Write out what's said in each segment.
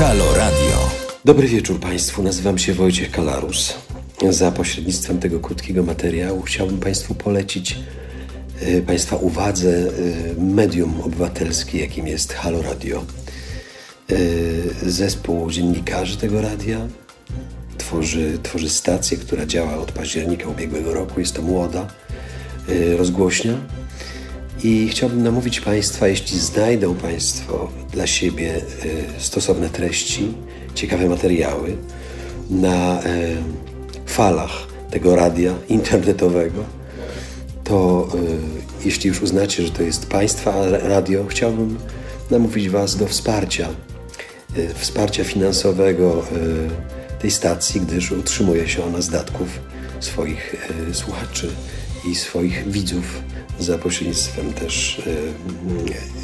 Halo Radio. Dobry wieczór Państwu, nazywam się Wojciech Kalarus. Za pośrednictwem tego krótkiego materiału chciałbym Państwu polecić y, Państwa uwadze y, medium obywatelskie, jakim jest Halo Radio. Y, zespół dziennikarzy tego radia tworzy, tworzy stację, która działa od października ubiegłego roku. Jest to młoda rozgłośnia. I chciałbym namówić Państwa, jeśli znajdą Państwo dla siebie stosowne treści, ciekawe materiały na falach tego radia internetowego, to y, jeśli już uznacie, że to jest Państwa radio, chciałbym namówić Was do wsparcia, wsparcia finansowego tej stacji, gdyż utrzymuje się ona z datków swoich słuchaczy i swoich widzów za pośrednictwem też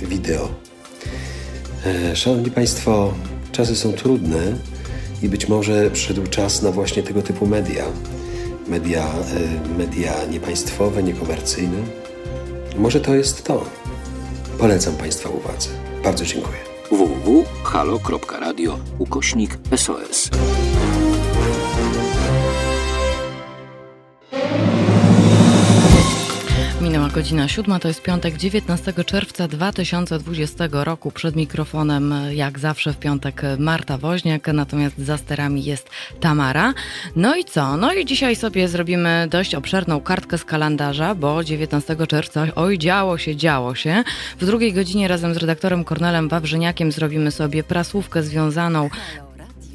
wideo. E, szanowni Państwo, czasy są trudne i być może przyszedł czas na właśnie tego typu media. Media, e, media niepaństwowe, niekomercyjne. Może to jest to. Polecam Państwa uwadze. Bardzo dziękuję. www.halo.radio ukośnik SOS. Minęła godzina siódma, to jest piątek 19 czerwca 2020 roku. Przed mikrofonem, jak zawsze w piątek, Marta Woźniak, natomiast za sterami jest Tamara. No i co? No i dzisiaj sobie zrobimy dość obszerną kartkę z kalendarza, bo 19 czerwca, oj, działo się, działo się. W drugiej godzinie razem z redaktorem Kornelem Wawrzyniakiem zrobimy sobie prasówkę związaną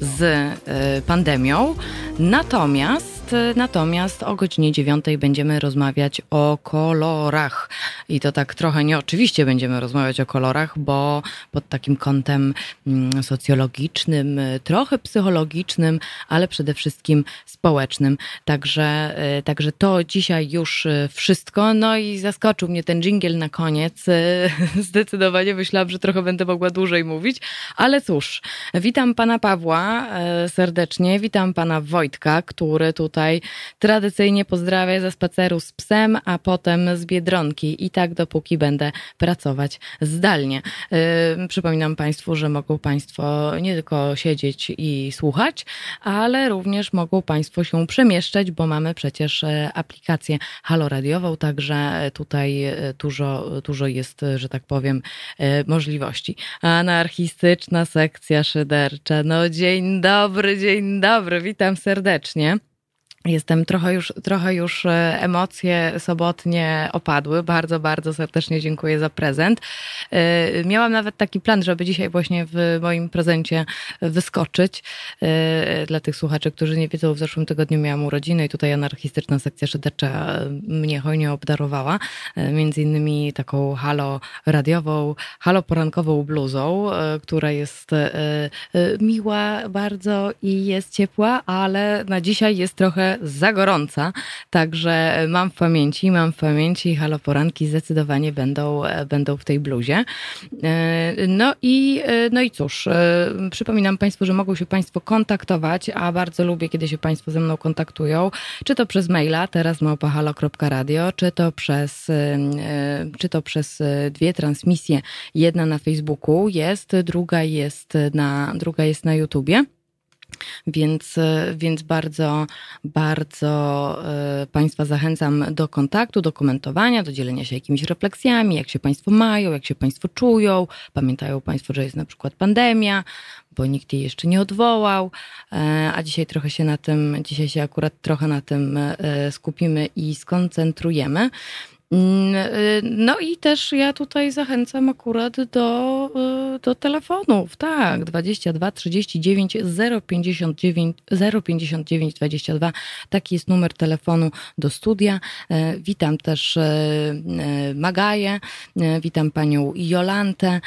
z y, pandemią. Natomiast natomiast o godzinie 9 będziemy rozmawiać o kolorach. I to tak trochę nieoczywiście będziemy rozmawiać o kolorach, bo pod takim kątem mm, socjologicznym, trochę psychologicznym, ale przede wszystkim społecznym. Także, e, także to dzisiaj już e, wszystko. No i zaskoczył mnie ten jingle na koniec. Zdecydowanie myślałam, że trochę będę mogła dłużej mówić, ale cóż, witam pana Pawła serdecznie, witam pana Wojtka, który tutaj tutaj tradycyjnie pozdrawiam ze spaceru z psem, a potem z Biedronki i tak dopóki będę pracować zdalnie. Yy, przypominam Państwu, że mogą Państwo nie tylko siedzieć i słuchać, ale również mogą Państwo się przemieszczać, bo mamy przecież e, aplikację haloradiową, także tutaj e, dużo, dużo jest, że tak powiem, e, możliwości. Anarchistyczna sekcja szydercza. No dzień dobry, dzień dobry, witam serdecznie. Jestem trochę już, trochę już e, emocje sobotnie opadły. Bardzo, bardzo serdecznie dziękuję za prezent. E, miałam nawet taki plan, żeby dzisiaj właśnie w moim prezencie wyskoczyć. E, dla tych słuchaczy, którzy nie wiedzą, w zeszłym tygodniu miałam urodziny i tutaj anarchistyczna sekcja szydercza mnie hojnie obdarowała. Między innymi taką halo radiową, halo porankową bluzą, która jest miła bardzo i jest ciepła, ale na dzisiaj jest trochę za gorąca, także mam w pamięci, mam w pamięci haloporanki zdecydowanie będą, będą w tej bluzie. E, no i, e, no i cóż, e, przypominam Państwu, że mogą się Państwo kontaktować, a bardzo lubię, kiedy się Państwo ze mną kontaktują, czy to przez maila, teraz małpahalo.radio, czy to przez, czy to przez dwie transmisje. Jedna na Facebooku jest, druga jest na, druga jest na YouTubie. Więc, więc bardzo, bardzo e, Państwa zachęcam do kontaktu, do komentowania, do dzielenia się jakimiś refleksjami, jak się Państwo mają, jak się Państwo czują. Pamiętają Państwo, że jest na przykład pandemia, bo nikt jej jeszcze nie odwołał, e, a dzisiaj trochę się na tym, dzisiaj się akurat trochę na tym e, skupimy i skoncentrujemy. Mm, y, no i też ja tutaj zachęcam akurat do, y, do telefonów, tak, 22 39 059 059 22, taki jest numer telefonu do studia. E, witam też e, e, Magaję, witam panią Jolantę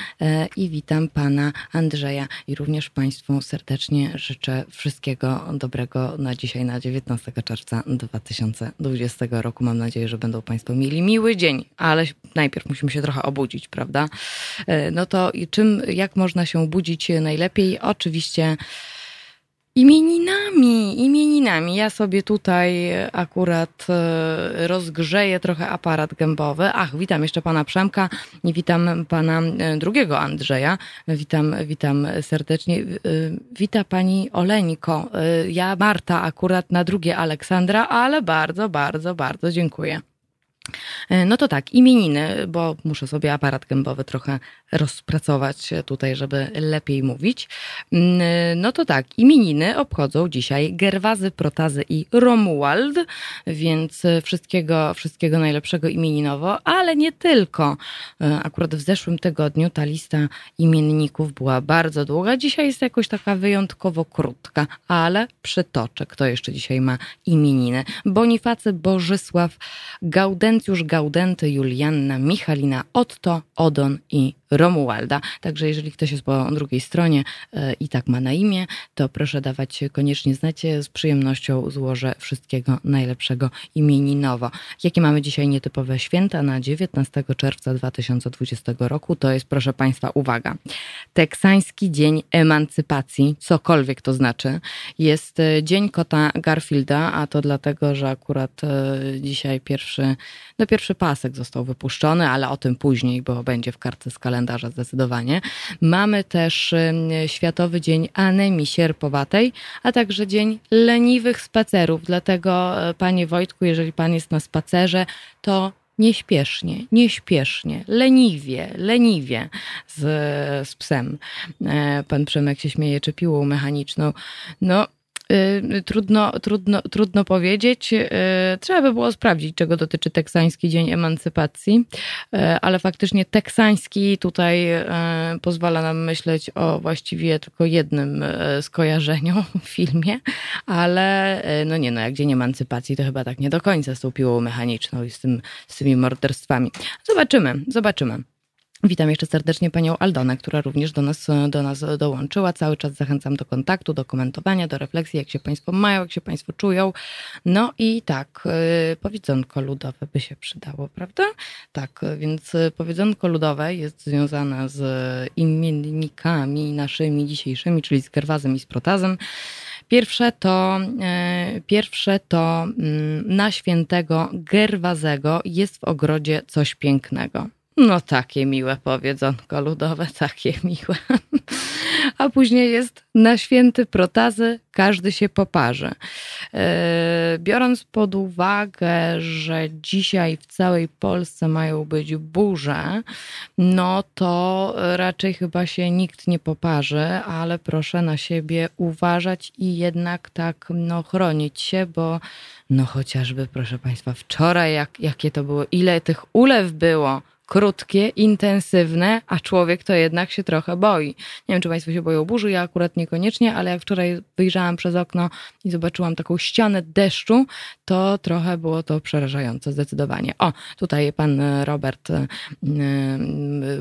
i witam pana Andrzeja i również państwu serdecznie życzę wszystkiego dobrego na dzisiaj, na 19 czerwca 2020 roku. Mam nadzieję, że będą państwo mieli miłość miły dzień, ale najpierw musimy się trochę obudzić, prawda? E, no to czym, jak można się budzić najlepiej? Oczywiście Imieninami, imieninami. Ja sobie tutaj akurat e, rozgrzeję trochę aparat gębowy. Ach, witam jeszcze pana Przemka i witam pana e, drugiego Andrzeja. Witam, witam serdecznie. Wita pani Oleńko. Ja Marta akurat na drugie Aleksandra, ale bardzo, bardzo, bardzo dziękuję. E, no to tak, imieniny, bo muszę sobie aparat gębowy trochę rozpracować tutaj, żeby lepiej mówić. Mm, e, no to tak, imieniny obchodzą dzisiaj Gerwazy, Protazy i Romuald, więc wszystkiego, wszystkiego najlepszego imieninowo, ale nie tylko. E, akurat w zeszłym tygodniu ta lista imienników była bardzo długa, dzisiaj jest jakoś taka wyjątkowo krótka, ale przytoczę, kto jeszcze dzisiaj ma imieniny. Bonifacy Bożysław Gauden Laurencjusz Gaudenty, Julianna, Michalina, Otto, Odon i Romualda. Także jeżeli ktoś jest po drugiej stronie e, i tak ma na imię, to proszę dawać koniecznie znacie. Z przyjemnością złożę wszystkiego najlepszego imieninowo. Jakie mamy dzisiaj nietypowe święta na 19 czerwca 2020 roku? To jest, proszę Państwa, uwaga. Teksański Dzień Emancypacji, cokolwiek to znaczy. Jest e, Dzień Kota Garfielda, a to dlatego, że akurat e, dzisiaj pierwszy, no pierwszy pasek został wypuszczony, ale o tym później, bo będzie w kartce z kalendarza kalendarza zdecydowanie. Mamy też Światowy Dzień Anemii Sierpowatej, a także Dzień Leniwych Spacerów. Dlatego, e, panie Wojtku, jeżeli pan jest na spacerze, to nieśpiesznie, nieśpiesznie, leniwie, leniwie z, z psem. E, pan Przemek się śmieje, czy piłą mechaniczną. No, trudno, trudno, trudno powiedzieć. Y, trzeba by było sprawdzić, czego dotyczy teksański Dzień Emancypacji, y, ale faktycznie teksański tutaj pozwala nam myśleć o właściwie tylko jednym skojarzeniu w filmie, ale no nie no, jak Dzień Emancypacji to chyba tak nie do końca z tą piłą mechaniczną i z, tym, z tymi morderstwami. Zobaczymy, zobaczymy. Witam jeszcze serdecznie panią Aldonę, która również do nas, do nas dołączyła. Cały czas zachęcam do kontaktu, do komentowania, do refleksji, jak się państwo mają, jak się państwo czują. No i tak, y, powiedzonko ludowe by się przydało, prawda? Tak, więc powiedzonko ludowe jest związane z imiennikami naszymi dzisiejszymi, czyli z Gerwazem i z Protazem. Pierwsze to, y, pierwsze to mm, na świętego Gerwazego jest w ogrodzie coś pięknego. No takie miłe powiedzonko ludowe, takie miłe. A później jest na święty protazy każdy się poparzy. E, biorąc pod uwagę, że dzisiaj w całej Polsce mają być burze, no to raczej chyba się nikt nie poparzy, ale proszę na siebie uważać i jednak tak no, chronić się, bo no chociażby, proszę Państwa, wczoraj jak, jakie to było, ile tych ulew było krótkie, intensywne, a człowiek to jednak się trochę boi. Nie wiem, czy Państwo się boją burzy, ja akurat niekoniecznie, ale jak wczoraj wyjrzałam przez okno i zobaczyłam taką ścianę deszczu, to trochę było to przerażające, zdecydowanie. O, tutaj pan Robert y,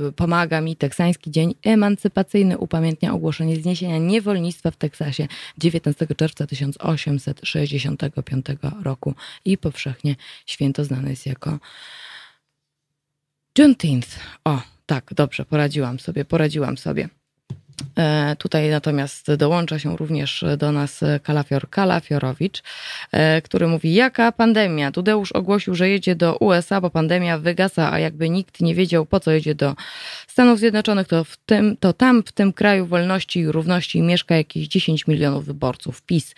y, pomaga mi. Teksański Dzień Emancypacyjny upamiętnia ogłoszenie zniesienia niewolnictwa w Teksasie 19 czerwca 1865 roku i powszechnie święto znane jest jako Juneteenth. O, tak, dobrze, poradziłam sobie, poradziłam sobie. E, tutaj natomiast dołącza się również do nas Kalafior Kalafiorowicz, e, który mówi, jaka pandemia? Tudeusz ogłosił, że jedzie do USA, bo pandemia wygasa, a jakby nikt nie wiedział, po co jedzie do Stanów Zjednoczonych, to, w tym, to tam, w tym kraju wolności i równości mieszka jakieś 10 milionów wyborców. PiS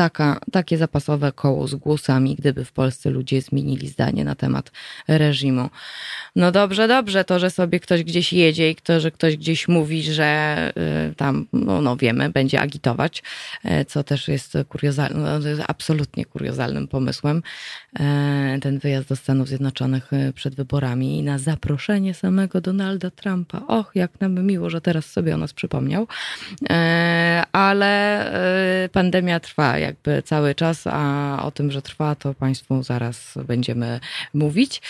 taka, takie zapasowe koło z głosami, gdyby w Polsce ludzie zmienili zdanie na temat reżimu. No dobrze, dobrze, to, że sobie ktoś gdzieś jedzie i to, że ktoś gdzieś mówi, że y, tam, no, no wiemy, będzie agitować, y, co też jest kuriozalnym, no, jest absolutnie kuriozalnym pomysłem. Y, ten wyjazd do Stanów Zjednoczonych przed wyborami na zaproszenie samego Donalda Trumpa. Och, jak nam miło, że teraz sobie o nas przypomniał. Ale pandemia trwa jakby cały czas, a o tym, że trwa, to Państwu zaraz będziemy mówić.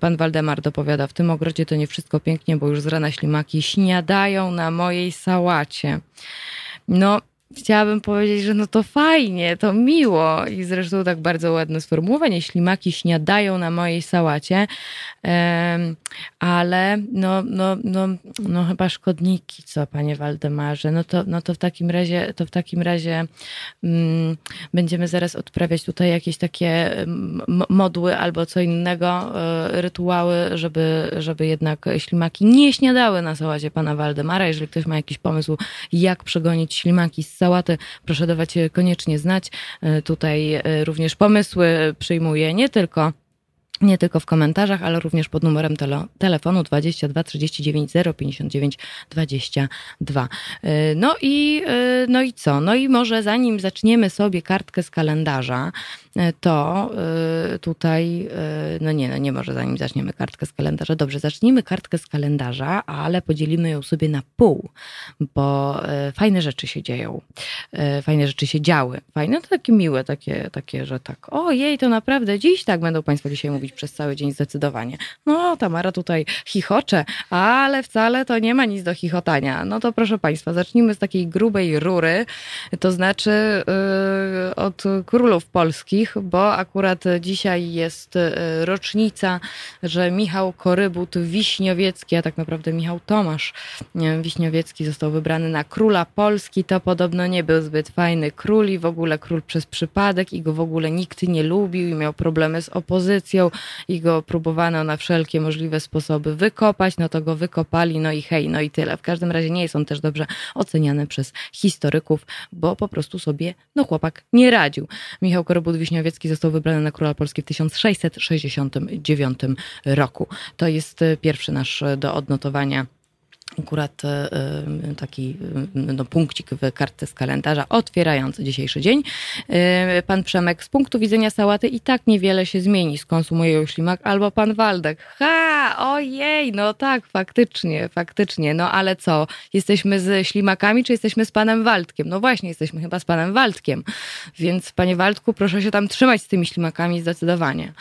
Pan Waldemar dopowiada, w tym ogrodzie to nie wszystko pięknie, bo już z rana ślimaki śniadają na mojej sałacie. No, chciałabym powiedzieć, że no to fajnie, to miło i zresztą tak bardzo ładne sformułowanie. Ślimaki śniadają na mojej sałacie, ale no, no, no, no chyba szkodniki, co panie Waldemarze. No to, no to w takim razie, to w takim razie mm, będziemy zaraz odprawiać tutaj jakieś takie modły albo co innego, e, rytuały, żeby, żeby jednak ślimaki nie śniadały na sałacie pana Waldemara. Jeżeli ktoś ma jakiś pomysł, jak przegonić ślimaki z sałaty, proszę dawać koniecznie znać. E, tutaj e, również pomysły przyjmuję nie tylko nie tylko w komentarzach, ale również pod numerem tele, telefonu 22 39 059 22. No i, e, no i co? No i może zanim zaczniemy sobie kartkę z kalendarza, e, to e, tutaj, no nie, no nie może zanim zaczniemy kartkę z kalendarza. Dobrze, zacznijmy kartkę z kalendarza, ale podzielimy ją sobie na pół, bo fajne rzeczy się dzieją. Fajne rzeczy się działy. Fajne to takie miłe, takie, takie że tak, ojej, to naprawdę dziś tak będą Państwo dzisiaj mówić przez cały dzień zdecydowanie. No, Tamara tutaj chichocze, ale wcale to nie ma nic do chichotania. No to proszę Państwa, zacznijmy z takiej grubej rury, to znaczy yy, od królów polskich, bo akurat dzisiaj jest yy, rocznica, że Michał Korybut Wiśniowiecki, a tak naprawdę Michał Tomasz yy, Wiśniowiecki został wybrany na króla Polski. To podobno nie był zbyt fajny król i w ogóle król przez przypadek i go w ogóle nikt nie lubił i miał problemy z opozycją i go próbowano na wszelkie możliwe sposoby wykopać, no to go wykopali, no i hej, no i tyle. W każdym razie nie jest on też dobrze oceniany przez historyków, bo po prostu sobie, no chłopak nie radził. Michał Korobut-Wiśniowiecki został wybrany na króla Polski w 1669 roku. To jest pierwszy nasz do odnotowania akurat e, e, taki e, no, punkcik w kartce z kalendarza otwierający dzisiejszy dzień. Pan Przemek, z punktu widzenia sałaty i tak niewiele się zmieni, skonsumuje ją ślimak albo pan Waldek. Ha, ojej, no tak, faktycznie, faktycznie, no ale co, jesteśmy z ślimakami, czy jesteśmy z panem Waldkiem? No właśnie, jesteśmy chyba z panem Waldkiem, więc panie Waldku, proszę się tam trzymać z tymi ślimakami zdecydowanie.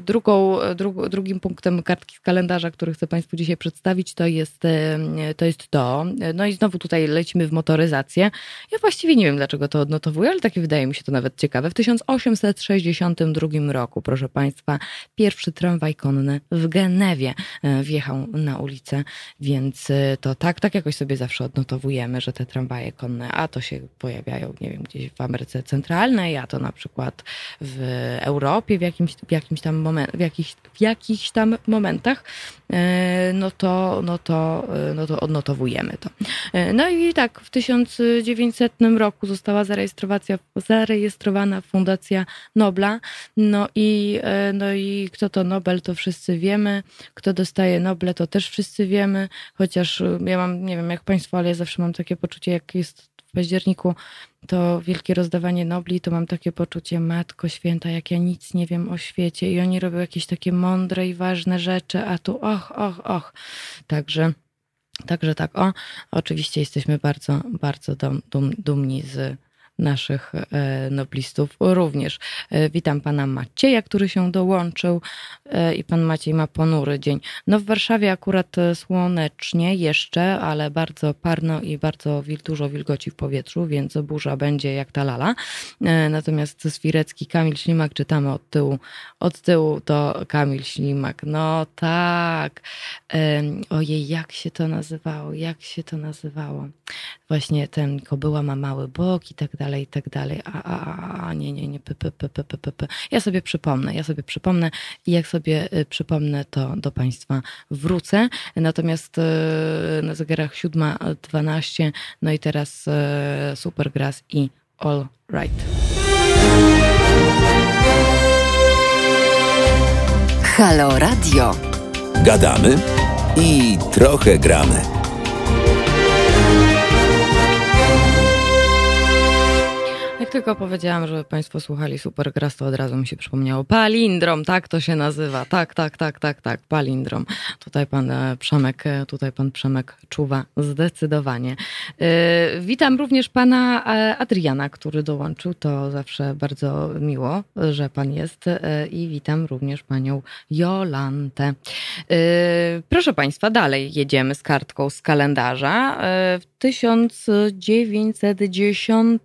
Drugą, dru, drugim punktem kartki z kalendarza, który chcę państwu dzisiaj przedstawić, to jest, to jest to. No i znowu tutaj lecimy w motoryzację. Ja właściwie nie wiem, dlaczego to odnotowuję, ale takie wydaje mi się to nawet ciekawe. W 1862 roku, proszę Państwa, pierwszy tramwaj konny w Genewie e, wjechał na ulicę, więc e, to tak, tak jakoś sobie zawsze odnotowujemy, że te tramwaje konne, a to się pojawiają, nie wiem, gdzieś w Ameryce Centralnej, a to na przykład w Europie w jakimś, w jakimś tam moment, w jakichś, w jakichś tam momentach, no to, no to, y, no to odnotowujemy to. Y, no i tak, w 1900 roku została zarejestrowana Fundacja Nobla. No i, y, no i kto to Nobel, to wszyscy wiemy. Kto dostaje Noble, to też wszyscy wiemy. Chociaż ja mam, nie wiem jak Państwo, ale ja zawsze mam takie poczucie, jak jest w październiku to wielkie rozdawanie Nobli, to mam takie poczucie, Matko Święta, jak ja nic nie wiem o świecie i oni robią jakieś takie mądre i ważne rzeczy, a tu och, och, och. Także, także tak, o, oczywiście jesteśmy bardzo, bardzo dum, dum, dumni z naszych e, noblistów również. E, witam pana Macieja, który się dołączył e, i pan Maciej ma ponury dzień. No w Warszawie akurat słonecznie jeszcze, ale bardzo parno i bardzo dużo wilgoci w powietrzu, więc burza będzie jak ta lala. Natomiast Swirecki, Kamil Ślimak czytamy od tyłu. Od tyłu to Kamil Ślimak. No tak. Ojej, jak się to nazywało? Jak się to nazywało? Właśnie ten kobyła ma mały bok i tak dalej dalej, i tak dalej. A, a, a, nie, nie, nie, p, p, p, p, p, p. Ja sobie przypomnę, ja sobie przypomnę i jak sobie y, przypomnę, to do Państwa wrócę. Natomiast y, na zegarach 7.12, no i teraz y, Supergrass i All Right. Halo Radio. Gadamy i trochę gramy. To tylko powiedziałam, żeby Państwo słuchali Supergrass, to od razu mi się przypomniało. Palindrom, tak to się nazywa. Tak, tak, tak, tak, tak, palindrom. Tutaj pan e, Przemek, e, tutaj pan Przemek czuwa zdecydowanie. E, witam również pana Adriana, który dołączył. To zawsze bardzo miło, że pan jest. I witam również panią Jolantę. Proszę państwa, dalej jedziemy z kartką z kalendarza. W 1910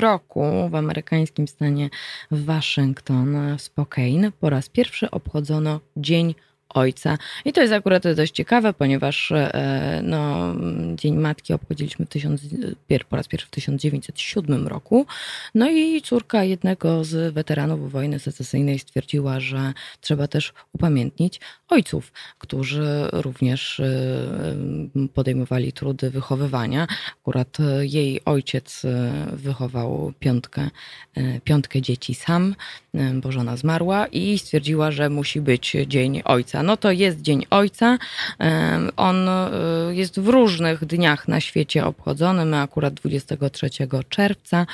roku w amerykańskim stanie Waszyngton, Spokane, po raz pierwszy obchodzono Dzień ojca. I to jest akurat dość ciekawe, ponieważ e, no, Dzień Matki obchodziliśmy tysiąc, po raz pierwszy w 1907 roku. No i córka jednego z weteranów wojny secesyjnej stwierdziła, że trzeba też upamiętnić ojców, którzy również e, podejmowali trudy wychowywania. Akurat jej ojciec e, wychował piątkę, piątkę dzieci sam, bo żona zmarła i stwierdziła, że musi być Dzień Ojca no to jest Dzień Ojca. On e, jest w różnych dniach na świecie obchodzony. My akurat 23 czerwca,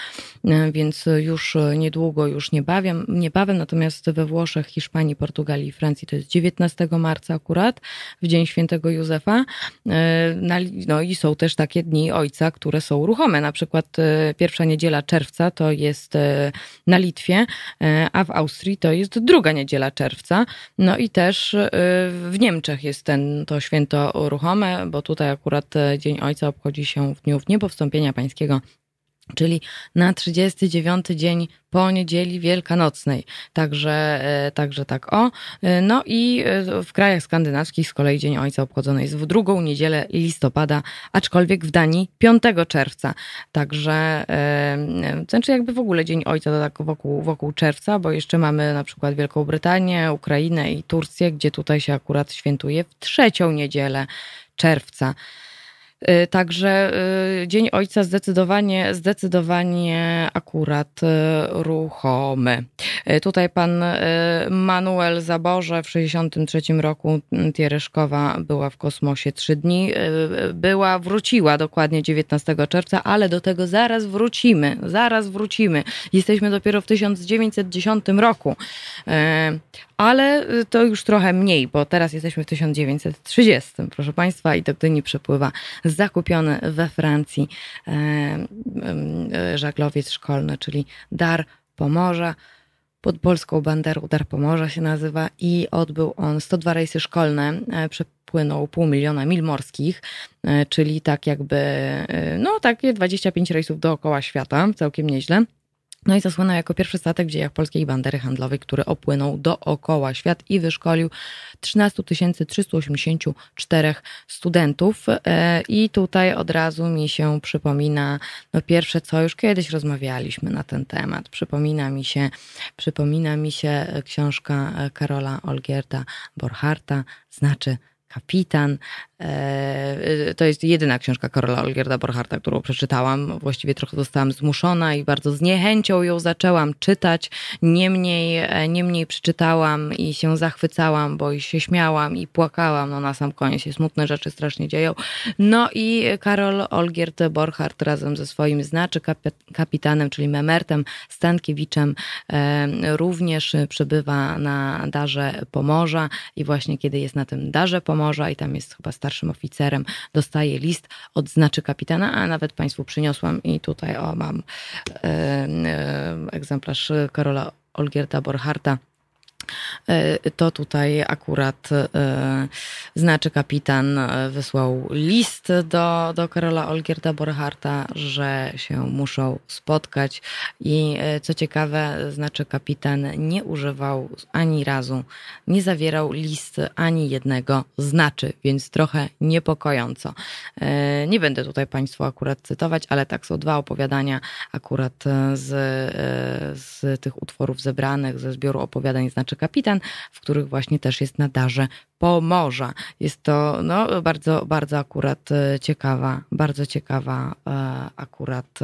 e, więc już niedługo, już niebawem, niebawem. Natomiast we Włoszech, Hiszpanii, Portugalii i Francji to jest 19 marca akurat, w Dzień Świętego Józefa. E, no i są też takie dni Ojca, które są ruchome. Na przykład pierwsza niedziela czerwca to jest na Litwie, a w Austrii to jest druga niedziela czerwca. No i też w Niemczech jest ten, to święto ruchome, bo tutaj akurat e, Dzień Ojca obchodzi się w dniu w niebo wstąpienia pańskiego czyli na 39 dzień po niedzieli wielkanocnej. Także, e, także tak o. E, no i w krajach skandynawskich z kolei Dzień Ojca obchodzony jest w drugą niedzielę listopada, aczkolwiek w Danii 5 czerwca. Także, znaczy jakby w ogóle Dzień Ojca to tak wokół, wokół czerwca, bo jeszcze mamy na przykład Wielką Brytanię, Ukrainę i Turcję, gdzie tutaj się akurat świętuje w trzecią niedzielę czerwca. Y, także y, Dzień Ojca zdecydowanie, zdecydowanie akurat y, ruchomy. Tutaj pan Manuel Zaborze w 63 roku Tiereszkowa była w kosmosie trzy dni. Była, wróciła dokładnie 19 czerwca, ale do tego zaraz wrócimy. Zaraz wrócimy. Jesteśmy dopiero w 1910 roku ale y, to już trochę mniej, bo teraz jesteśmy w 1930, proszę Państwa, i do Gdyni przepływa zakupiony we Francji e, e, żaglowiec szkolny, czyli Dar Pomorza. Pod polską banderą Dar Pomorza się nazywa i odbył on 102 rejsy szkolne, e, przepłynął pół miliona mil morskich, czyli tak jakby, no takie 25 rejsów dookoła świata, całkiem nieźle. No i zasłynął jako pierwszy statek w dziejach polskiej bandery handlowej, który opłynął dookoła świat i wyszkolił 13 384 studentów. E, I tutaj od razu mi się przypomina, no pierwsze co, już kiedyś rozmawialiśmy na ten temat. Przypomina mi się, przypomina mi się książka Karola Olgierda Borcharta, znaczy Kapitan. E, to jest jedyna książka Karola Olgierda Borcharta, którą przeczytałam. Właściwie trochę zostałam zmuszona i bardzo z niechęcią ją zaczęłam czytać. Niemniej, e, niemniej przeczytałam i się zachwycałam, bo i się śmiałam i płakałam. No na sam koniec się smutne rzeczy strasznie dzieją. No i Karol Olgierd Borchardt razem ze swoim znaczy kapitanem, czyli Memertem Stankiewiczem e, również przebywa na darze Pomorza i właśnie kiedy jest na tym darze Pomorza i tam jest chyba starszym oficerem, dostaje list od znaczy kapitana, a nawet Państwu przyniosłam i tutaj o mam e, e, egzemplarz Karola Olgierda Borcharta to tutaj akurat e, znaczy kapitan e, wysłał list do, do Karola Olgierda Borcharta, że się muszą spotkać i co ciekawe, znaczy kapitan nie używał ani razu, nie zawierał list ani jednego znaczy, więc trochę niepokojąco. Nie będę tutaj Państwu akurat cytować, ale tak są dwa opowiadania akurat z, z tych utworów zebranych, ze zbioru opowiadań znaczy kapitan, w których właśnie też jest na darze Pomorza. Jest to no, bardzo, bardzo akurat ciekawa, bardzo ciekawa akurat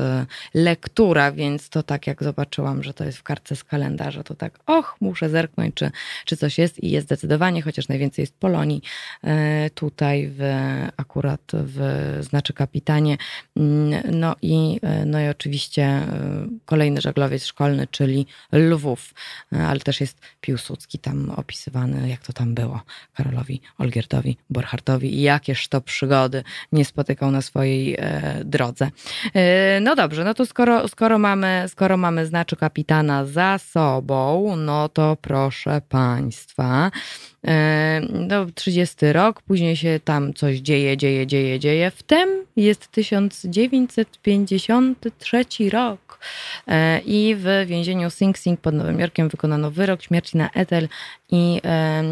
lektura, więc to tak jak zobaczyłam, że to jest w kartce z kalendarza, to tak, och, muszę zerknąć, czy, czy coś jest i jest zdecydowanie, chociaż najwięcej jest Polonii tutaj w, akurat w znaczy kapitanie. Mm, no i, no i oczywiście kolejny żaglowiec szkolny, czyli Lwów, ale też jest Piłsudski tam opisywany, jak to tam było Karolowi Olgiertowi, Borchartowi i jakież to przygody nie spotykał na swojej e, drodze. E, no dobrze, no to skoro, skoro, mamy, skoro mamy znaczy kapitana za sobą, no to proszę Państwa, no 30 rok, później się tam coś dzieje, dzieje, dzieje, dzieje. Wtem jest 1953 rok e, i w więzieniu Sing Sing pod Nowym Jorkiem wykonano wyrok śmierci na Ethel i e,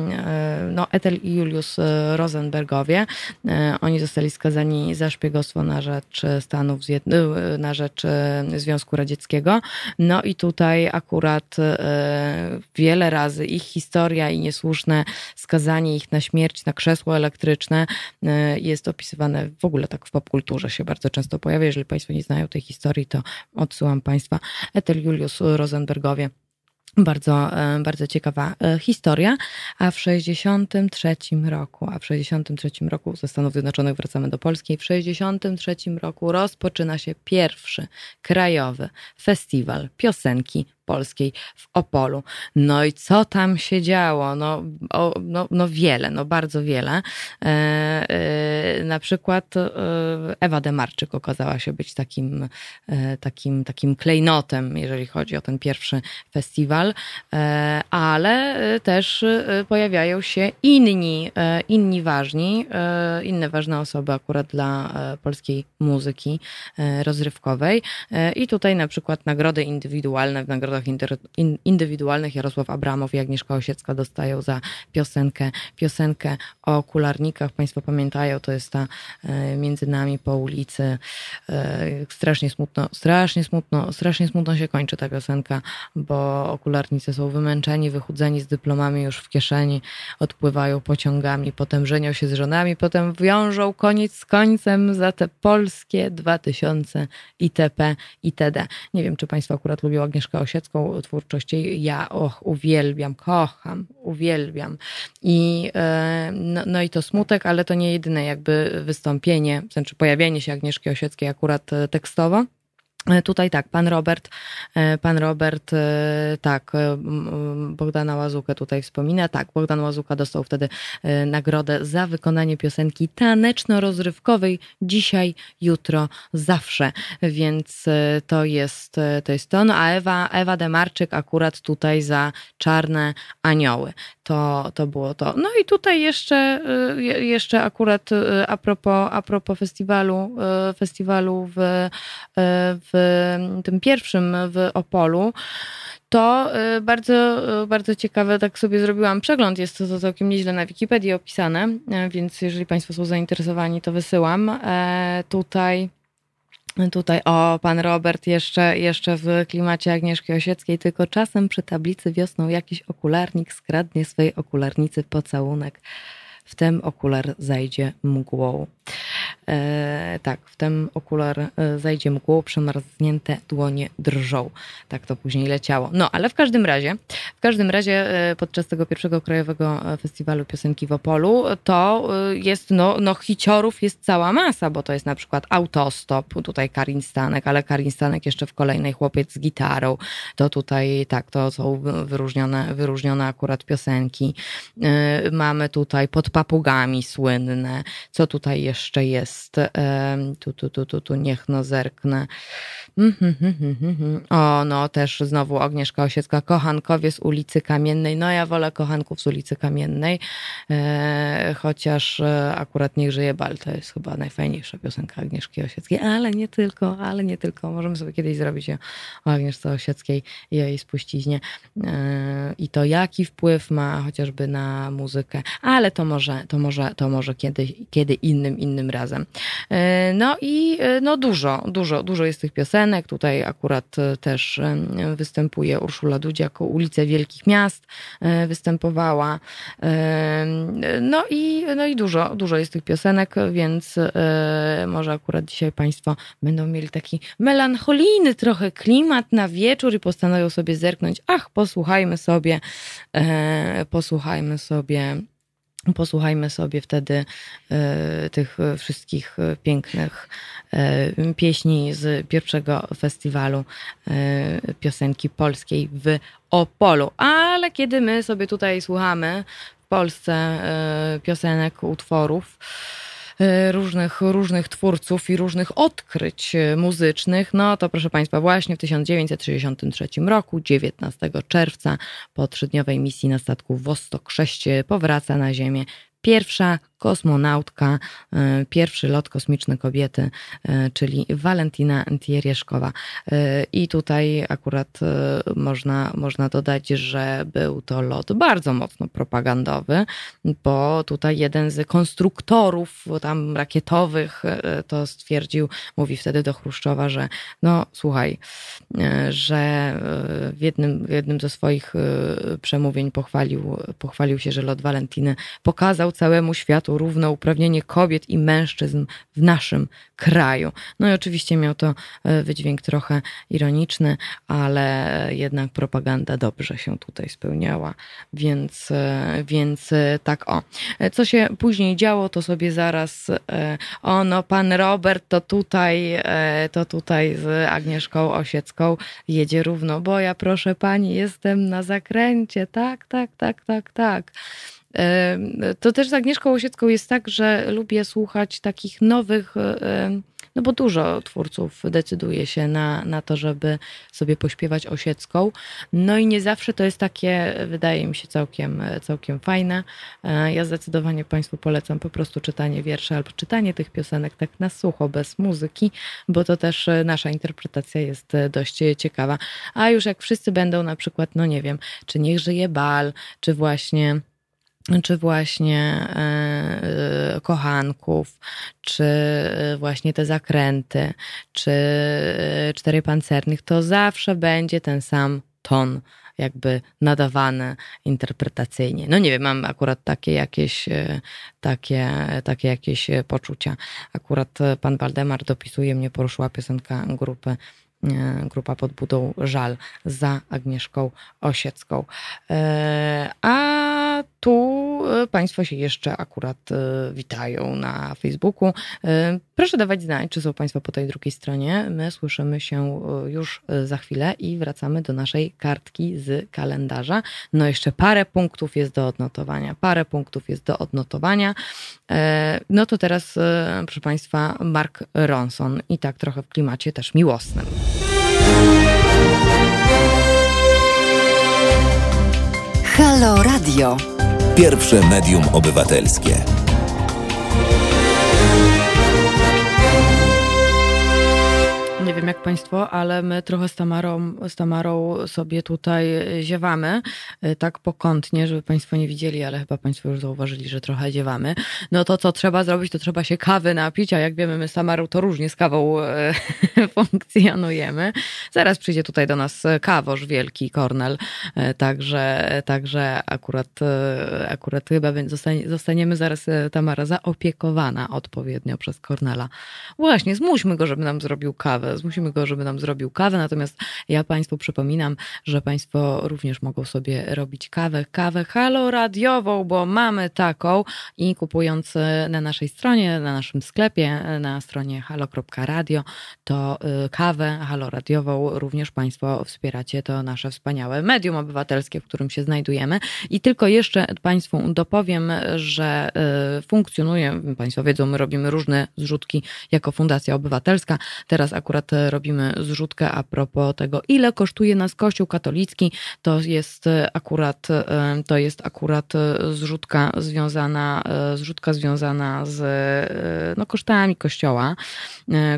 no, Ethel i Julius e, Rosenbergowie. Oni zostali skazani za szpiegostwo na rzecz Stanów na rzecz Związku Radzieckiego. No i tutaj akurat wiele razy ich historia i niesłuszne skazanie ich na śmierć na krzesło elektryczne jest opisywane w ogóle tak w popkulturze się bardzo często pojawia. Jeżeli Państwo nie znają tej historii, to odsyłam Państwa. Ethel Julius Rosenbergowie bardzo, e, bardzo ciekawa e, historia. A w 63 roku, a w 63 roku ze Stanów Zjednoczonych wracamy do Polski, w 63 roku rozpoczyna się pierwszy krajowy festiwal piosenki polskiej w Opolu. No i co tam się działo? No, o, no, no wiele, no bardzo wiele. E, e, na przykład e, Ewa Demarczyk okazała się być takim, e, takim, takim klejnotem, jeżeli chodzi o ten pierwszy festiwal, e, ale też e, pojawiają się inni, inni ważni, inne ważne osoby akurat dla polskiej muzyki rozrywkowej. I tutaj na przykład nagrody indywidualne w nagrodach indywidualnych Jarosław Abramow i Agnieszka Osiecka dostają za piosenkę, piosenkę o okularnikach. Państwo pamiętają, to jest ta e, między nami po ulicy. E, strasznie smutno, strasznie smutno, strasznie smutno się kończy ta piosenka, bo okularnicy są wymęczeni, wychudzeni z dyplomami już w kieszeni, odpływają pociągami, potem żenią się z żonami, potem wiążą koniec z końcem za te polskie 2000 itp. itd. Nie wiem, czy Państwo akurat lubią Agnieszkę Osiecką, literacką twórczość ja och, uwielbiam, kocham, uwielbiam. I, e, no, no, i to smutek, ale to nie jedyne jakby wystąpienie, znaczy pojawienie się Agnieszki Osieckiej akurat e, tekstowo. E, tutaj tak, pan Robert, pan Robert, tak, Bogdana Łazukę tutaj wspomina. Tak, Bogdan Łazuka dostał wtedy nagrodę za wykonanie piosenki taneczno-rozrywkowej dzisiaj, jutro, zawsze. Więc to jest to. Jest to. No a Ewa, Ewa Demarczyk akurat tutaj za Czarne Anioły. To, to było to. No i tutaj jeszcze, jeszcze akurat a propos, a propos festiwalu, festiwalu w, w tym pierwszym w Opolu, to y, bardzo, y, bardzo ciekawe, tak sobie zrobiłam przegląd, jest to całkiem nieźle na Wikipedii opisane, więc jeżeli Państwo są zainteresowani, to wysyłam. E, tutaj Tutaj, o, pan Robert jeszcze, jeszcze w klimacie Agnieszki Osieckiej, tylko czasem przy tablicy wiosną jakiś okularnik skradnie swej okularnicy pocałunek. Wtem okular zajdzie mgłą. E, tak, wtem okular e, zajdzie mgłą, przemarznięte dłonie drżą. Tak to później leciało. No, ale w każdym razie, w każdym razie e, podczas tego pierwszego krajowego festiwalu piosenki w Opolu to jest, no, no hiciorów jest cała masa, bo to jest na przykład Autostop, tutaj Karin Stanek, ale Karin Stanek jeszcze w kolejnej Chłopiec z gitarą. To tutaj, tak, to są wyróżnione, wyróżnione akurat piosenki. Mamy tutaj pod papugami słynne. Co tutaj jeszcze jest? Tu, tu, tu, tu, tu, niech no zerknę. Mhm, mhm, mhm, o, no też znowu Agnieszka Osiecka, kochankowie z ulicy Kamiennej. No ja wolę kochanków z ulicy Kamiennej, e, chociaż e, akurat Niech żyje bal to jest chyba najfajniejsza piosenka Agnieszki Osieckiej, ale nie tylko, ale nie tylko. Możemy sobie kiedyś zrobić o Agnieszce Osieckiej i o jej spuściźnie e, i to jaki wpływ ma chociażby na muzykę, ale to może, to może, to może kiedy, kiedy innym, innym razem. No i no dużo, dużo, dużo jest tych piosenek. Tutaj akurat też występuje Urszula Dudziak, ulice Wielkich Miast występowała. No i, no i dużo, dużo jest tych piosenek, więc może akurat dzisiaj Państwo będą mieli taki melancholijny trochę klimat na wieczór i postanowią sobie zerknąć, ach, posłuchajmy sobie, posłuchajmy sobie Posłuchajmy sobie wtedy e, tych wszystkich pięknych e, pieśni z pierwszego festiwalu e, piosenki polskiej w Opolu. Ale kiedy my sobie tutaj słuchamy w Polsce piosenek, utworów, różnych, różnych twórców i różnych odkryć e, muzycznych, no to proszę Państwa, właśnie w 1963 roku, 19 czerwca, po trzydniowej misji na statku Wostok 6 powraca na Ziemię pierwsza kosmonautka, e, pierwszy lot kosmiczny kobiety, e, czyli Walentina Tierieszkowa. E, I tutaj akurat można, można dodać, że był to lot bardzo mocno propagandowy, bo tutaj jeden z konstruktorów tam rakietowych to stwierdził, mówi wtedy do Chruszczowa, że no słuchaj, że w jednym, w jednym ze swoich przemówień pochwalił, pochwalił się, że lot Walentiny pokazał całemu światu równouprawnienie kobiet i mężczyzn w naszym kraju. No i oczywiście miał to e, wydźwięk trochę ironiczny, ale jednak propaganda dobrze się tutaj spełniała, więc, e, więc e, tak o. Co się później działo, to sobie zaraz o no pan Robert to tutaj, to tutaj z Agnieszką Osiecką jedzie równo, bo ja proszę pani jestem na zakręcie, tak, tak, tak, tak, tak. To też z Agnieszką Osiecką jest tak, że lubię słuchać takich nowych, no bo dużo twórców decyduje się na, na to, żeby sobie pośpiewać Osiecką. No i nie zawsze to jest takie, wydaje mi się, całkiem, całkiem fajne. E, ja zdecydowanie Państwu polecam po prostu czytanie wierszy albo czytanie tych piosenek tak na sucho, bez muzyki, bo to też nasza interpretacja jest dość ciekawa. A już jak wszyscy będą na przykład, no nie wiem, czy niech żyje bal, czy właśnie czy właśnie e, kochanków, czy właśnie te zakręty, czy e, cztery pancernych, to zawsze będzie ten sam ton jakby nadawany interpretacyjnie. No nie wiem, mam akurat takie jakieś, e, takie, takie jakieś poczucia. Akurat pan Waldemar dopisuje mnie, poruszyła piosenka grupy grupa pod budą Żal za Agnieszką Osiecką. A tu e, Państwo się jeszcze akurat e, witają na Facebooku. E, proszę dawać znać, czy są Państwo po tej drugiej stronie. My słyszymy się już za chwilę i wracamy do naszej kartki z kalendarza. No jeszcze parę punktów jest do odnotowania. Parę punktów jest do odnotowania. No to teraz, proszę Państwa, Mark Ronson i tak trochę w klimacie też miłosnym. Halo Radio. Pierwsze medium obywatelskie. Wiem jak Państwo, ale my trochę z Tamarą, z Tamarą sobie tutaj ziewamy, y, tak pokątnie, żeby Państwo nie widzieli, ale chyba Państwo już zauważyli, że trochę ziewamy. No to co trzeba zrobić, to trzeba się kawy napić, a jak wiemy, my z Tamarą to różnie z kawą y, funkcjonujemy. Zaraz przyjdzie tutaj do nas kawosz wielki, Kornel, y, także, także akurat, akurat chyba zostaniemy zaraz, Tamara, zaopiekowana odpowiednio przez Kornela. Właśnie, zmuśmy go, żeby nam zrobił kawę, zmusimy go, żeby nam zrobił kawę. Natomiast ja Państwu przypominam, że Państwo również mogą sobie robić kawę, kawę haloradiową, bo mamy taką i kupując e, na naszej stronie, na naszym sklepie, e, na stronie halo.radio, to e, kawę haloradiową również Państwo wspieracie. To nasze wspaniałe medium obywatelskie, w którym się znajdujemy. I tylko jeszcze Państwu dopowiem, że funkcjonuje, Państwo wiedzą, my robimy różne zrzutki jako Fundacja Obywatelska. Teraz akurat robimy robimy zrzutkę a propos tego, ile kosztuje nas Kościół katolicki. To jest akurat, to jest akurat zrzutka związana, zrzutka związana z no, kosztami Kościoła,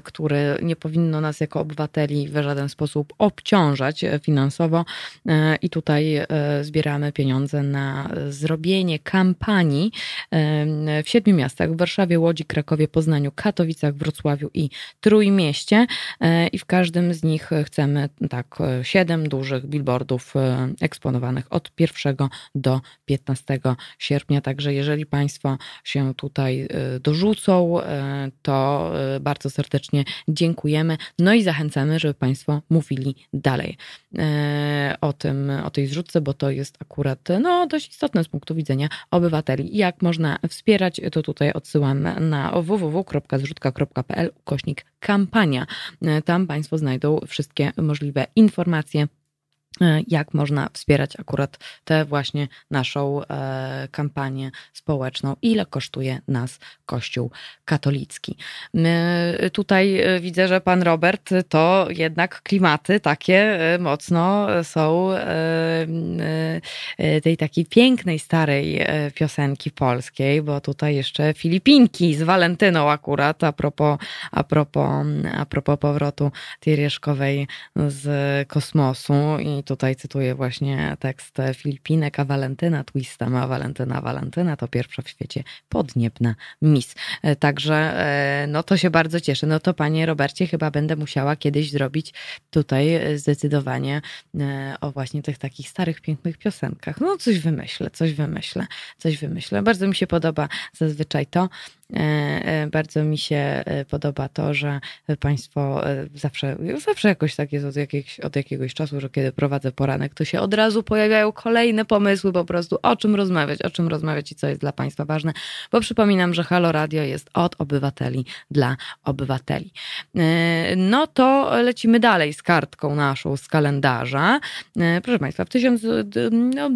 które nie powinno nas jako obywateli w żaden sposób obciążać finansowo. I tutaj zbieramy pieniądze na zrobienie kampanii w siedmiu miastach: w Warszawie, Łodzi, Krakowie, Poznaniu, Katowicach, Wrocławiu i Trójmieście. E, I w każdym z nich chcemy tak siedem dużych billboardów e, eksponowanych od 1 do 15 sierpnia. Także jeżeli Państwo się tutaj e, dorzucą, to bardzo serdecznie dziękujemy. No i zachęcamy, żeby Państwo mówili dalej o tym, o tej zrzutce, bo to jest akurat no, dość istotne z punktu widzenia obywateli. Jak można wspierać, to tutaj odsyłam na www.zrzutka.pl ukośnik kampania. Tam Państwo znajdą wszystkie możliwe informacje E, jak można wspierać akurat tę właśnie naszą e, kampanię społeczną, ile kosztuje nas Kościół katolicki. Tutaj e, widzę, że pan Robert to jednak klimaty takie mocno są tej takiej pięknej, starej piosenki polskiej, bo tutaj jeszcze Filipinki z Walentyną akurat, a propos, a propos, a propos powrotu Tirieszkowej z kosmosu i tutaj cytuję właśnie tekst Filipinek, a Walentyna Twista ma Walentyna Walentyna to pierwsza w świecie podniebna Miss. E, także e, no to się bardzo cieszę. No to panie Robercie chyba będę musiała kiedyś zrobić tutaj zdecydowanie e, o właśnie tych takich starych, pięknych piosenkach. No coś wymyślę, coś wymyślę, coś wymyślę. Bardzo mi się podoba zazwyczaj to, bardzo mi się e, podoba to, że Państwo zawsze, zawsze jakoś tak jest od, jakiegoś, od jakiegoś czasu, że kiedy prowadzę poranek, to się od razu pojawiają kolejne pomysły po prostu, o czym rozmawiać, o czym rozmawiać i co jest dla Państwa ważne, bo przypominam, że Halo Radio jest od obywateli dla obywateli. No to lecimy dalej z kartką naszą z kalendarza. Proszę Państwa, w tysiąc... No,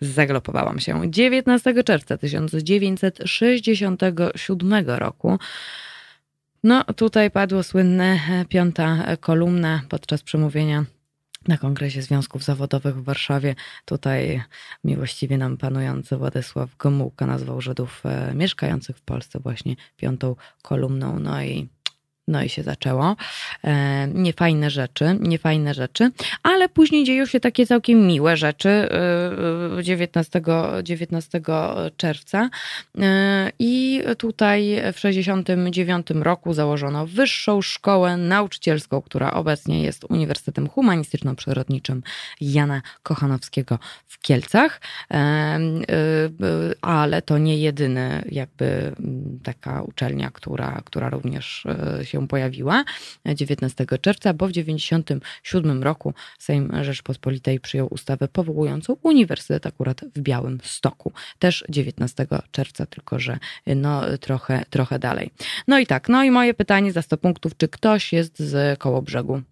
zaglopowałam się. 9 19 czerwca 1967 roku. No, tutaj padło słynne e, piąta kolumna podczas przemówienia na Kongresie Związków Zawodowych w Warszawie. Tutaj miłościwie nam panujący Władysław Gomułka nazwał Żydów e, mieszkających w Polsce właśnie piątą kolumną. No i no i się zaczęło. E, niefajne rzeczy, niefajne rzeczy, ale później dzieją się takie całkiem miłe rzeczy 19, e, 19 czerwca. E, I tutaj w 69 roku założono Wyższą Szkołę Nauczycielską, która obecnie jest Uniwersytetem Humanistyczno-Przyrodniczym Jana Kochanowskiego w Kielcach. Ale to nie jedyny jakby taka uczelnia, która, która również się pojawiła 19 czerwca, bo w 1997 roku Sejm Rzeczpospolitej przyjął ustawę powołującą Uniwersytet akurat w Białym Stoku. Też 19 czerwca, tylko że no trochę, trochę dalej. No i tak, no i moje pytanie za 100 punktów, czy ktoś jest z koło brzegu?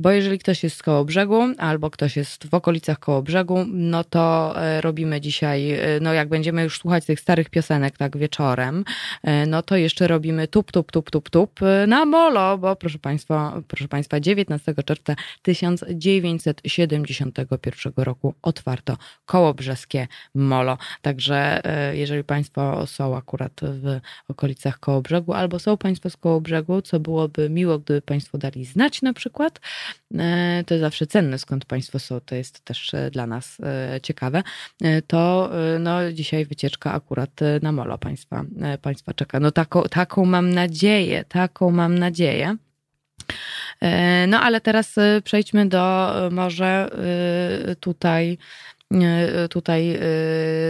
Bo jeżeli ktoś jest z koło brzegu, albo ktoś jest w okolicach koło brzegu, no to e, robimy dzisiaj, e, no jak będziemy już słuchać tych starych piosenek tak wieczorem, e, no to jeszcze robimy tup, tup, tup, tup, tup na molo, bo proszę Państwa, proszę Państwa, 19 czerwca 1971 roku otwarto koło brzeskie molo. Także jeżeli Państwo są akurat w okolicach koło brzegu, albo są Państwo z koło brzegu, co byłoby miło, gdyby Państwo dali znać na przykład, E, to zawsze cenne, skąd Państwo są, to jest też e, dla nas e, ciekawe, to no, dzisiaj wycieczka akurat na molo Państwa, państwa czeka. No taką, taką mam nadzieję, taką mam nadzieję. No ale teraz przejdźmy do może tutaj tutaj e,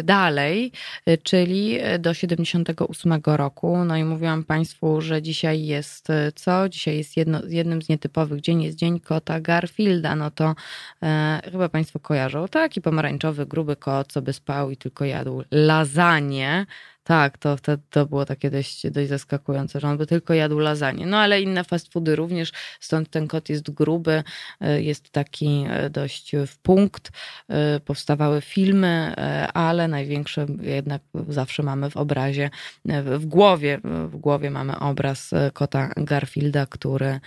dalej, e, czyli do 78 roku. No i mówiłam Państwu, że dzisiaj jest co? Dzisiaj jest jedno, jednym z nietypowych dzień, jest dzień kota Garfielda. No to e, chyba Państwo kojarzą. Taki pomarańczowy, gruby kot, co by spał i tylko jadł lasagne Tak, to wtedy to było takie dość, dość zaskakujące, że on by tylko jadł lasagne. No ale inne fast foody również, stąd ten kot jest gruby, e, jest taki e, dość w punkt. E, powstawały filmy, ale największe jednak zawsze mamy w obrazie, w głowie, w głowie mamy obraz kota Garfielda, który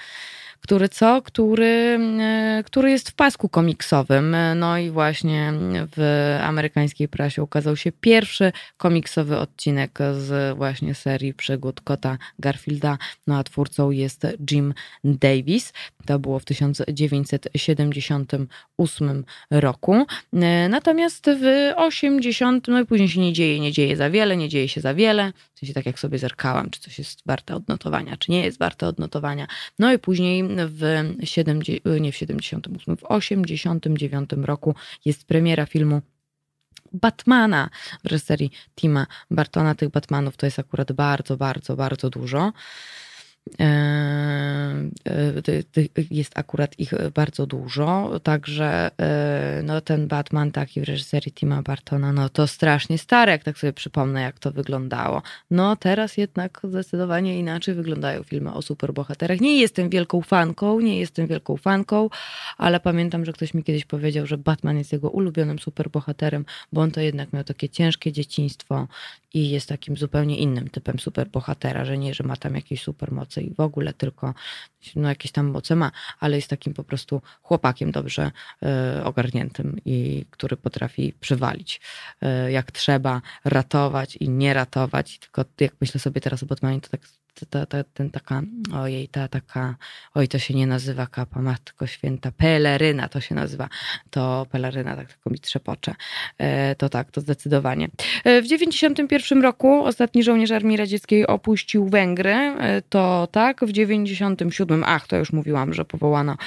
który co? Który, e, który jest w pasku komiksowym. No i właśnie w amerykańskiej prasie ukazał się pierwszy komiksowy odcinek z właśnie serii przygód kota Garfielda. No a twórcą jest Jim Davis. To było w 1978 roku. E, natomiast w 80, no i później się nie dzieje, nie dzieje za wiele, nie dzieje się za wiele. W sensie tak jak sobie zerkałam, czy coś jest warte odnotowania, czy nie jest warte odnotowania. No i później w 70, nie w 78, w 89 roku jest premiera filmu Batmana w reżyserii Tima Bartona. Tych Batmanów to jest akurat bardzo, bardzo, bardzo dużo. E, e, jest akurat ich bardzo dużo, także e, no, ten Batman taki w reżyserii Tima Bartona, no to strasznie stary, jak tak sobie przypomnę, jak to wyglądało. No teraz jednak zdecydowanie inaczej wyglądają filmy o superbohaterach. Nie jestem wielką fanką, nie jestem wielką fanką, ale pamiętam, że ktoś mi kiedyś powiedział, że Batman jest jego ulubionym superbohaterem, bo on to jednak miał takie ciężkie dzieciństwo i jest takim zupełnie innym typem superbohatera, że nie, że ma tam jakieś i w ogóle tylko no, jakieś tam moce ma, ale jest takim po prostu chłopakiem dobrze y, ogarniętym i który potrafi przywalić y, jak trzeba, ratować i nie ratować. Tylko jak myślę sobie teraz o Batmanie, to tak ta, ta, ten taka, ojej, ta taka, oj, to się nie nazywa kapa, matko święta, peleryna to się nazywa, to peleryna, tak tylko mi trzepocze. E, to tak, to zdecydowanie. E, w 91 roku ostatni żołnierz Armii Radzieckiej opuścił Węgry, e, to tak, w 97, ach, to już mówiłam, że powołano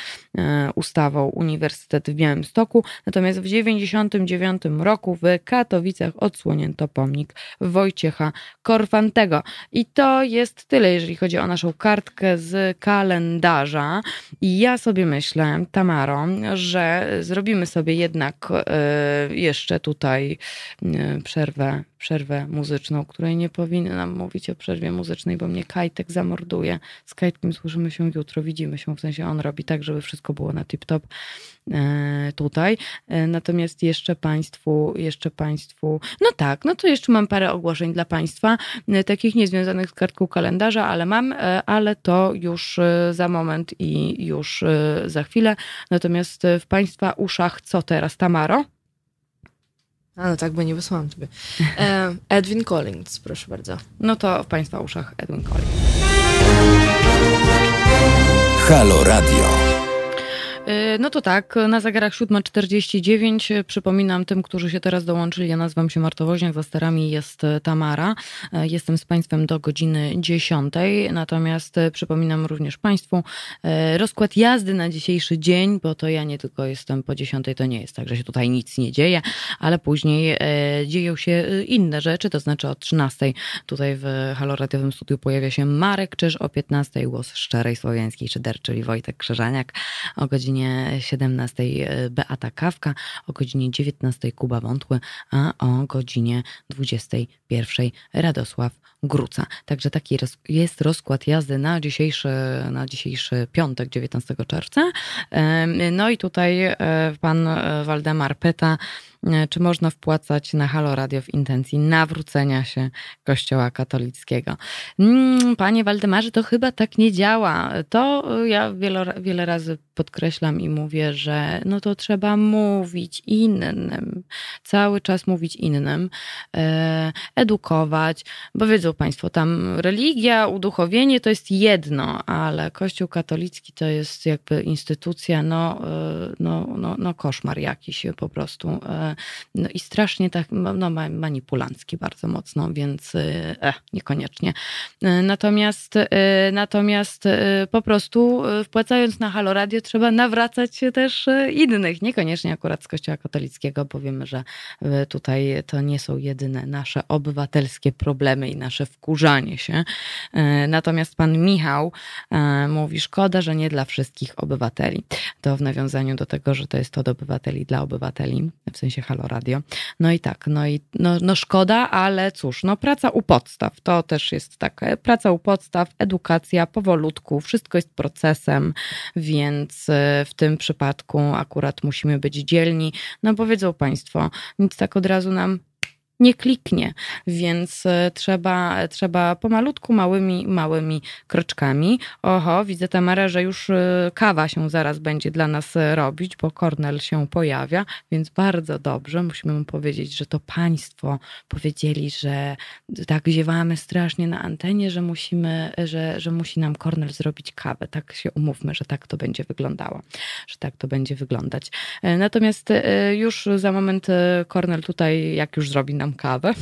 ustawą Uniwersytet w Białymstoku, natomiast w 99 roku w Katowicach odsłonięto pomnik Wojciecha Korfantego i to jest tyle, jeżeli chodzi o naszą kartkę z kalendarza. I ja sobie myślę, Tamaro, że zrobimy sobie jednak e, jeszcze tutaj e, przerwę, przerwę muzyczną, której nie powinnam mówić o przerwie muzycznej, bo mnie Kajtek zamorduje. Z Kajtkiem słyszymy się jutro, widzimy się, w sensie on robi tak, żeby wszystko było na tip-top e, tutaj. Natomiast jeszcze Państwu, jeszcze Państwu, no tak, no to jeszcze mam parę ogłoszeń dla Państwa, takich niezwiązanych z kartką kalendarza ale mam, e, ale to już e, za moment i już e, za chwilę. Natomiast w Państwa uszach co teraz, Tamaro? A no tak, bo nie wysłałam Ciebie. Edwin Collins, proszę bardzo. No to w Państwa uszach Edwin Collins. Halo Radio. Y, no to tak, na zegarach 7.49. Przypominam tym, którzy się teraz dołączyli, ja nazywam się Marta Woźniak, za sterami jest Tamara. Y, jestem z Państwem do godziny 10. Natomiast przypominam również Państwu rozkład jazdy na dzisiejszy dzień, bo to ja nie tylko jestem po 10, to nie jest tak, że się tutaj nic nie dzieje, ale później dzieją się inne rzeczy, to znaczy o 13 tutaj w Haloradiowym Studiu pojawia się Marek Czyż, o 15 głos szczerej słowiańskiej szyder, czyli Wojtek Krzyżaniak, o godzinie godzinie 17 e, Beata Kawka, o godzinie 19 Kuba Wątły, a o godzinie 21 Radosław Gruca. Także taki jest rozkład jazdy na dzisiejszy, na dzisiejszy piątek, 19 czerwca. No i tutaj e, pan e, Waldemar pyta, czy można wpłacać na Halo Radio w intencji nawrócenia się Kościoła katolickiego. Mm, panie Waldemarze, to chyba tak nie działa. To ja wiele, wiele razy podkreślam i mówię, że no to trzeba mówić innym, cały czas mówić innym, e, edukować, bo wiedzą Państwo, tam religia, uduchowienie to jest jedno, ale Kościół katolicki to jest jakby instytucja, no, e, no, no, no koszmar jakiś po prostu no i strasznie tak no, manipulancki bardzo mocno, więc eh, niekoniecznie. E, natomiast, e, natomiast po prostu wpłacając na Halo Radio trzeba nawracać też innych, niekoniecznie akurat z Kościoła katolickiego, bo wiemy, że tutaj to nie są jedyne nasze obywatelskie problemy i nasze wkurzanie się. Natomiast pan Michał mówi, szkoda, że nie dla wszystkich obywateli. To w nawiązaniu do tego, że to jest od obywateli dla obywateli, w sensie Halo Radio. No i tak, no i no, no szkoda, ale cóż, no praca u podstaw, to też jest taka, praca u podstaw, edukacja powolutku, wszystko jest procesem, więc w tym przypadku akurat musimy być dzielni. No powiedzą Państwo, nic tak od razu nam nie kliknie, więc e, trzeba, trzeba pomalutku, małymi, małymi kroczkami. Oho, widzę Tamara, że już e, kawa się zaraz będzie dla nas e, robić, bo Kornel się pojawia, więc bardzo dobrze. Musimy mu powiedzieć, że to państwo powiedzieli, że tak ziewamy strasznie na antenie, że musimy, że, że musi nam Kornel zrobić kawę. Tak się umówmy, że tak to będzie wyglądało, że tak to będzie wyglądać. Natomiast już za moment Kornel tutaj, jak już zrobi nam nam kawę.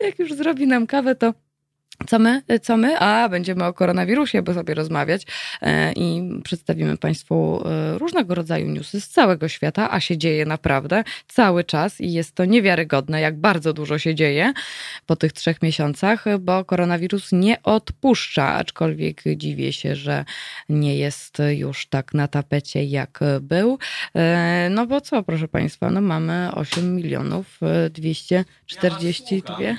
Jak już zrobi nam kawę, to co my? Co my? A, będziemy o koronawirusie bo sobie rozmawiać e, i przedstawimy Państwu e, różnego rodzaju newsy z całego świata, a się dzieje naprawdę cały czas i jest to niewiarygodne, jak bardzo dużo się dzieje po tych trzech miesiącach, bo koronawirus nie odpuszcza, aczkolwiek dziwię się, że nie jest już tak na tapecie, jak był. E, no bo co, proszę Państwa, no mamy 8 milionów 242. Ja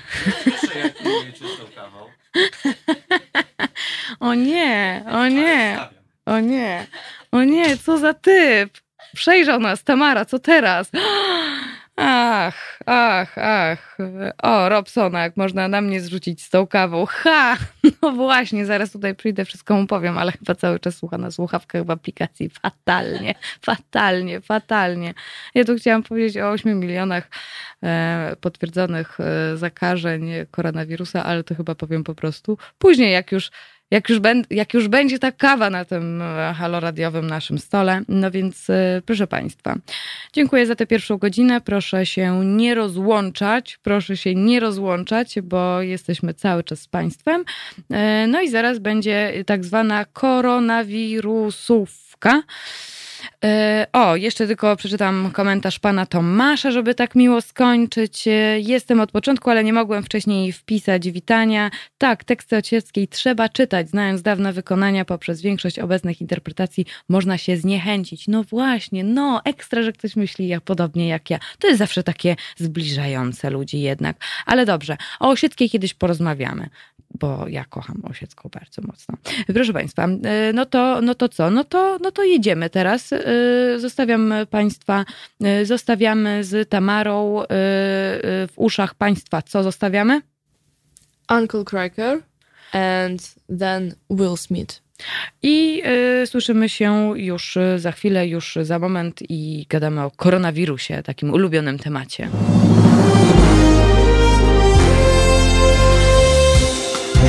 o nie, o nie, o nie, o nie, co za typ. Przejrzał nas, Tamara, co teraz? Ach, ach, ach. O, Robsona, jak można na mnie zrzucić z tą kawą. Ha! No właśnie, zaraz tutaj przyjdę, wszystko mu powiem, ale chyba cały czas słucha na słuchawkach w aplikacji. Fatalnie, fatalnie, fatalnie. Ja tu chciałam powiedzieć o 8 milionach e, potwierdzonych e, zakażeń koronawirusa, ale to chyba powiem po prostu później, jak już jak już, ben, jak już będzie ta kawa na tym e, haloradiowym naszym stole. No więc e, proszę Państwa, dziękuję za tę pierwszą godzinę. Proszę się nie rozłączać, proszę się nie rozłączać, bo jesteśmy cały czas z Państwem. E, no i zaraz będzie tak zwana koronawirusówka. E, o, jeszcze tylko przeczytam komentarz pana Tomasza, żeby tak miło skończyć. E, jestem od początku, ale nie mogłem wcześniej wpisać witania. Tak, teksty ocieckiej trzeba czytać, znając dawne wykonania poprzez większość obecnych interpretacji można się zniechęcić. No właśnie, no, ekstra, że ktoś myśli jak podobnie jak ja. To jest zawsze takie zbliżające ludzi jednak. Ale dobrze, o Osieckiej kiedyś porozmawiamy bo ja kocham Osiecką bardzo mocno. Proszę Państwa, e, no to, no to co? No to, no to jedziemy teraz. E, zostawiam Państwa, e, zostawiamy z Tamarą w uszach Państwa. Co zostawiamy? Uncle Cracker and then Will Smith. I y, słyszymy się już za chwilę, już za moment i gadamy o koronawirusie, takim ulubionym temacie.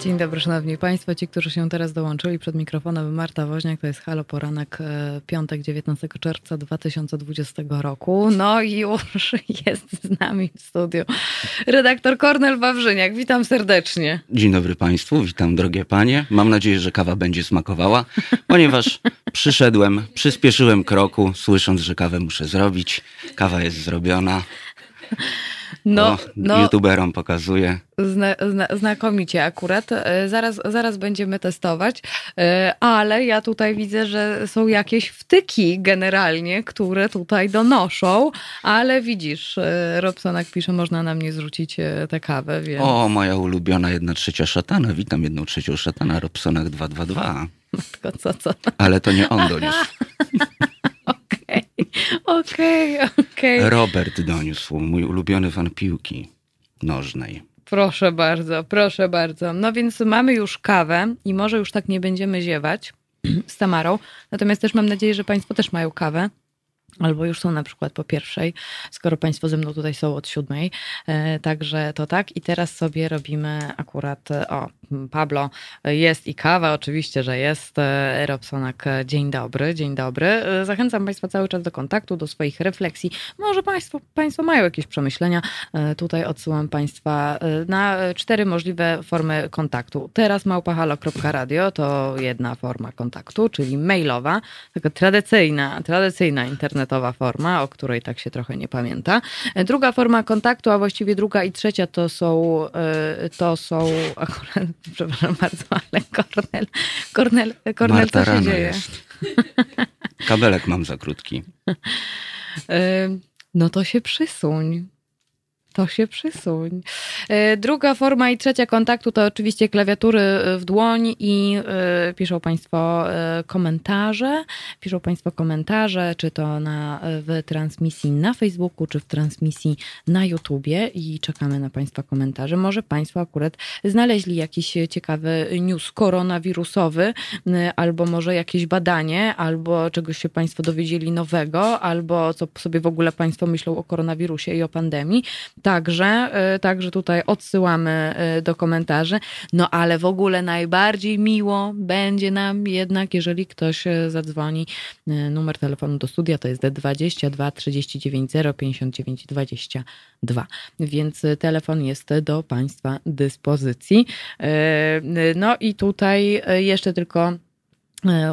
Dzień dobry, szanowni państwo. Ci, którzy się teraz dołączyli przed mikrofonem, Marta Woźniak, to jest Halo Poranek, e, piątek 19 czerwca 2020 roku. No i już jest z nami w studiu redaktor Kornel Wawrzyniak. Witam serdecznie. Dzień dobry państwu, witam drogie panie. Mam nadzieję, że kawa będzie smakowała, ponieważ przyszedłem, przyspieszyłem kroku, słysząc, że kawę muszę zrobić. Kawa jest zrobiona. No, o, no, YouTuberom pokazuje. Zna, zna, znakomicie akurat. E, zaraz, zaraz będziemy testować, e, ale ja tutaj widzę, że są jakieś wtyki generalnie, które tutaj donoszą, ale widzisz, e, Robsonak pisze, można na mnie zrzucić tę kawę. Więc... O, moja ulubiona jedna trzecia szatana. Witam jedną trzecią szatana, Robsonak 222. Matko, co, co? Ale to nie on doniósł. Okej, okej. Okay. Robert doniósł, mój ulubiony fan piłki nożnej. Proszę bardzo, proszę bardzo. No więc mamy już kawę i może już tak nie będziemy ziewać z Tamarą. Natomiast też mam nadzieję, że Państwo też mają kawę. Albo już są na przykład po pierwszej, skoro Państwo ze mną tutaj są od siódmej. E, także to tak. I teraz sobie robimy akurat, e, o, Pablo, jest i kawa, oczywiście, że jest. E, Robsonak, dzień dobry, dzień dobry. Zachęcam Państwa cały czas do kontaktu, do swoich refleksji. Może Państwo, państwo mają jakieś przemyślenia. Tutaj odsyłam Państwa na cztery możliwe formy kontaktu. Teraz małpahalo.radio to jedna forma kontaktu, czyli mailowa, taka tradycyjna, tradycyjna internet internetowa forma, o której tak się trochę nie pamięta. Druga forma kontaktu, a właściwie druga i trzecia to są, e, to są akurat, przepraszam bardzo, ale Kornel, Kornel, Kornel Marta co się dzieje? Jest. Kabelek mam za krótki. E, no to się przysuń to się przysuń. E, druga forma i trzecia kontaktu to oczywiście klawiatury w dłoń i e, piszą Państwo e, komentarze. Piszą Państwo komentarze, czy to na, w transmisji na Facebooku, czy w transmisji na YouTubie i czekamy na Państwa komentarze. Może Państwo akurat znaleźli jakiś ciekawy news koronawirusowy, albo może jakieś badanie, albo czegoś się Państwo dowiedzieli nowego, albo co sobie w ogóle Państwo myślą o koronawirusie i o pandemii Także, y, także tutaj odsyłamy y, do komentarzy. No ale w ogóle najbardziej miło będzie nam jednak, jeżeli ktoś y, zadzwoni. Numer telefonu do studia to jest 22 39 059 22. Więc telefon jest do Państwa dyspozycji. No i tutaj jeszcze tylko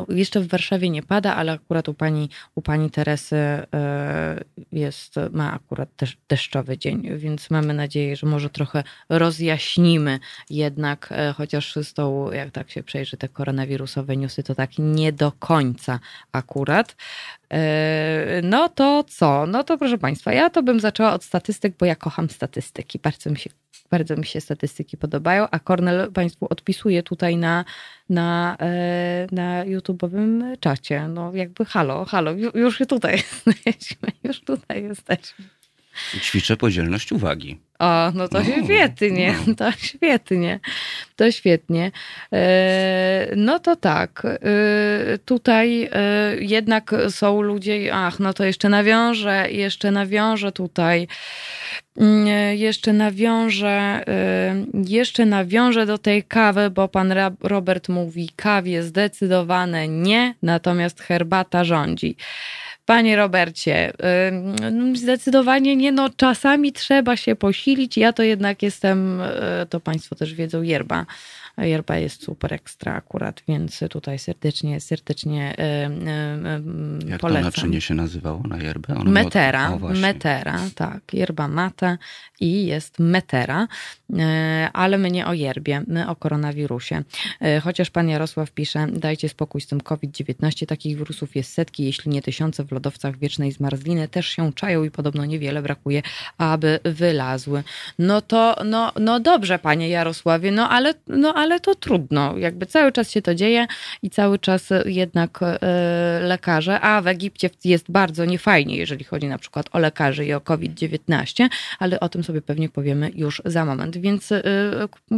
jeszcze w Warszawie nie pada, ale akurat u pani, u pani Teresy e, jest, ma akurat deszczowy dzień, więc mamy nadzieję, że może trochę rozjaśnimy jednak, e, chociaż z tą, jak tak się przejrzy te koronawirusowe newsy, to tak nie do końca akurat. No to co? No to proszę Państwa, ja to bym zaczęła od statystyk, bo ja kocham statystyki. Bardzo mi się, bardzo mi się statystyki podobają, a Kornel Państwu odpisuje tutaj na, na, e, na YouTube'owym czacie. No jakby halo, halo, już tutaj jesteśmy, już tutaj jesteśmy. Ćwiczę podzielność uwagi. O, no to no, świetnie, no. to świetnie, to świetnie. E, no to tak, e, tutaj e, jednak są ludzie, ach, no to jeszcze nawiążę, jeszcze nawiążę tutaj, mm, jeszcze nawiążę, jeszcze nawiążę do tej kawy, bo pan Robert mówi kawie zdecydowane nie, natomiast herbata rządzi. Panie Robercie, zdecydowanie nie, no czasami trzeba się posilić. Ja to jednak jestem, e, to Państwo też wiedzą, yerba Yerba jest super ekstra akurat, więc tutaj serdecznie, serdecznie yy, Jak polecam. to naczynie się nazywało na yerbę? Ono metera, o, metera, tak. Yerba mate i jest metera, yy, ale my nie o yerbie, my o koronawirusie. Yy, chociaż pan Jarosław pisze, dajcie spokój z tym COVID-19, takich wirusów jest setki, jeśli nie tysiące w lodowcach wiecznej zmarzliny, też się czają i podobno niewiele brakuje, aby wylazły. No to, no, no dobrze, panie Jarosławie, no ale, no ale ale to trudno. Jakby cały czas się to dzieje i cały czas jednak e, lekarze, a w Egipcie jest bardzo niefajnie, jeżeli chodzi na przykład o lekarzy i o COVID-19, ale o tym sobie pewnie powiemy już za moment. Więc e,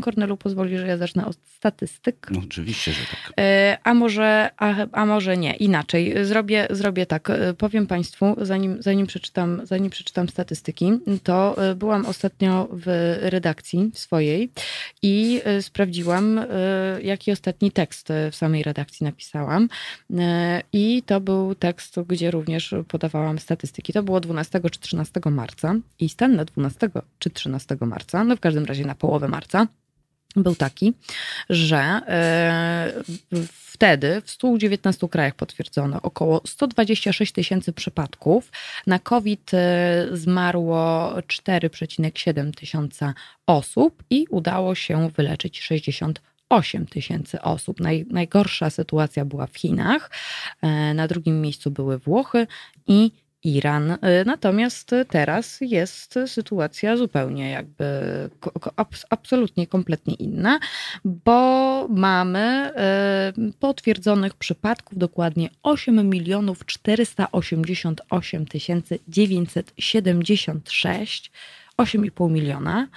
Kornelu pozwoli, że ja zacznę od statystyk. No oczywiście, że tak. E, a może, a, a może nie, inaczej. Zrobię, zrobię tak. Powiem Państwu, zanim, zanim, przeczytam, zanim przeczytam statystyki, to byłam ostatnio w redakcji swojej i sprawdziłam, sprawdziłam, y, jaki ostatni tekst w samej redakcji napisałam. Y, I to był tekst, gdzie również podawałam statystyki. To było 12 czy 13 marca. I stan na 12 czy 13 marca, no w każdym razie na połowę marca, był taki, że y, wtedy w 119 krajach potwierdzono około 126 tysięcy przypadków. Na COVID zmarło 4,7 tysiąca osób i udało się wyleczyć 68 tysięcy osób. Naj, najgorsza sytuacja była w Chinach, e, na drugim miejscu były Włochy i Iran. E, natomiast teraz jest sytuacja zupełnie jakby absolutnie kompletnie inna, bo mamy e, potwierdzonych przypadków dokładnie 8 milionów 488 tysięcy 976 8,5 miliona,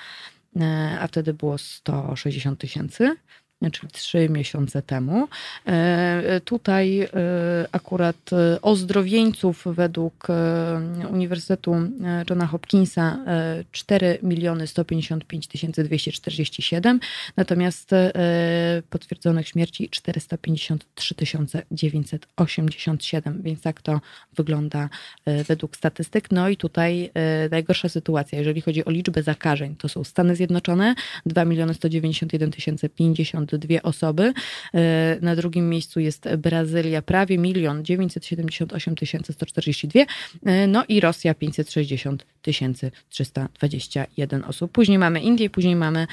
e, a wtedy było 160 tysięcy. Czyli trzy miesiące temu. Tutaj akurat ozdrowieńców według Uniwersytetu Johna Hopkinsa 4 miliony 155 247, natomiast potwierdzonych śmierci 453 987, więc tak to wygląda według statystyk. No i tutaj najgorsza sytuacja, jeżeli chodzi o liczbę zakażeń, to są Stany Zjednoczone, 2 miliony 191 052 osoby. E, na drugim miejscu jest Brazylia, prawie 1 978 142. No i Rosja 560 321 osób. Później mamy Indię, później mamy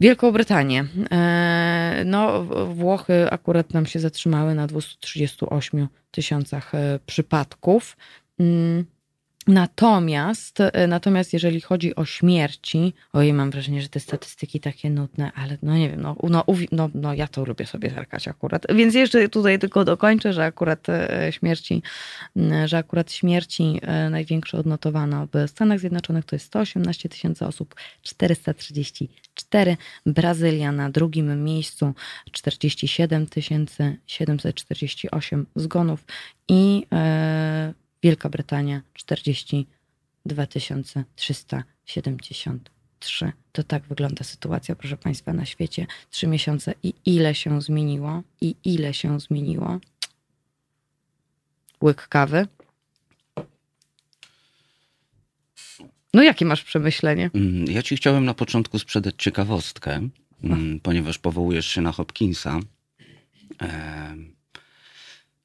Wielką Brytanię. E, no, Włochy akurat nam się zatrzymały na 238 tysiącach e, przypadków. Natomiast, e, natomiast jeżeli chodzi o śmierci, ojej, mam wrażenie, że te statystyki takie nudne, ale no nie wiem, no, no, no, no ja to lubię sobie zerkać akurat. Więc jeszcze tutaj tylko dokończę, że akurat e, śmierci, że akurat śmierci e, największe odnotowano w Stanach Zjednoczonych to jest 118 tysięcy osób, 434. Brazylia na drugim miejscu 47 748 zgonów i Wielka Brytania 42 373. To tak wygląda sytuacja, proszę Państwa, na świecie. Trzy miesiące i ile się zmieniło? I ile się zmieniło? Łyk kawy. No jakie masz przemyślenie? Mm, ja ci chciałem na początku sprzedać ciekawostkę, mm, ponieważ powołujesz się na Hopkinsa.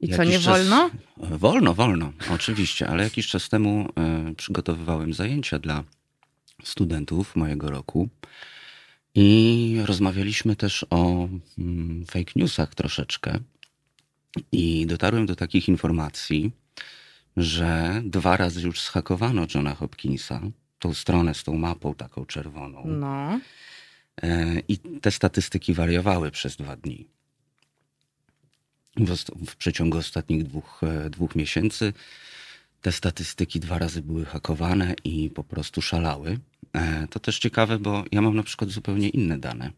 I co, nie czas... wolno? Wolno, wolno, oczywiście, ale jakiś czas temu y, przygotowywałem zajęcia dla studentów mojego roku i rozmawialiśmy też o mm, fake newsach troszeczkę. I dotarłem do takich informacji, że dwa razy już schakowano Johna Hopkinsa, tą stronę z tą mapą taką czerwoną. No. E, I te statystyki wariowały przez dwa dni w, w przeciągu ostatnich dwóch, e, dwóch miesięcy. Te statystyki dwa razy były hakowane i po prostu szalały. E, to też ciekawe, bo ja mam na przykład zupełnie inne dane.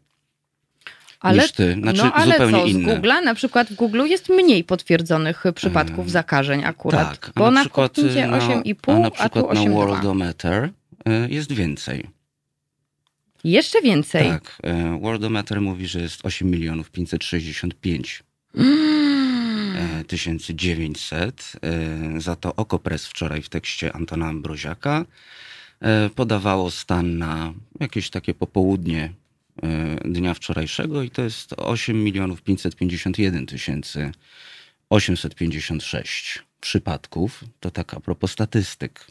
Ale, niż ty. Znaczy, no, ale zupełnie co, inne. z Google'a? Na przykład w Google jest mniej potwierdzonych przypadków zakażeń akurat. Tak, bo na, przykład na 8,5, a na przykład a na Worldometer e, jest więcej. Jeszcze więcej? Tak. Worldometer mówi, że jest 8 milionów 565 1900. E, za to Okopres wczoraj w tekście Antona Ambroziaka e, podawało stan na jakieś takie popołudnie e, dnia wczorajszego i to jest 8 milionów 551 tysięcy 856 przypadków. To tak a propos statystyk,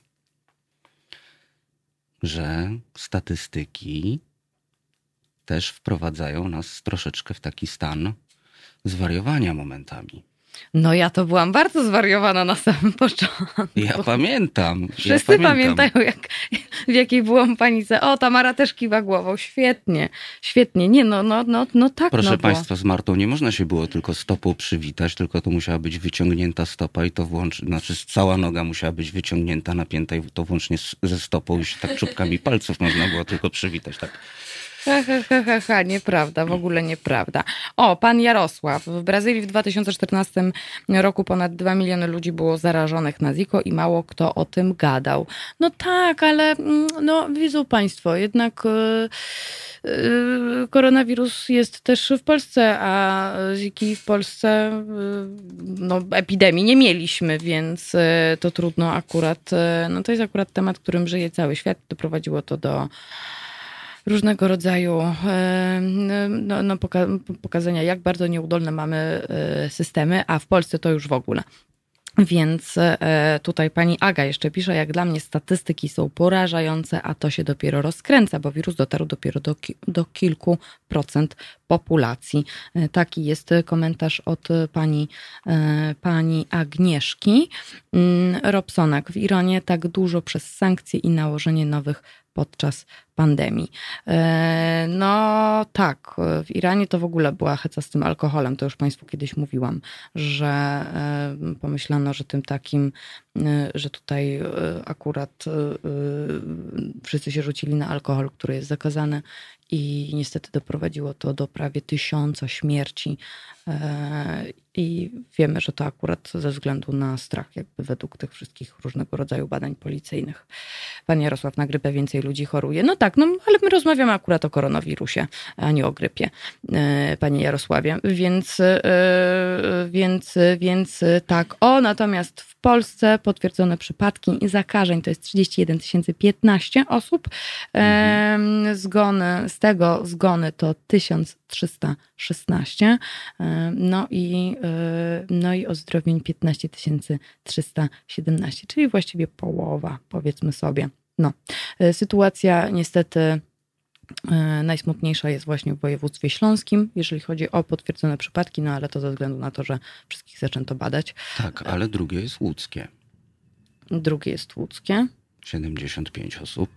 że statystyki też wprowadzają nas troszeczkę w taki stan zwariowania momentami. No ja to byłam bardzo zwariowana na samym początku. Ja pamiętam. Wszyscy ja pamiętam. pamiętają, jak, w jakiej byłam panice. O, Tamara też kiwa głową. Świetnie, świetnie. Nie, no, no, no, no tak. Proszę no Państwa, z Martą nie można się było tylko stopą przywitać, tylko to musiała być wyciągnięta stopa i to włącz, znaczy cała noga musiała być wyciągnięta, napięta i to włącznie ze stopą i się tak czubkami palców można było tylko przywitać. Tak. Ha, ha, ha, ha, ha, nieprawda, w ogóle nieprawda. O, pan Jarosław. W Brazylii w 2014 roku ponad 2 miliony ludzi było zarażonych na Zika i mało kto o tym gadał. No tak, ale mm, no widzą państwo, jednak yy, koronawirus jest też w Polsce, a Ziki w Polsce yy, no, epidemii nie mieliśmy, więc to trudno akurat, no to jest akurat temat, którym żyje cały świat. Doprowadziło to do różnego rodzaju no, no, pokazania, jak bardzo nieudolne mamy e, systemy, a w Polsce to już w ogóle. Więc e, tutaj pani Aga jeszcze pisze, jak dla mnie statystyki są porażające, a to się dopiero rozkręca, bo wirus dotarł dopiero do, do kilku procent populacji. E, taki jest komentarz od pani, pani Agnieszki. Mm, Robsonak w Iranie tak dużo przez sankcje i nałożenie nowych podczas pandemii. E, no tak, w Iranie to w ogóle była heca z tym alkoholem. To już Państwu kiedyś mówiłam, że e, pomyślano, że tym takim że tutaj akurat wszyscy się rzucili na alkohol, który jest zakazany i niestety doprowadziło to do prawie tysiąca śmierci. E, I wiemy, że to akurat ze względu na strach, jakby według tych wszystkich różnego rodzaju badań policyjnych. Pan Jarosław, na grypę więcej ludzi choruje. No tak, no ale my rozmawiamy akurat o koronawirusie, a nie o grypie, e, panie Jarosławie. Więc, e, więc, więc tak. O, natomiast w Polsce potwierdzone przypadki zakażeń to jest 31 015 osób. Mhm. Zgony, z tego zgony to 1316. No i, no i ozdrowień 15 317, czyli właściwie połowa, powiedzmy sobie. No, sytuacja niestety najsmutniejsza jest właśnie w województwie śląskim, jeżeli chodzi o potwierdzone przypadki, no ale to ze względu na to, że wszystkich zaczęto badać. Tak, ale drugie jest łódzkie. Drugie jest łódzkie. 75 osób.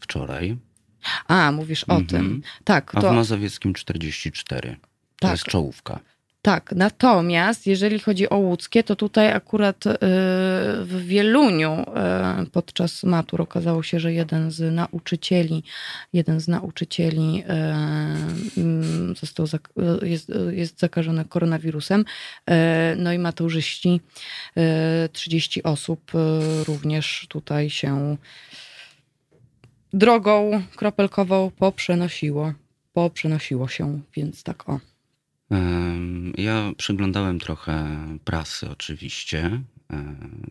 Wczoraj. A, mówisz o tym. Mhm. Tak. To... A w Mazowieckim 44. To tak. jest czołówka. Tak, natomiast jeżeli chodzi o łódzkie, to tutaj akurat y, w Wieluniu y, podczas matur okazało się, że jeden z nauczycieli, jeden z nauczycieli y, mm, został, jest, jest zakażony koronawirusem. No i maturzyści, 30 osób również tutaj się drogą kropelkową poprzenosiło, poprzenosiło się, więc tak o. Ja przeglądałem trochę prasy oczywiście,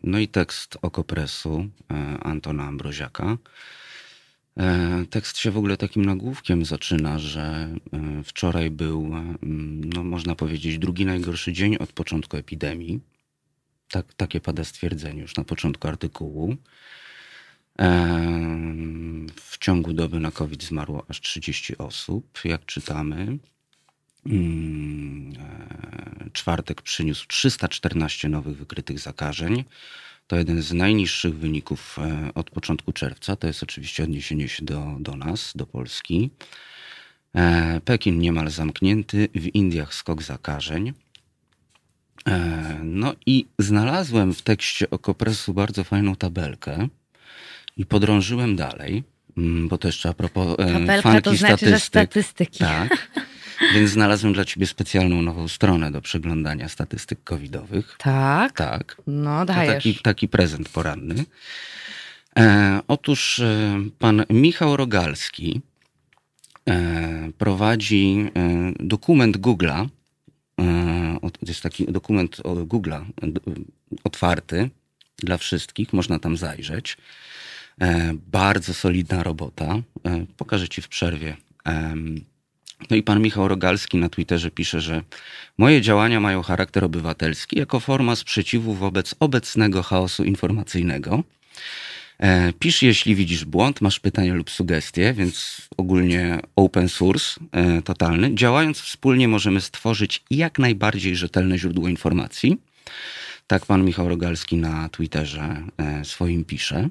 no i tekst Okopresu Antona Ambroziaka. E, tekst się w ogóle takim nagłówkiem zaczyna, że wczoraj był, no można powiedzieć, drugi najgorszy dzień od początku epidemii. Tak, takie pada stwierdzenie już na początku artykułu. W ciągu doby na COVID zmarło aż 30 osób, jak czytamy. Mm, e, czwartek przyniósł 314 nowych wykrytych zakażeń. To jeden z najniższych wyników e, od początku czerwca. To jest oczywiście odniesienie się do, do nas, do Polski. E, Pekin niemal zamknięty, w Indiach skok zakażeń. No i znalazłem w tekście Okopresu bardzo fajną tabelkę i podrążyłem dalej, mm, bo to jeszcze a propos Tabelka fanki to znaczy, statystyk. Że statystyki. Tak. Więc znalazłem dla ciebie specjalną nową stronę do przeglądania statystyk covidowych. Tak? Tak. No dajesz. taki, taki prezent poranny. E, otóż e, pan Michał Rogalski e, prowadzi e, dokument Google'a. E, to jest taki dokument Google'a e, otwarty dla wszystkich, można tam zajrzeć. Bardzo solidna robota. Pokażę ci w przerwie no i pan Michał Rogalski na Twitterze pisze, że moje działania mają charakter obywatelski jako forma sprzeciwu wobec obecnego chaosu informacyjnego. E, pisz, jeśli widzisz błąd, masz pytanie lub sugestie, więc ogólnie open source e, totalny. Działając wspólnie możemy stworzyć jak najbardziej rzetelne źródło informacji. Tak pan Michał Rogalski na Twitterze e, swoim pisze.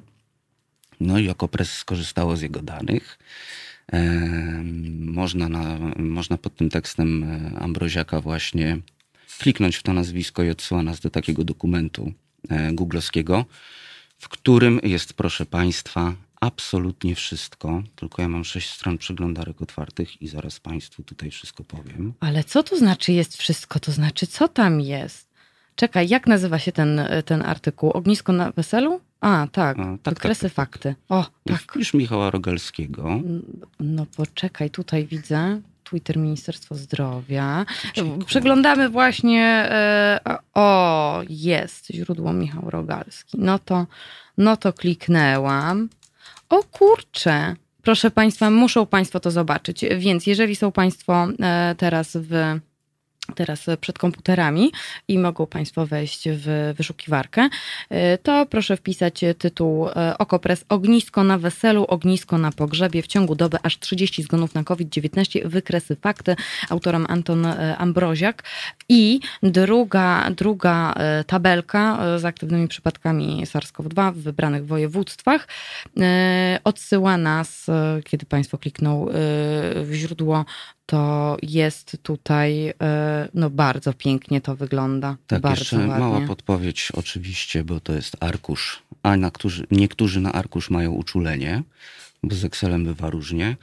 No i Okopres skorzystało z jego danych. Można, na, można pod tym tekstem e, Ambroziaka właśnie kliknąć w to nazwisko i odsyła nas do takiego dokumentu e, googlowskiego, w którym jest, proszę Państwa, absolutnie wszystko. Tylko ja mam sześć stron przeglądarek otwartych i zaraz Państwu tutaj wszystko powiem. Ale co to znaczy jest wszystko? To znaczy, co tam jest? Czekaj, jak nazywa się ten, ten artykuł? Ognisko na weselu? A, tak. A, tak Wykresy tak, tak, fakty. O, tak. Już Michała Rogalskiego. No poczekaj, tutaj widzę. Twitter Ministerstwo Zdrowia. Ciekawe. Przeglądamy właśnie. E, o, jest źródło Michał Rogalski. No to, no to kliknęłam. O kurczę. Proszę Państwa, muszą Państwo to zobaczyć. Więc jeżeli są Państwo e, teraz w teraz przed komputerami i mogą Państwo wejść w wyszukiwarkę, e, to proszę wpisać tytuł e, Okopres Ognisko na weselu, ognisko na pogrzebie. W ciągu doby aż 30 zgonów na COVID-19. Wykresy fakty. Autorem Anton e, Ambroziak. I druga, druga tabelka z aktywnymi przypadkami SARS-CoV-2 w wybranych województwach odsyła nas, kiedy Państwo klikną w źródło, to jest tutaj, e, no bardzo pięknie to wygląda. Tak, bardzo jeszcze ładnie. mała podpowiedź oczywiście, bo to jest arkusz, a na którzy, niektórzy na arkusz mają uczulenie, bo z Excelem bywa różnie.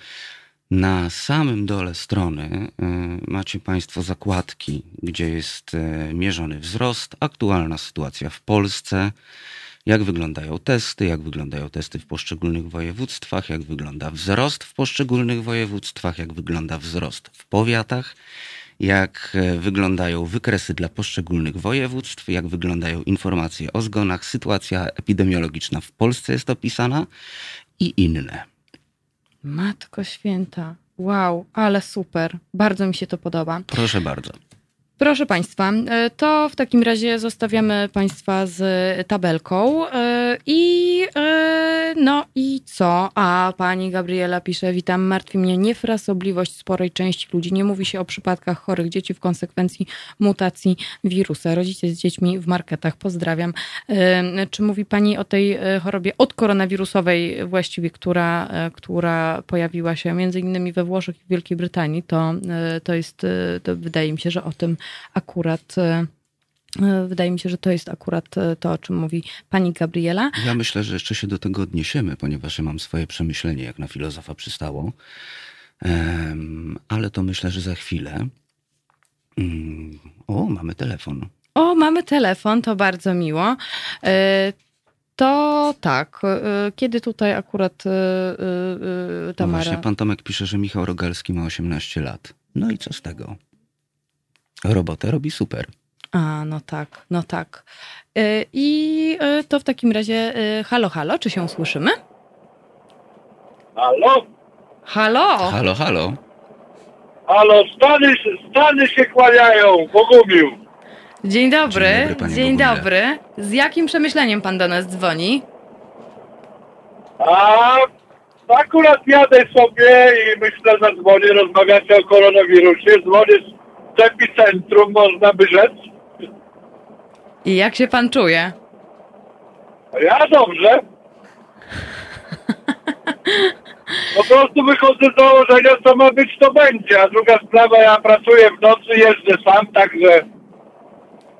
Na samym dole strony y, macie Państwo zakładki, gdzie jest y, mierzony wzrost, aktualna sytuacja w Polsce, jak wyglądają testy, jak wyglądają testy w poszczególnych województwach, jak wygląda wzrost w poszczególnych województwach, jak wygląda wzrost w powiatach, jak e, wyglądają wykresy dla poszczególnych województw, jak wyglądają informacje o zgonach, sytuacja epidemiologiczna w Polsce jest opisana i inne. Matko święta. Wow, ale super. Bardzo mi się to podoba. Proszę bardzo. Proszę Państwa, e, to w takim razie zostawiamy Państwa z tabelką. e, I e, no i co? A pani Gabriela pisze: Witam, martwi mnie niefrasobliwość sporej części ludzi. Nie mówi się o przypadkach chorych dzieci w konsekwencji mutacji wirusa. Rodzice z dziećmi w marketach. Pozdrawiam. Czy mówi Pani o tej chorobie od koronawirusowej, właściwie, która, która pojawiła się między innymi we Włoszech i Wielkiej Brytanii? To, to jest, to wydaje mi się, że o tym akurat. e, e, Wydaje mi się, że to jest akurat e, to, o czym mówi pani Gabriela. Ja myślę, że jeszcze się do tego odniesiemy, ponieważ ja mam swoje przemyślenie, jak na filozofa przystało. Ale to myślę, że za chwilę. Mm, O, mamy telefon. O, mamy telefon, to bardzo miło. To tak, kiedy tutaj akurat e, No Tamara. właśnie, pan Tomek pisze, że Michał Rogalski ma 18 lat. No i co z tego? Robotę robi super. A, no tak, no tak. E, I e, to w takim razie, e, halo, halo, czy się słyszymy? Halo? Halo! Halo, halo. Halo, Stany, Stany się kłaniają, Bogumił. Dzień dobry, Dzień dobry, dzień dobry. Z jakim przemyśleniem pan do nas dzwoni? A akurat jadę sobie i myślę, że dzwonię, rozmawiacie o koronawirusie, dzwonię z epicentrum, można by rzec. I jak się pan czuje? Ja dobrze. Po prostu wychodzę z założenia, co ma być, to będzie. A druga sprawa, ja pracuję w nocy, jeżdżę sam, także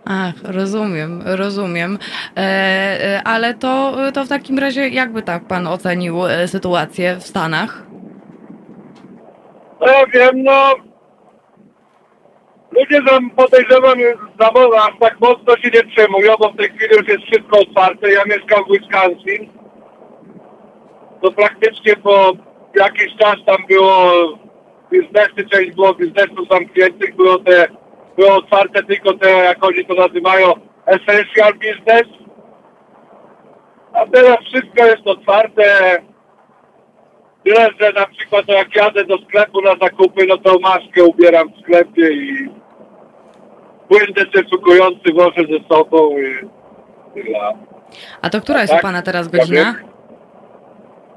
Ach, rozumiem, rozumiem. E, e, ale to, to w takim razie, jakby tak pan ocenił e, sytuację w Stanach? No ja wiem, no... Ludzie tam podejrzewam, za mo- aż tak mocno się nie przejmują, bo w tej chwili już jest wszystko otwarte. Ja mieszkam w Wisconsin. To praktycznie po jakiś czas tam było biznesy, część było biznesów zamkniętych, było te, było otwarte tylko te, jak oni to nazywają, essential business. A teraz wszystko jest otwarte. Tyle, że na przykład jak jadę do sklepu na zakupy, no to maskę ubieram w sklepie i płyn dezynfekujący wożę ze sobą i tyle. A to która jest u Tak, pana teraz ja godzina?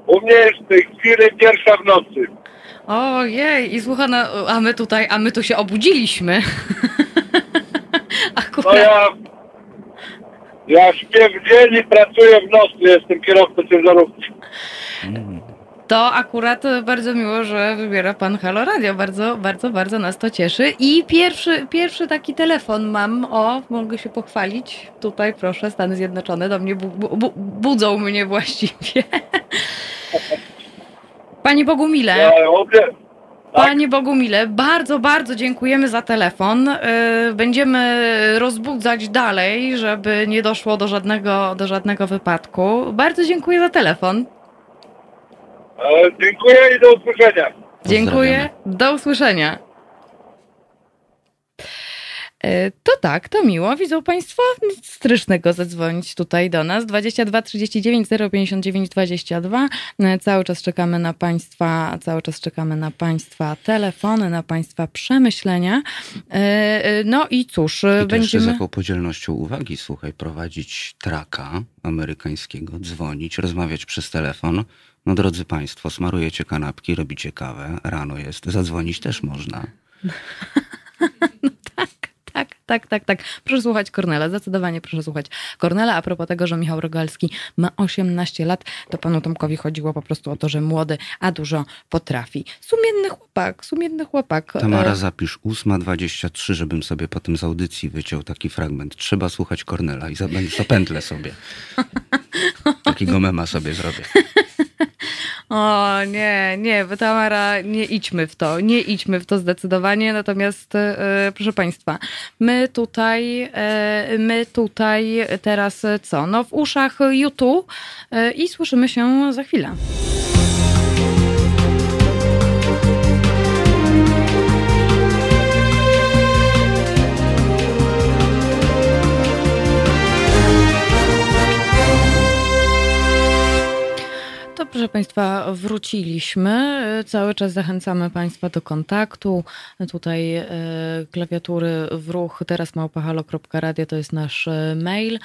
U mnie jest w tej chwili pierwsza w nocy. Ojej, i słucha, no, a my tutaj, a my tu się obudziliśmy. No Akurat. ja, ja śpię w dzień i pracuję w nocy, jestem kierowcą ciężarówki. To akurat bardzo miło, że wybiera pan Halo Radio. Bardzo, bardzo, bardzo nas to cieszy. I pierwszy, pierwszy taki telefon mam. O, mogę się pochwalić. Tutaj proszę, Stany Zjednoczone do mnie bu, bu, bu, budzą mnie właściwie. Panie Bogumile, Ja tak. Panie Bogumile, bardzo, bardzo dziękujemy za telefon. Y, Będziemy rozbudzać dalej, żeby nie doszło do żadnego, do żadnego wypadku. Bardzo dziękuję za telefon. E, dziękuję i do usłyszenia. Dziękuję. Do usłyszenia. E, To tak, to miło. Widzą Państwo strasznego zadzwonić tutaj do nas. 22 39 059 22. E, Cały czas czekamy na Państwa, cały czas czekamy na Państwa telefony, na Państwa przemyślenia. E, e, No i cóż, I to jeszcze z będziemy... jaką podzielnością uwagi, słuchaj, prowadzić traka amerykańskiego, dzwonić, rozmawiać przez telefon. No drodzy Państwo, smarujecie kanapki, robicie kawę, rano jest, zadzwonić też można. Tak, tak. tak, tak, tak. Proszę słuchać Kornela, zdecydowanie proszę słuchać Kornela. A propos tego, że Michał Rogalski ma 18 lat, to panu Tomkowi chodziło po prostu o to, że młody, a dużo potrafi. Sumienny chłopak, sumienny chłopak. Tamara, E, zapisz 8.23, żebym sobie potem z audycji wyciął taki fragment. Trzeba słuchać Kornela i zapętlę sobie. Takiego mema sobie zrobię. O nie, nie, Tamara, nie idźmy w to, nie idźmy w to zdecydowanie. Natomiast, e, proszę Państwa, my tutaj, e, my tutaj teraz co? No w uszach YouTube e, i słyszymy się za chwilę. To proszę Państwa, wróciliśmy. Cały czas zachęcamy Państwa do kontaktu. Tutaj e, klawiatury w ruch teraz małpahalo.radio to jest nasz e, mail.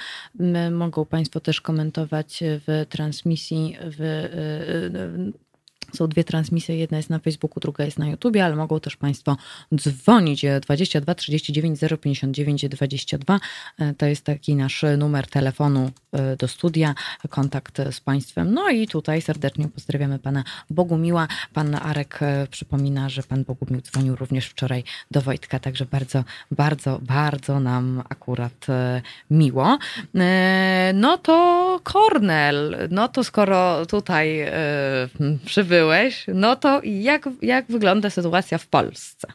Mogą Państwo też komentować w transmisji w, e, są dwie transmisje, jedna jest na Facebooku, druga jest na YouTubie, ale mogą też Państwo dzwonić 22 39 059 22. E, To jest taki nasz numer telefonu e, do studia, kontakt z Państwem. No i tutaj serdecznie pozdrawiamy Pana Bogumiła. Pan Arek e, przypomina, że Pan Bogumił dzwonił również wczoraj do Wojtka, także bardzo, bardzo, bardzo nam akurat e, miło. No to Kornel, no to skoro tutaj e, przybyłeś, no to jak, jak wygląda sytuacja w Polsce?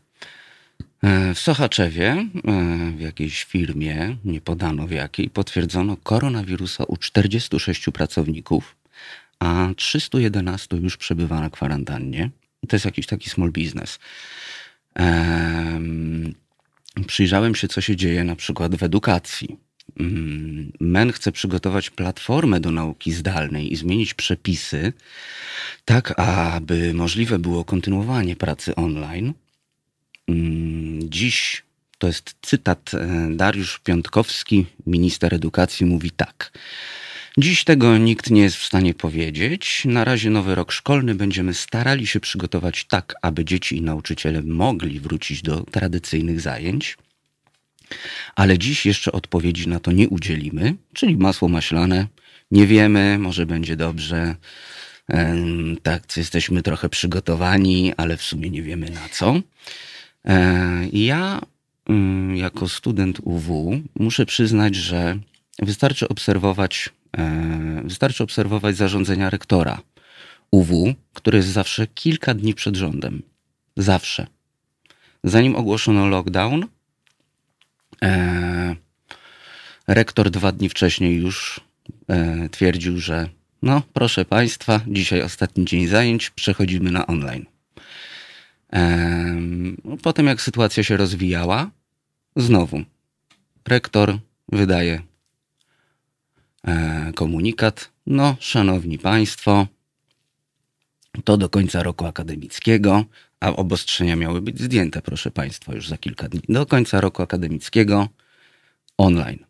E, W Sochaczewie, e, w jakiejś firmie, nie podano w jakiej, potwierdzono koronawirusa u 46 pracowników, a 311 już przebywa na kwarantannie. To jest jakiś taki small business. Em, Przyjrzałem się, co się dzieje na przykład w edukacji. Mm, MEN chce przygotować platformę do nauki zdalnej i zmienić przepisy, tak aby możliwe było kontynuowanie pracy online. Mm, Dziś, to jest cytat, e, Dariusz Piątkowski, minister edukacji, mówi tak. Dziś tego nikt nie jest w stanie powiedzieć. Na razie nowy rok szkolny będziemy starali się przygotować tak, aby dzieci i nauczyciele mogli wrócić do tradycyjnych zajęć. Ale dziś jeszcze odpowiedzi na to nie udzielimy, czyli masło maślane. Nie wiemy, może będzie dobrze. Tak, jesteśmy trochę przygotowani, ale w sumie nie wiemy na co. E, Ja, mm, jako student UW, muszę przyznać, że wystarczy obserwować, e, wystarczy obserwować zarządzenia rektora UW, które jest zawsze kilka dni przed rządem. Zawsze. Zanim ogłoszono lockdown, e, rektor dwa dni wcześniej już e, twierdził, że no, proszę Państwa, dzisiaj ostatni dzień zajęć, przechodzimy na online. Em, Potem, jak sytuacja się rozwijała, znowu rektor wydaje e, komunikat. No, szanowni Państwo, to do końca roku akademickiego, a obostrzenia miały być zdjęte, proszę Państwa, już za kilka dni. Do końca roku akademickiego online.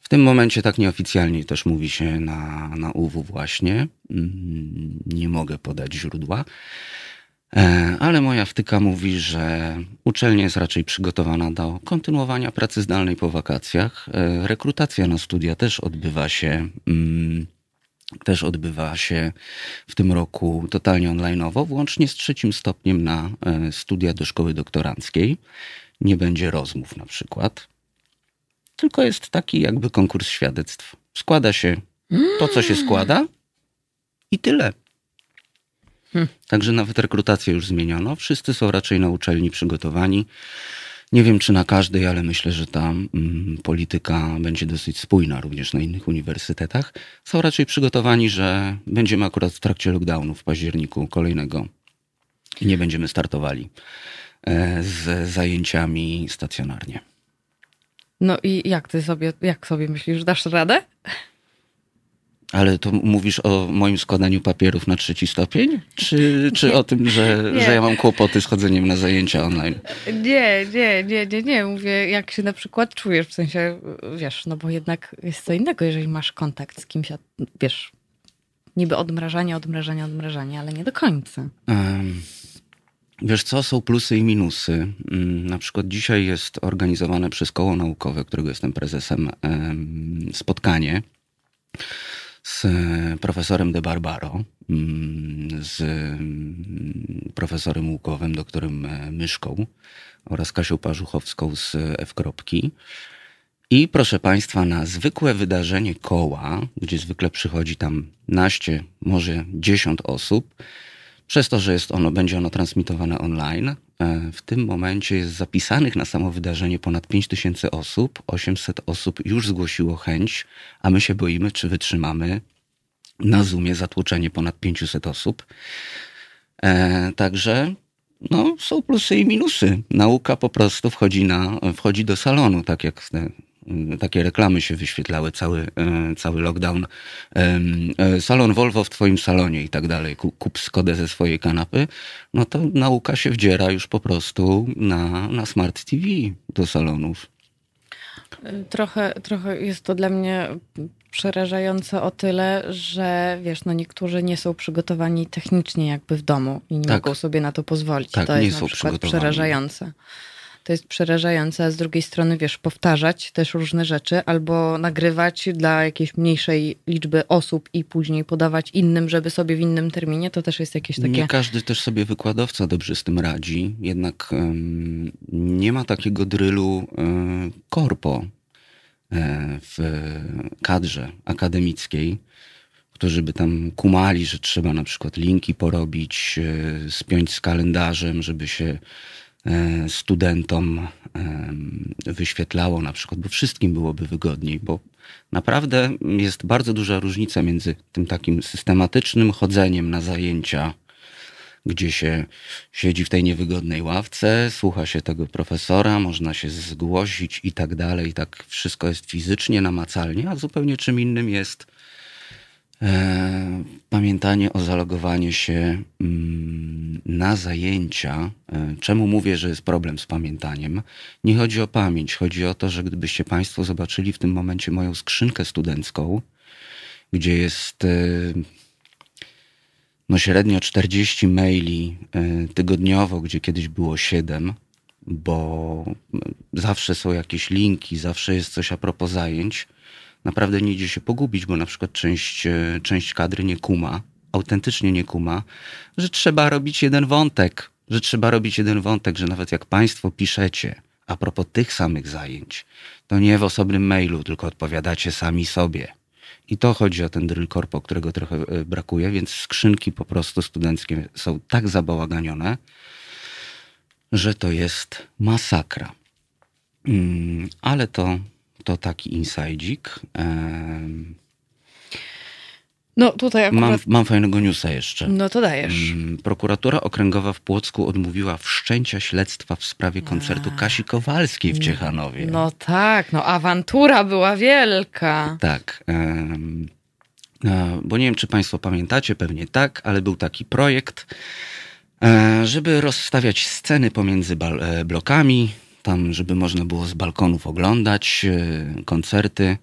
W tym momencie tak nieoficjalnie też mówi się na, na UW właśnie. Mm, Nie mogę podać źródła. E, Ale moja wtyka mówi, że uczelnia jest raczej przygotowana do kontynuowania pracy zdalnej po wakacjach. E, Rekrutacja na studia też odbywa się, mm, też odbywa się w tym roku totalnie onlineowo, włącznie z trzecim stopniem na e, studia do szkoły doktoranckiej. Nie będzie rozmów na przykład, tylko jest taki jakby konkurs świadectw. Składa się to, co się składa i tyle. Także nawet rekrutację już zmieniono. Wszyscy są raczej na uczelni przygotowani. Nie wiem, czy na każdej, ale myślę, że ta mm, polityka będzie dosyć spójna również na innych uniwersytetach. Są raczej przygotowani, że będziemy akurat w trakcie lockdownu w październiku kolejnego i nie będziemy startowali e, z zajęciami stacjonarnie. No i jak ty sobie, jak sobie myślisz, dasz radę? Ale to mówisz o moim składaniu papierów na trzeci stopień? Czy, czy o tym, że, Nie. że ja mam kłopoty z chodzeniem na zajęcia online? Nie, nie, nie, nie, nie. Mówię, jak się na przykład czujesz, w sensie, wiesz, no bo jednak jest co innego, jeżeli masz kontakt z kimś, a wiesz, niby odmrażanie, odmrażanie, odmrażanie, ale nie do końca. Em, Wiesz co, są plusy i minusy. Mm, na przykład dzisiaj jest organizowane przez koło naukowe, którego jestem prezesem, spotkanie z profesorem De Barbaro, mm, z mm, profesorem Łukowym, doktorem e, Myszką oraz Kasią Parzuchowską z F. -kropki. I proszę Państwa, na zwykłe wydarzenie koła, gdzie zwykle przychodzi tam naście, może dziesiąt osób, przez to, że jest ono, będzie ono transmitowane online, e, w tym momencie jest zapisanych na samo wydarzenie ponad 5000 osób. 800 osób już zgłosiło chęć, a my się boimy, czy wytrzymamy na Zoomie zatłoczenie ponad 500 osób. E, także no, są plusy i minusy. Nauka po prostu wchodzi, na, wchodzi do salonu, tak jak takie reklamy się wyświetlały, cały, y, cały lockdown. Y, salon Volvo w twoim salonie i tak dalej. Kup Skodę ze swojej kanapy. No to nauka się wdziera już po prostu na, na smart TV do salonów. Trochę, trochę jest to dla mnie przerażające o tyle, że wiesz, no niektórzy nie są przygotowani technicznie jakby w domu i nie tak. mogą sobie na to pozwolić. Tak, to jest na przykład przerażające to jest przerażające, a z drugiej strony, wiesz, powtarzać też różne rzeczy albo nagrywać dla jakiejś mniejszej liczby osób i później podawać innym, żeby sobie w innym terminie, to też jest jakieś takie... Nie każdy też sobie wykładowca dobrze z tym radzi, jednak um, nie ma takiego drylu um, korpo e, w kadrze akademickiej, którzy by tam kumali, że trzeba na przykład linki porobić, e, spiąć z kalendarzem, żeby się E, studentom wyświetlało na przykład, bo wszystkim byłoby wygodniej, bo naprawdę jest bardzo duża różnica między tym takim systematycznym chodzeniem na zajęcia, gdzie się siedzi w tej niewygodnej ławce, słucha się tego profesora, można się zgłosić i tak dalej, tak wszystko jest fizycznie, namacalnie, a zupełnie czym innym jest E, pamiętanie o zalogowaniu się mm, na zajęcia. E, czemu mówię, że jest problem z pamiętaniem? Nie chodzi o pamięć, chodzi o to, że gdybyście Państwo zobaczyli w tym momencie moją skrzynkę studencką, gdzie jest e, no średnio 40 maili tygodniowo, gdzie kiedyś było 7, bo zawsze są jakieś linki, zawsze jest coś a propos zajęć naprawdę nie idzie się pogubić, bo na przykład część, e, część kadry nie kuma, autentycznie nie kuma, że trzeba robić jeden wątek, że trzeba robić jeden wątek, że nawet jak Państwo piszecie a propos tych samych zajęć, to nie w osobnym mailu, tylko odpowiadacie sami sobie. I to chodzi o ten drill corpo, którego trochę e, brakuje, więc skrzynki po prostu studenckie są tak zabałaganione, że to jest masakra. Mm, ale to to taki insajdzik. No tutaj akurat... Mam, mam fajnego newsa jeszcze. No to dajesz. Prokuratura Okręgowa w Płocku odmówiła wszczęcia śledztwa w sprawie koncertu A. Kasi Kowalskiej w Ciechanowie. No tak, no awantura była wielka. Tak. Bo nie wiem, czy Państwo pamiętacie, pewnie tak, ale był taki projekt, e, żeby rozstawiać sceny pomiędzy e, blokami, tam, żeby można było z balkonów oglądać e, koncerty.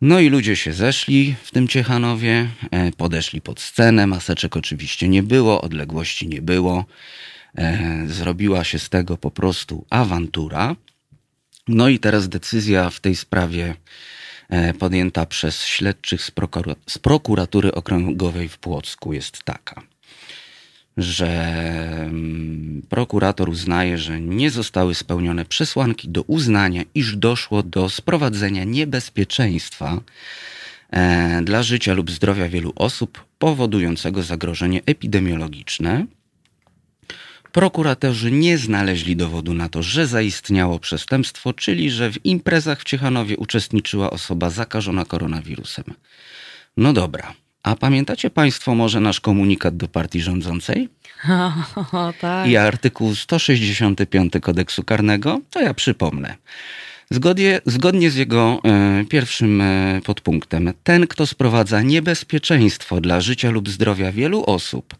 No i ludzie się zeszli w tym Ciechanowie, e, podeszli pod scenę, maseczek oczywiście nie było, odległości nie było. E, zrobiła się z tego po prostu awantura. No i teraz decyzja w tej sprawie podjęta przez śledczych z, prokuratury okręgowej w Płocku jest taka że mm, prokurator uznaje, że nie zostały spełnione przesłanki do uznania, iż doszło do sprowadzenia niebezpieczeństwa e, dla życia lub zdrowia wielu osób powodującego zagrożenie epidemiologiczne. Prokuratorzy nie znaleźli dowodu na to, że zaistniało przestępstwo, czyli że w imprezach w Ciechanowie uczestniczyła osoba zakażona koronawirusem. No dobra, a pamiętacie Państwo może nasz komunikat do partii rządzącej? O, tak. I artykuł 165 kodeksu karnego? To ja przypomnę. Zgodnie, zgodnie z jego e, pierwszym e, podpunktem, ten, kto sprowadza niebezpieczeństwo dla życia lub zdrowia wielu osób,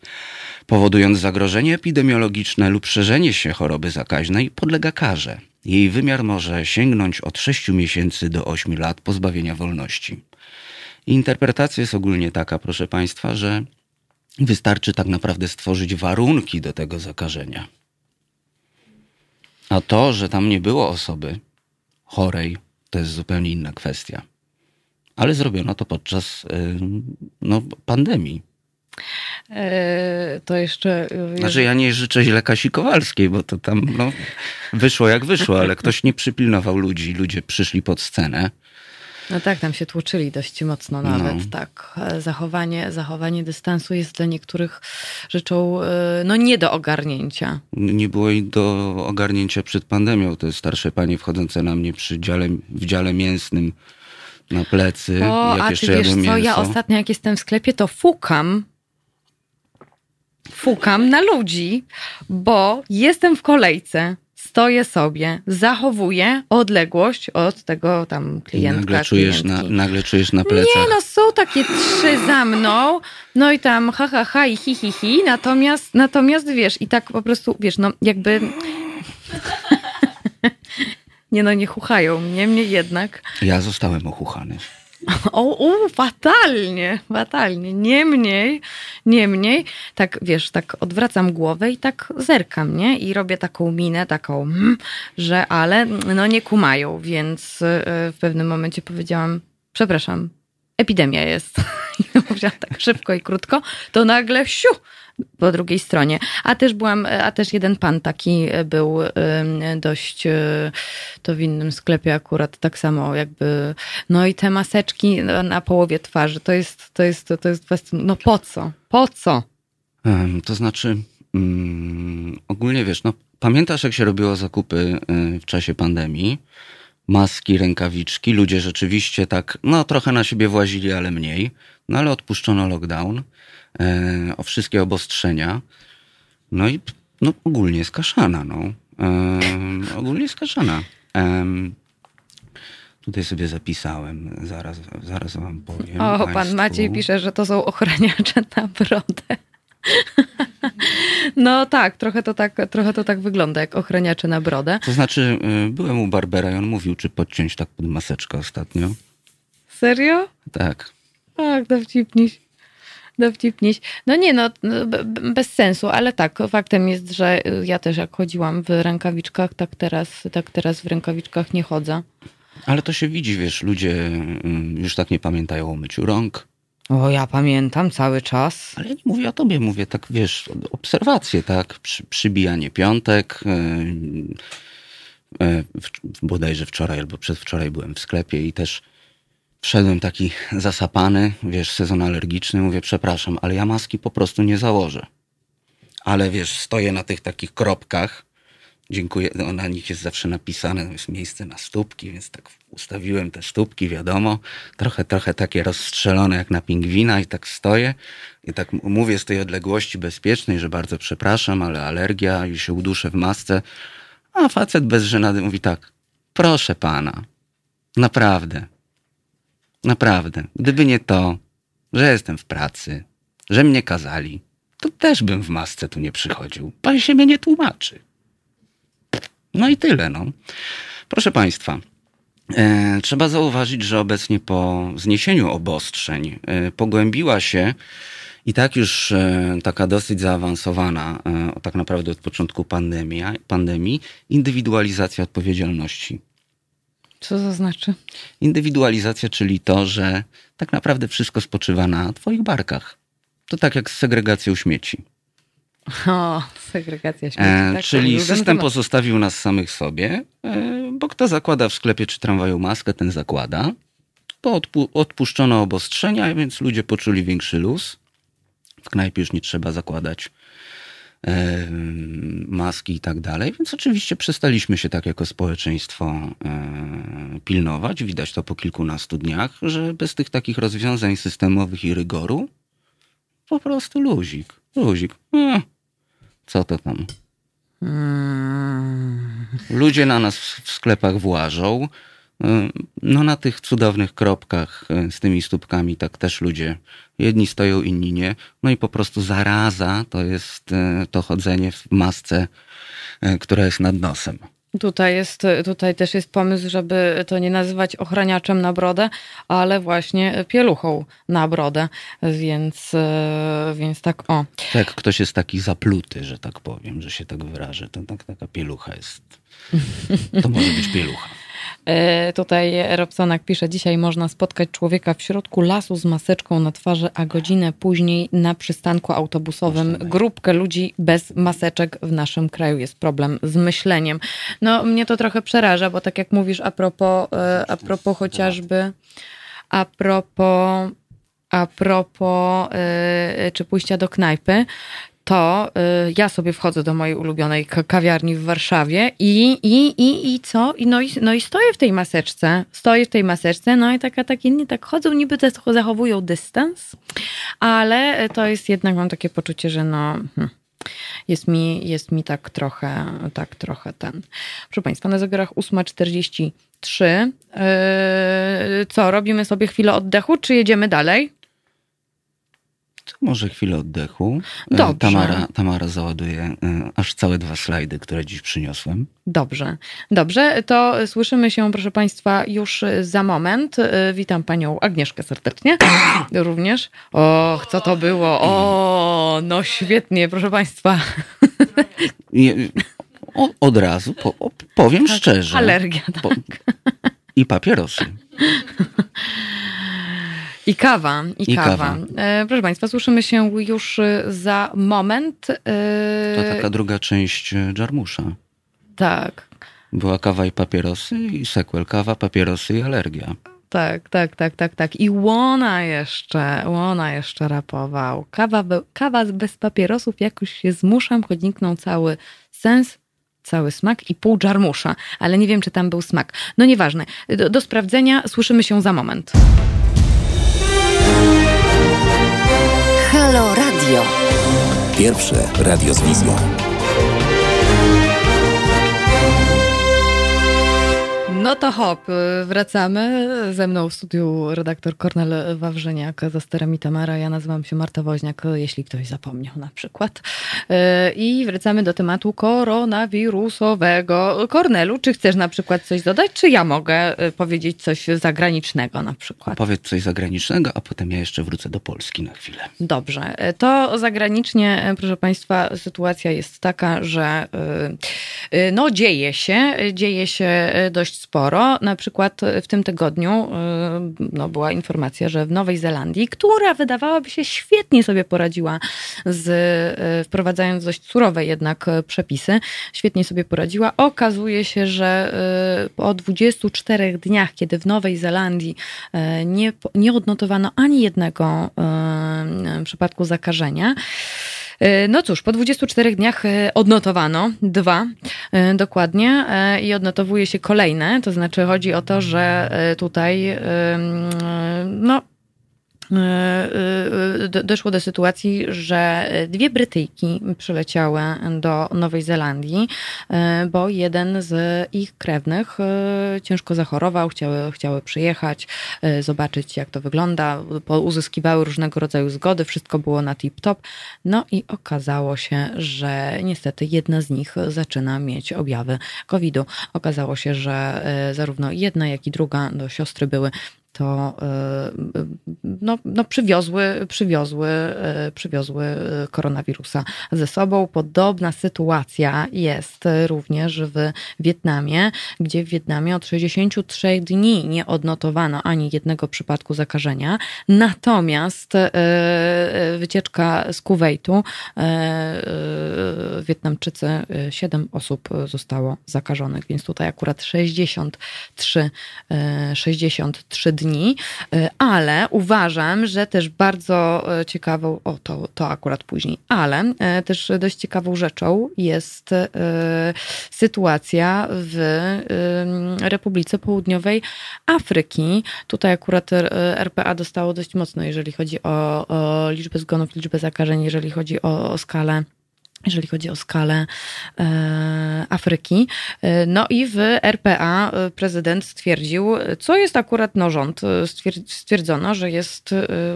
powodując zagrożenie epidemiologiczne lub szerzenie się choroby zakaźnej, podlega karze. Jej wymiar może sięgnąć od 6 miesięcy do 8 lat pozbawienia wolności. I interpretacja jest ogólnie taka, proszę Państwa, że Wystarczy tak naprawdę stworzyć warunki do tego zakażenia. A to, że tam nie było osoby chorej, to jest zupełnie inna kwestia. Ale zrobiono to podczas y, no, pandemii. E, to jeszcze. e, Znaczy ja nie życzę źle Kasi Kowalskiej, bo to tam no, wyszło jak wyszło, ale ktoś nie przypilnował ludzi. Ludzie przyszli pod scenę. No tak, tam się tłuczyli dość mocno nawet, No. tak. Zachowanie, zachowanie dystansu jest dla niektórych rzeczą e, no nie do ogarnięcia. Nie było jej do ogarnięcia przed pandemią. Te starsze panie wchodzące na mnie przy dziale, w dziale mięsnym na plecy. O, jak a ty jeszcze wiesz jadłem co, mięso. ja ostatnio jak jestem w sklepie, to fukam. Fukam na ludzi, bo jestem w kolejce, stoję sobie, zachowuję odległość od tego tam I klientka, nagle czujesz, na, nagle czujesz na plecach. Nie, no są takie trzy za mną, no i tam ha, ha, ha i hi, hi, hi, natomiast, natomiast wiesz, i tak po prostu, wiesz, no jakby... Nie no, nie chuchają mnie, mnie jednak. Ja zostałem ochuchany. O, o, fatalnie, fatalnie. Niemniej, niemniej, tak wiesz, tak odwracam głowę i tak zerkam, nie? I robię taką minę, taką, mm, że ale no nie kumają, więc y, w pewnym momencie powiedziałam, przepraszam, epidemia jest. I powiedziałam tak szybko i krótko, to nagle siu, po drugiej stronie. A też byłam, a też jeden pan taki był dość, y, to w innym sklepie akurat tak samo jakby, no i te maseczki na- połowie twarzy, to jest, to jest, to jest. No po co? Po co? To znaczy, mm, ogólnie wiesz, no, pamiętasz jak się robiło zakupy y, w czasie pandemii? Maski, rękawiczki, ludzie rzeczywiście tak, no trochę na siebie włazili, ale mniej. No ale odpuszczono lockdown, o wszystkie obostrzenia. No i no, ogólnie jest kaszana, no. Em, ogólnie jest kaszana. Tutaj sobie zapisałem, zaraz, zaraz wam powiem. O, pan państwu. Maciej pisze, że to są ochraniacze na brodę. No tak, trochę to tak, trochę to tak wygląda, jak ochraniacze na brodę. To znaczy, y, byłem u Barbera i on mówił, czy podciąć tak pod maseczkę ostatnio. Serio? Tak. Tak, dowcipniś. Dowcipniś. No nie, no no, be- be- bez sensu, ale tak, faktem jest, że ja też jak chodziłam w rękawiczkach, tak teraz, tak teraz w rękawiczkach nie chodzę. Ale to się widzi, wiesz, ludzie y, już tak nie pamiętają o myciu rąk. O, ja pamiętam cały czas. Ale ja nie mówię o tobie, mówię tak, wiesz, obserwacje, tak? Przy, przybijanie piątek. y, y, w, bodajże wczoraj albo przedwczoraj byłem w sklepie i też wszedłem taki zasapany, wiesz, sezon alergiczny. Mówię, przepraszam, ale ja maski po prostu nie założę. Ale wiesz, stoję na tych takich kropkach. Dziękuję, no, na nich jest zawsze napisane, jest miejsce na stópki, więc tak ustawiłem te stópki, wiadomo. Trochę, trochę takie rozstrzelone jak na pingwina i tak stoję. I tak mówię z tej odległości bezpiecznej, że bardzo przepraszam, ale alergia i się uduszę w masce. A facet bez żenady mówi tak, proszę pana, naprawdę, naprawdę, gdyby nie to, że jestem w pracy, że mnie kazali, to też bym w masce tu nie przychodził. Pan się mnie nie tłumaczy. No i tyle, no. Proszę Państwa, e, trzeba zauważyć, że obecnie po zniesieniu obostrzeń e, pogłębiła się i tak już e, taka dosyć zaawansowana, e, tak naprawdę od początku pandemii, pandemii indywidualizacja odpowiedzialności. Co to znaczy? Indywidualizacja, czyli to, że tak naprawdę wszystko spoczywa na Twoich barkach. To tak jak z segregacją śmieci. O, segregacja śmieci. E, tak, czyli ulubiony system temat. pozostawił nas samych sobie, e, bo kto zakłada w sklepie czy tramwaju maskę, ten zakłada. Bo odpu- odpuszczono obostrzenia, więc ludzie poczuli większy luz. W knajpie już nie trzeba zakładać maski i tak dalej, więc oczywiście przestaliśmy się tak jako społeczeństwo pilnować. Widać to po kilkunastu dniach, że bez tych takich rozwiązań systemowych i rygoru po prostu luzik, luzik. E, co to tam? Mm. Ludzie na nas w sklepach włażą. No na tych cudownych kropkach y, z tymi stópkami tak też ludzie, jedni stoją, inni nie. No i po prostu zaraza to jest y, to chodzenie w masce, y, która jest nad nosem. Tutaj, jest, tutaj też jest pomysł, żeby to nie nazywać ochraniaczem na brodę, ale właśnie pieluchą na brodę, więc, e, więc tak o. Tak, ktoś jest taki zapluty, że tak powiem, że się tak wyrażę, to tak, taka pielucha jest. To może być pielucha. E, tutaj Robsonak pisze, dzisiaj można spotkać człowieka w środku lasu z maseczką na twarzy, a godzinę później na przystanku autobusowym grupkę ludzi bez maseczek w naszym kraju. Jest problem z myśleniem. No mnie to trochę przeraża, bo tak jak mówisz a propos, e, a propos chociażby, a propos a propos y, czy pójścia do knajpy, to y, ja sobie wchodzę do mojej ulubionej kawiarni w Warszawie i, i, i, i co? I no, i, no i stoję w tej maseczce, stoję w tej maseczce, no i taka, tak inni tak chodzą, niby też zachowują dystans, ale to jest jednak, mam takie poczucie, że no... Hmm jest mi, jest mi tak trochę, tak trochę ten. Proszę Państwa, na zegarach 8.43. Yy, co, robimy sobie chwilę oddechu, czy jedziemy dalej? Może chwilę oddechu. E, Dobrze. Tamara, Tamara załaduje e, aż całe dwa slajdy, które dziś przyniosłem. Dobrze. Dobrze, to słyszymy się, proszę Państwa, już za moment. E, witam Panią Agnieszkę serdecznie. Również. Och, co to było? O, no świetnie, proszę Państwa. o, od razu po, powiem tak, szczerze. Alergia, tak. Po, I papierosy. I kawa, i, I kawa. kawa. E, proszę Państwa, słyszymy się już e, za moment. E, to taka druga część Jarmusza. Tak. Była kawa i papierosy i sequel kawa, papierosy i alergia. Tak, tak, tak, tak, tak. I Łona jeszcze, Łona jeszcze rapował. Kawa, kawa bez papierosów jakoś się zmuszam, chodniknął cały sens, cały smak i pół dżarmusza, ale nie wiem, czy tam był smak. No nieważne. Do, do sprawdzenia słyszymy się za moment. Radio. Pierwsze radio z wizją. No to hop, y, wracamy. Ze mną w studiu redaktor Kornel Wawrzyniak, za sterami Tamara. Ja nazywam się Marta Woźniak, jeśli ktoś zapomniał na przykład. Y, I wracamy do tematu koronawirusowego. Kornelu, czy chcesz na przykład coś dodać, czy ja mogę y, powiedzieć coś zagranicznego na przykład? Powiedz coś zagranicznego, a potem ja jeszcze wrócę do Polski na chwilę. Dobrze. To zagranicznie, proszę Państwa, sytuacja jest taka, że no dzieje się, dzieje się dość sporo sporo. Na przykład w tym tygodniu y, no, była informacja, że w Nowej Zelandii, która wydawałaby się świetnie sobie poradziła z y, wprowadzając dość surowe jednak przepisy, świetnie sobie poradziła. Okazuje się, że po 24 dniach, kiedy w Nowej Zelandii nie, nie odnotowano ani jednego przypadku zakażenia, E, no cóż, po 24 dniach e, odnotowano dwa e, dokładnie i odnotowuje się kolejne. To znaczy chodzi o to, że tutaj no E, e, doszło do sytuacji, że dwie Brytyjki przyleciały do Nowej Zelandii, e, bo jeden z ich krewnych ciężko zachorował, chciały, chciały przyjechać, zobaczyć jak to wygląda, uzyskiwały różnego rodzaju zgody, wszystko było na tip-top. No i okazało się, że niestety jedna z nich zaczyna mieć objawy COVID-u. Okazało się, że zarówno jedna, jak i druga do siostry były to e, no, no przywiozły, przywiozły, e, przywiozły koronawirusa ze sobą. Podobna sytuacja jest również w Wietnamie, gdzie w Wietnamie od 63 dni nie odnotowano ani jednego przypadku zakażenia. Natomiast wycieczka z Kuwejtu, Wietnamczycy, 7 osób zostało zakażonych, więc tutaj akurat 63, 63 dni y, ale uważam, że też bardzo y, ciekawą, o to, to akurat później, ale y, też dość ciekawą rzeczą jest sytuacja w Republice Południowej Afryki. Tutaj akurat RPA dostało dość mocno, jeżeli chodzi o, o liczbę zgonów, liczbę zakażeń, jeżeli chodzi o, o skalę jeżeli chodzi o skalę e, Afryki. E, no i w RPA e, prezydent stwierdził, co jest akurat no rząd, stwierdzono, że jest,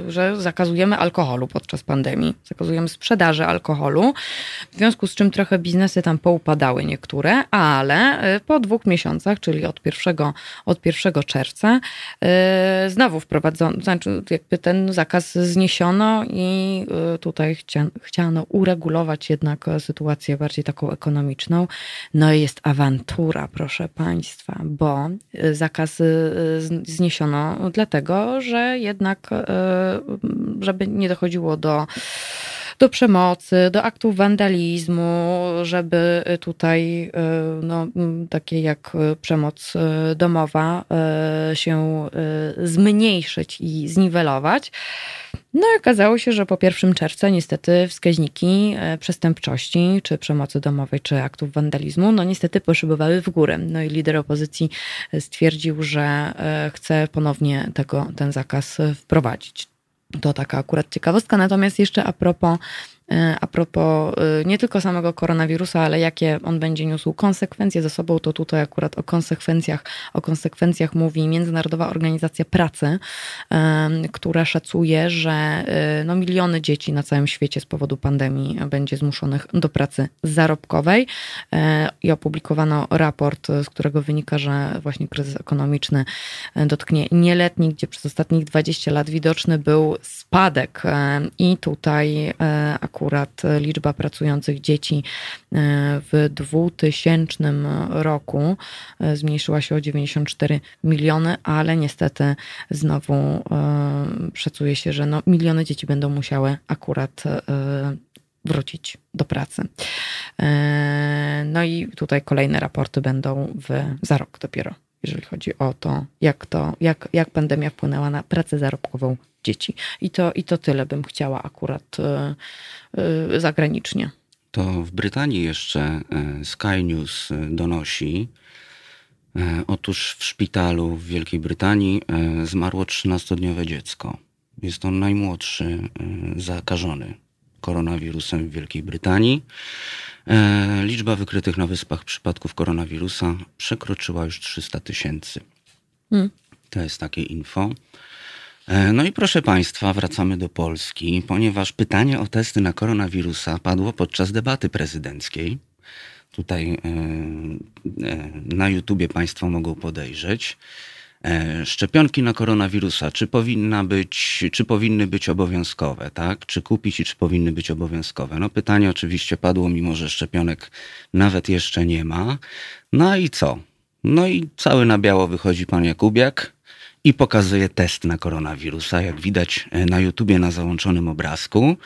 że zakazujemy alkoholu podczas pandemii, zakazujemy sprzedaży alkoholu, w związku z czym trochę biznesy tam poupadały niektóre, ale po dwóch miesiącach, czyli od 1, od 1 czerwca, znowu wprowadzono, znaczy jakby ten zakaz zniesiono i tutaj chciano uregulować jednak jednak sytuację bardziej taką ekonomiczną. No i jest awantura, proszę Państwa, bo y, zakaz y, zniesiono dlatego, że jednak, y, żeby nie dochodziło do do przemocy, do aktów wandalizmu, żeby tutaj no, takie jak przemoc domowa się zmniejszyć i zniwelować. No i okazało się, że po 1 czerwca niestety wskaźniki e, przestępczości, czy przemocy domowej, czy aktów wandalizmu, no niestety poszybowały w górę. No i lider opozycji stwierdził, że e, chce ponownie tego, ten zakaz wprowadzić. To taka akurat ciekawostka. Natomiast jeszcze a propos a propos e, nie tylko samego koronawirusa, ale jakie on będzie niósł konsekwencje ze sobą, to tutaj akurat o konsekwencjach, o konsekwencjach mówi Międzynarodowa Organizacja Pracy, e, która szacuje, że no miliony dzieci na całym świecie z powodu pandemii będzie zmuszonych do pracy zarobkowej. I opublikowano raport, z którego wynika, że właśnie kryzys ekonomiczny dotknie nieletnich, gdzie przez ostatnich 20 lat widoczny był spadek. I tutaj akurat liczba pracujących dzieci e, w 2000 roku e, zmniejszyła się o 94 miliony, ale niestety znowu e, szacuje się, że no, miliony dzieci będą musiały akurat wrócić do pracy. No i tutaj kolejne raporty będą w, za rok dopiero, jeżeli chodzi o to, jak, to jak, jak pandemia wpłynęła na pracę zarobkową dzieci. I to, I to tyle bym chciała akurat y, zagranicznie. To w Brytanii jeszcze e, Sky News e, donosi, e, Otóż w szpitalu w Wielkiej Brytanii zmarło 13-dniowe dziecko. Jest on najmłodszy zakażony koronawirusem w Wielkiej Brytanii. Liczba wykrytych na wyspach przypadków koronawirusa przekroczyła już 300 tysięcy. Hmm. To jest takie info. E, no i proszę Państwa, wracamy do Polski, ponieważ pytanie o testy na koronawirusa padło podczas debaty prezydenckiej. Tutaj e, e, na YouTubie Państwo mogą podejrzeć. Szczepionki na koronawirusa, czy, powinna być, czy powinny być obowiązkowe, tak? Czy kupić i czy powinny być obowiązkowe? No pytanie oczywiście padło, mimo że szczepionek nawet jeszcze nie ma. No i co? No i cały na biało wychodzi pan Jakubiak i pokazuje test na koronawirusa. Jak widać e, na YouTubie na załączonym obrazku.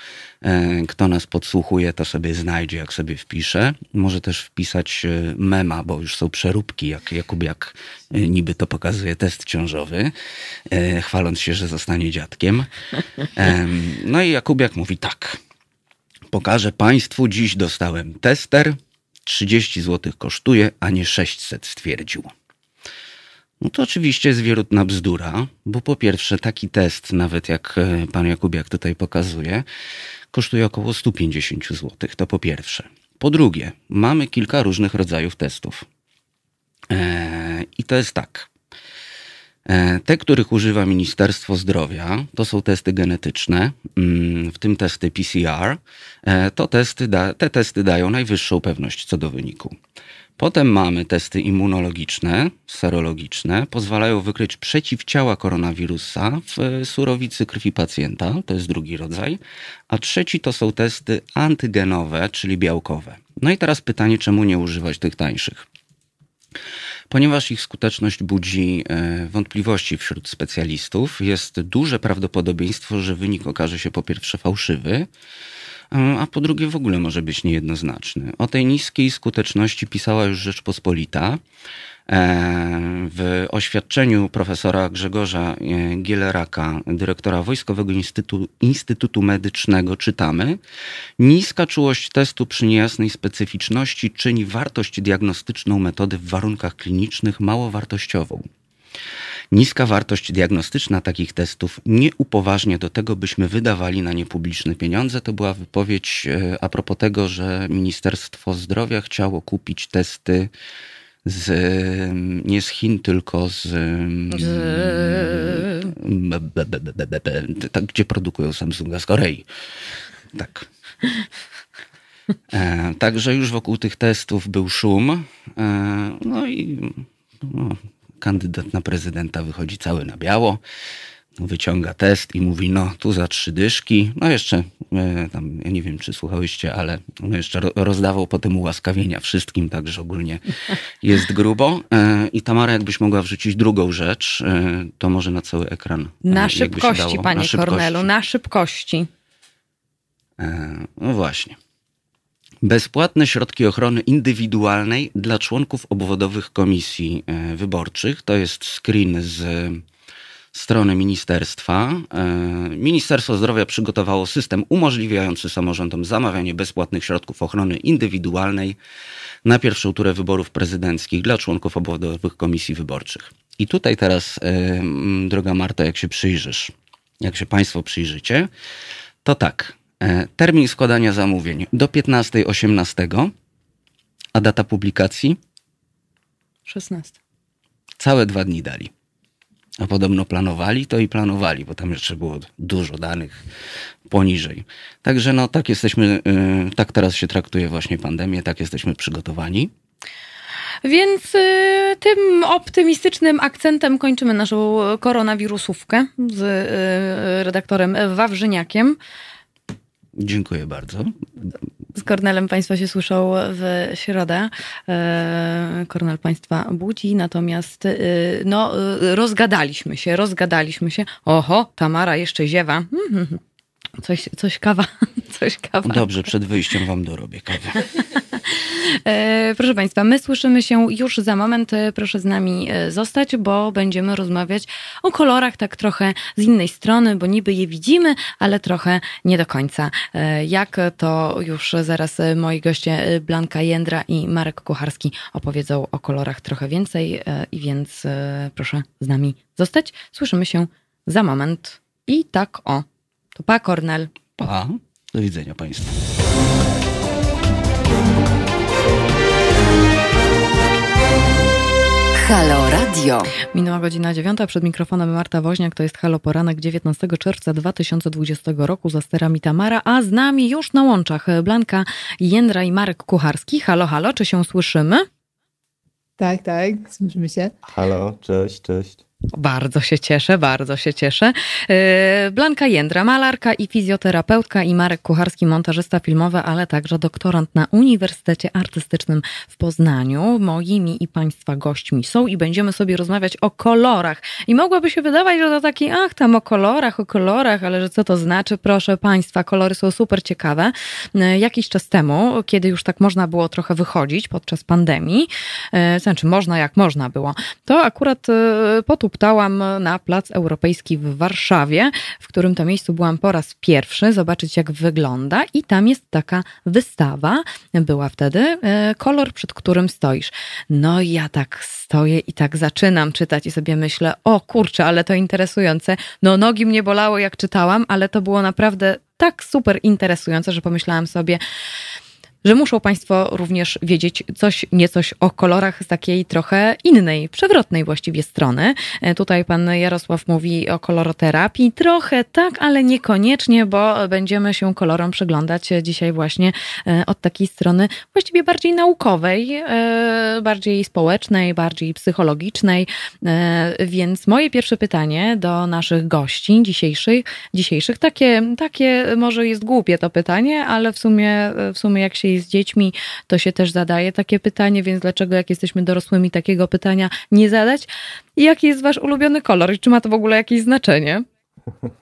E, kto nas podsłuchuje, to sobie znajdzie, jak sobie wpisze. Może też wpisać e, mema, bo już są przeróbki, jak Jakubiak niby to pokazuje test ciążowy, chwaląc się, że zostanie dziadkiem. No i Jakubiak mówi tak. Pokażę Państwu, dziś dostałem tester. 30 zł kosztuje, a nie 600 stwierdził. No to oczywiście jest wierutna bzdura, bo po pierwsze taki test, nawet jak e, pan Jakubiak tutaj pokazuje, kosztuje około 150 zł. To po pierwsze. Po drugie, mamy kilka różnych rodzajów testów. Eee, I to jest tak. Eee, te, których używa Ministerstwo Zdrowia, to są testy genetyczne, mm, w tym testy PCR. Eee, to testy da, te testy dają najwyższą pewność co do wyniku. Potem mamy testy immunologiczne, serologiczne, pozwalają wykryć przeciwciała koronawirusa w surowicy krwi pacjenta, to jest drugi rodzaj, a trzeci to są testy antygenowe, czyli białkowe. No i teraz pytanie, czemu nie używać tych tańszych? Ponieważ ich skuteczność budzi e, wątpliwości wśród specjalistów, jest duże prawdopodobieństwo, że wynik okaże się po pierwsze fałszywy, a po drugie w ogóle może być niejednoznaczny. O tej niskiej skuteczności pisała już Rzeczpospolita. E, w oświadczeniu profesora Grzegorza e, Gieleraka, dyrektora Wojskowego Instytutu, Instytutu Medycznego, czytamy: Niska czułość testu przy niejasnej specyficzności czyni wartość diagnostyczną metody w warunkach klinicznych mało wartościową. Niska wartość diagnostyczna takich testów nie upoważnia do tego, byśmy wydawali na nie publiczne pieniądze. To była wypowiedź e, a propos tego, że Ministerstwo Zdrowia chciało kupić testy z, nie z Chin, tylko z, be, be, be, tak, gdzie produkują Samsunga z Korei. Tak. E, także już wokół tych testów był szum. E, no i no, kandydat na prezydenta wychodzi cały na biało, wyciąga test i mówi, no tu za trzy dyszki. No jeszcze, e, tam, ja nie wiem, czy słuchałyście, ale no jeszcze ro- rozdawał potem ułaskawienia wszystkim, także ogólnie jest grubo. E, I Tamara, jakbyś mogła wrzucić drugą rzecz, e, to może na cały ekran. Na szybkości, dało. panie Na szybkości. Kornelu, na szybkości. No właśnie. Bezpłatne środki ochrony indywidualnej dla członków obwodowych komisji e, wyborczych. To jest screen z strony ministerstwa. E, Ministerstwo Zdrowia przygotowało system umożliwiający samorządom zamawianie bezpłatnych środków ochrony indywidualnej na pierwszą turę wyborów prezydenckich dla członków obwodowych komisji wyborczych. I tutaj teraz, e, droga Marta, jak się przyjrzysz, jak się Państwo przyjrzycie, to tak. E, Termin składania zamówień do 15.18, a data publikacji 16. całe dwa dni dali. A podobno planowali to i planowali, bo tam jeszcze było dużo danych poniżej. Także no tak jesteśmy, y, tak teraz się traktuje właśnie pandemię, tak jesteśmy przygotowani. Więc y, tym optymistycznym akcentem kończymy naszą koronawirusówkę z y, redaktorem Wawrzyniakiem. Dziękuję bardzo. Z Kornelem Państwa się słyszą w środę. E, Kornel Państwa budzi, natomiast y, no, y, rozgadaliśmy się, rozgadaliśmy się. Oho, Tamara jeszcze ziewa. Mhm. Coś, coś kawa, coś kawa. Dobrze, przed wyjściem wam dorobię kawę. E, Proszę Państwa, my słyszymy się już za moment. E, Proszę z nami e, zostać, bo będziemy rozmawiać o kolorach tak trochę z innej strony, bo niby je widzimy, ale trochę nie do końca. Jak to już zaraz moi goście Blanka Jędra i Marek Kucharski opowiedzą o kolorach trochę więcej i więc proszę z nami zostać. Słyszymy się za moment. I tak o. To pa, Kornel. Pa. Do widzenia Państwu. Halo Radio. Minęła godzina dziewiąta, przed mikrofonem Marta Woźniak, to jest Halo Poranek 19 czerwca 2020 roku, za sterami Tamara, a z nami już na łączach Blanka Jędra i Marek Kucharski. Halo, halo, czy się słyszymy? Tak, tak, słyszymy się. Halo, cześć, cześć. Bardzo się cieszę, bardzo się cieszę. Yy, Blanka Jędra, malarka i fizjoterapeutka i Marek Kucharski, montażysta filmowy, ale także doktorant na Uniwersytecie Artystycznym w Poznaniu. Moimi i Państwa gośćmi są i będziemy sobie rozmawiać o kolorach. I mogłoby się wydawać, że to taki, ach, tam o kolorach, o kolorach, ale że co to znaczy? Proszę Państwa, kolory są super ciekawe. Yy, Jakiś czas temu, kiedy już tak można było trochę wychodzić podczas pandemii, yy, znaczy można jak można było, to akurat yy, potuptałam na Plac Europejski w Warszawie, w którym to miejscu byłam po raz pierwszy, zobaczyć jak wygląda i tam jest taka wystawa, była wtedy, e, kolor, przed którym stoisz. No i ja tak stoję i tak zaczynam czytać i sobie myślę, o kurczę, ale to interesujące. No nogi mnie bolały jak czytałam, ale to było naprawdę tak super interesujące, że pomyślałam sobie, że muszą Państwo również wiedzieć coś, niecoś o kolorach z takiej trochę innej, przewrotnej właściwie strony. E, Tutaj pan Jarosław mówi o koloroterapii. Trochę tak, ale niekoniecznie, bo będziemy się kolorom przyglądać dzisiaj właśnie e, od takiej strony właściwie bardziej naukowej, e, bardziej społecznej, bardziej psychologicznej. Więc moje pierwsze pytanie do naszych gości dzisiejszych, dzisiejszych takie, takie może jest głupie to pytanie, ale w sumie, w sumie jak się z dziećmi, to się też zadaje takie pytanie, więc dlaczego jak jesteśmy dorosłymi takiego pytania nie zadać? I jaki jest wasz ulubiony kolor i czy ma to w ogóle jakieś znaczenie?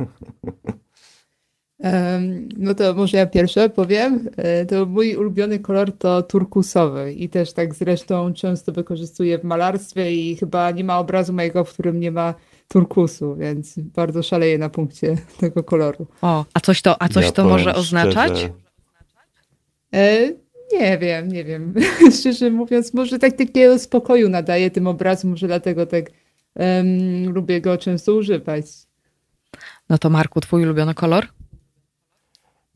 No to może ja pierwsze powiem. E, To mój ulubiony kolor to turkusowy i też tak zresztą często wykorzystuję w malarstwie i chyba nie ma obrazu mojego, w którym nie ma turkusu, więc bardzo szaleję na punkcie tego koloru. O, a coś to, a coś Ja to może oznaczać? szczerze, E, Nie wiem, nie wiem. Szczerze mówiąc, może tak takiego spokoju nadaje tym obrazom, może dlatego tak em, lubię go często używać. No to Marku, twój ulubiony kolor?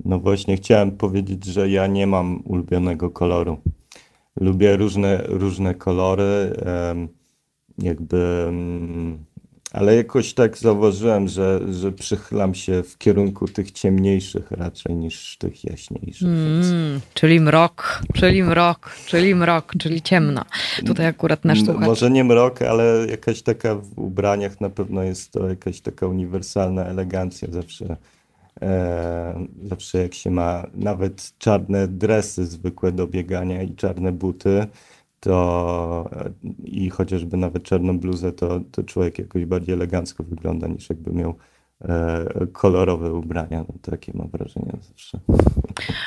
No właśnie chciałem powiedzieć, że ja nie mam ulubionego koloru. Lubię różne, różne kolory, em, jakby, mm, ale jakoś tak zauważyłem, że, że przychylam się w kierunku tych ciemniejszych raczej niż tych jaśniejszych. Mm, czyli mrok, czyli mrok, czyli mrok, czyli ciemno. Tutaj akurat nasz słuchacz... Może nie mrok, ale jakaś taka w ubraniach na pewno jest to jakaś taka uniwersalna elegancja zawsze. E, zawsze jak się ma nawet czarne dresy zwykłe do biegania i czarne buty, to i chociażby nawet czarną bluzę, to, to człowiek jakoś bardziej elegancko wygląda niż jakby miał e, kolorowe ubrania. No, takie mam wrażenie zawsze.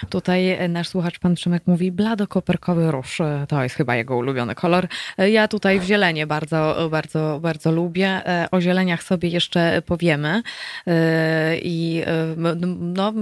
Tutaj e, nasz słuchacz, pan Przemek, mówi blado-koperkowy róż. E, To jest chyba jego ulubiony kolor. E, Ja tutaj w zielenie bardzo, bardzo, bardzo lubię. E, O zieleniach sobie jeszcze powiemy. E, I e, no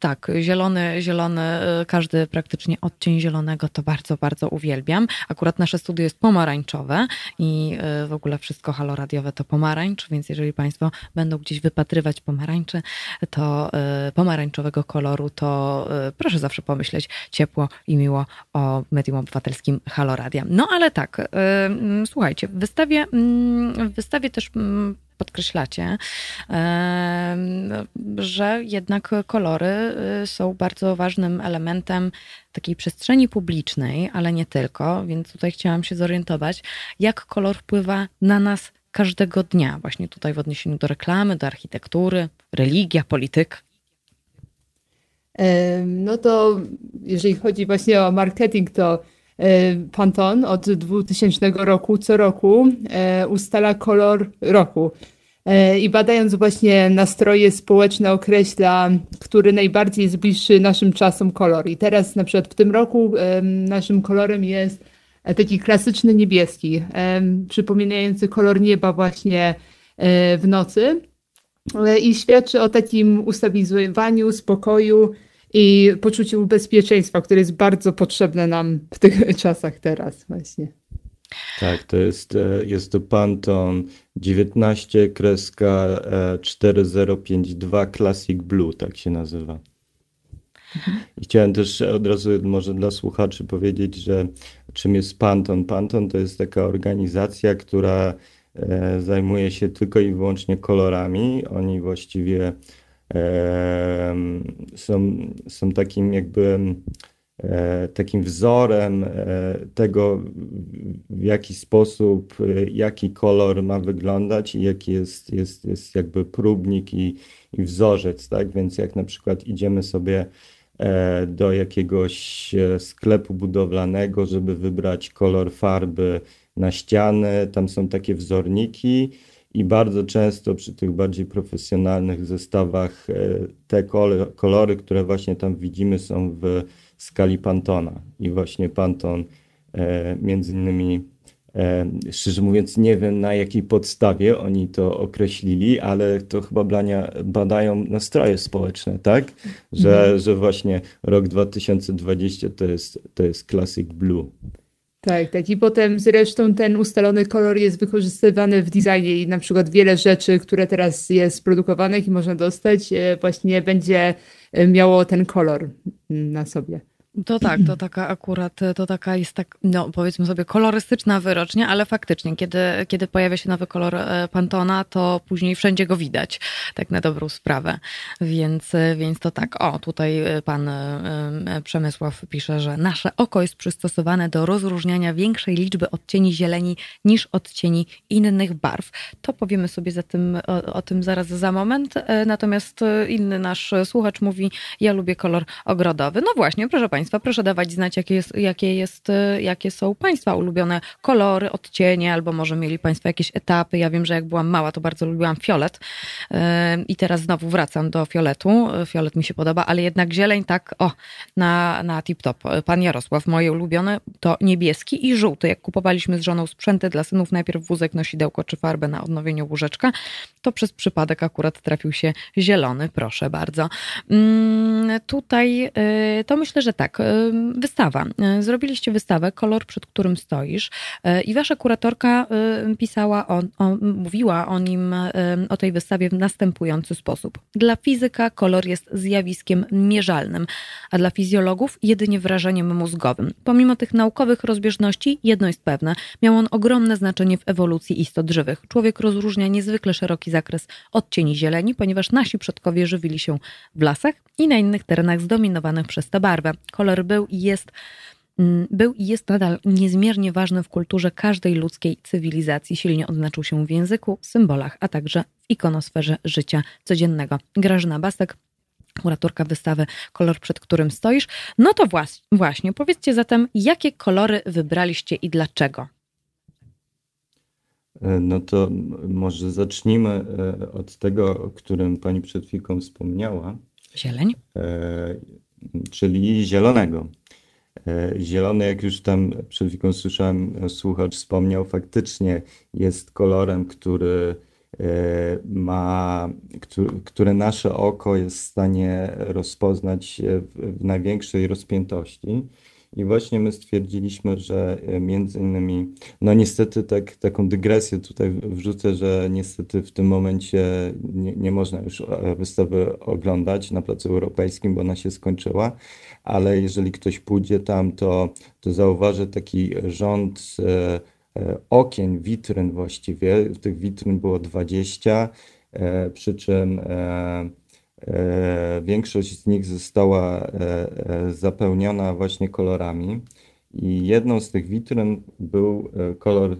tak, zielony, zielony, e, każdy praktycznie odcień zielonego to bardzo, bardzo uwielbiam. Akurat nasze studio jest pomarańczowe i e, w ogóle wszystko haloradiowe to pomarańcz, więc jeżeli Państwo będą gdzieś wypatrywać pomarańczy, to e, pomarańczowego koloru, to e, proszę zawsze pomyśleć ciepło i miło o medium obywatelskim Haloradia. No ale tak, e, słuchajcie, w wystawie, w wystawie też podkreślacie, że jednak kolory są bardzo ważnym elementem takiej przestrzeni publicznej, ale nie tylko, więc tutaj chciałam się zorientować, jak kolor wpływa na nas każdego dnia, właśnie tutaj w odniesieniu do reklamy, do architektury, religia, polityk. No to jeżeli chodzi właśnie o marketing, to Pantone od 2000 roku co roku e, ustala kolor roku. E, I badając właśnie nastroje społeczne określa, który najbardziej jest bliższy naszym czasom kolor. I teraz na przykład w tym roku naszym kolorem jest taki klasyczny niebieski, przypominający kolor nieba właśnie e, w nocy. E, I świadczy o takim ustabilizowaniu, spokoju i poczuciu bezpieczeństwa, które jest bardzo potrzebne nam w tych czasach teraz właśnie. Tak, to jest, e, jest to Pantone 19 kreska e, 4052 Classic Blue, tak się nazywa. Chciałem też od razu może dla słuchaczy powiedzieć, że czym jest Pantone. Pantone to jest taka organizacja, która e, zajmuje się tylko i wyłącznie kolorami. Oni właściwie e, są, są takim jakby e, takim wzorem tego, w jaki sposób, jaki kolor ma wyglądać i jaki jest, jest, jest jakby próbnik i, i wzorzec, tak? Więc jak na przykład idziemy sobie do jakiegoś e, sklepu budowlanego, żeby wybrać kolor farby na ściany, tam są takie wzorniki i bardzo często przy tych bardziej profesjonalnych zestawach e, te kolory, które właśnie tam widzimy, są w skali Pantona. I właśnie Panton e, między innymi, e, szczerze mówiąc, nie wiem na jakiej podstawie oni to określili, ale to chyba blania, badają nastroje społeczne, tak? Że, że właśnie rok 2020 to jest, to jest Classic Blue. Tak, tak. I potem zresztą ten ustalony kolor jest wykorzystywany w designie i na przykład wiele rzeczy, które teraz jest produkowanych i można dostać, e, właśnie będzie e, miało ten kolor na sobie. To tak, to taka akurat, to taka jest tak, no powiedzmy sobie kolorystyczna wyrocznia, ale faktycznie, kiedy, kiedy pojawia się nowy kolor e, Pantona, to później wszędzie go widać, tak na dobrą sprawę. Więc, e, więc to tak, o, tutaj e, pan Przemysław pisze, że nasze oko jest przystosowane do rozróżniania większej liczby odcieni zieleni niż odcieni innych barw. To powiemy sobie za tym, o, o tym zaraz za moment. Natomiast inny nasz słuchacz mówi, ja lubię kolor ogrodowy. No właśnie, proszę Państwa, proszę dawać znać, jakie, jest, jakie, jest, e, jakie są Państwa ulubione kolory, odcienie, albo może mieli Państwo jakieś etapy. Ja wiem, że jak byłam mała, to bardzo lubiłam fiolet e, i teraz znowu wracam do fioletu. E, Fiolet mi się podoba, ale jednak zieleń tak, o, na, na tip-top. Pan Jarosław, moje ulubione to niebieski i żółty. Jak kupowaliśmy z żoną sprzęty dla synów, najpierw wózek, nosidełko czy farbę na odnowienie łóżeczka, to przez przypadek akurat trafił się zielony, proszę bardzo. Mm, Tutaj y, to myślę, że tak. Tak, wystawa. Zrobiliście wystawę Kolor, przed którym stoisz i wasza kuratorka pisała, o, o, mówiła o nim, o tej wystawie w następujący sposób. Dla fizyka kolor jest zjawiskiem mierzalnym, a dla fizjologów jedynie wrażeniem mózgowym. Pomimo tych naukowych rozbieżności, jedno jest pewne, miał on ogromne znaczenie w ewolucji istot żywych. Człowiek rozróżnia niezwykle szeroki zakres odcieni zieleni, ponieważ nasi przodkowie żywili się w lasach i na innych terenach zdominowanych przez tę barwę. Kolor był i jest mm, był i jest nadal niezmiernie ważny w kulturze każdej ludzkiej cywilizacji. Silnie odznaczył się w języku, symbolach, a także w ikonosferze życia codziennego. Grażyna Bastek, kuratorka wystawy Kolor, przed którym stoisz. No to właśnie, powiedzcie zatem, jakie kolory wybraliście i dlaczego? E, no to może zacznijmy e, od tego, o którym pani przed chwilą wspomniała. Zieleń. E, czyli zielonego. Zielony, jak już tam przed chwilą słyszałem, słuchacz wspomniał, faktycznie jest kolorem, który ma, które nasze oko jest w stanie rozpoznać w największej rozpiętości. I właśnie my stwierdziliśmy, że e, między innymi, no niestety tak, taką dygresję tutaj wrzucę, że niestety w tym momencie nie, nie można już e, wystawy oglądać na Placu Europejskim, bo ona się skończyła, ale jeżeli ktoś pójdzie tam, to, to zauważy taki rząd e, okien, witryn właściwie. Tych witryn było 20, przy czym większość z nich została e, e, zapełniona właśnie kolorami. I jedną z tych witryn był kolor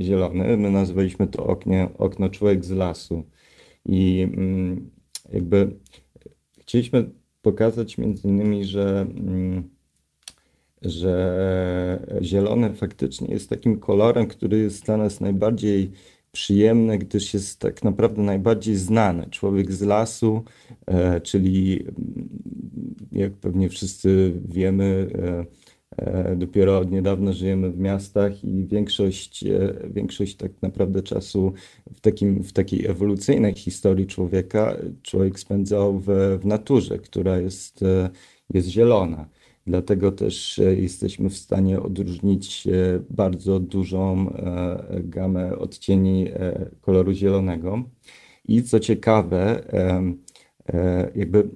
zielony. My nazwaliśmy to oknie, okno człowiek z lasu. I mm, jakby chcieliśmy pokazać między innymi, że, mm, że zielony faktycznie jest takim kolorem, który jest dla nas najbardziej przyjemny, gdyż jest tak naprawdę najbardziej znany. Człowiek z lasu, e, czyli mm, jak pewnie wszyscy wiemy, e, e, dopiero od niedawna żyjemy w miastach i większość, większość tak naprawdę czasu w, takim, w takiej ewolucyjnej historii człowieka człowiek spędzał w, w naturze, która jest, jest zielona. Dlatego też e, jesteśmy w stanie odróżnić e, bardzo dużą e, gamę odcieni koloru zielonego. I co ciekawe, jakby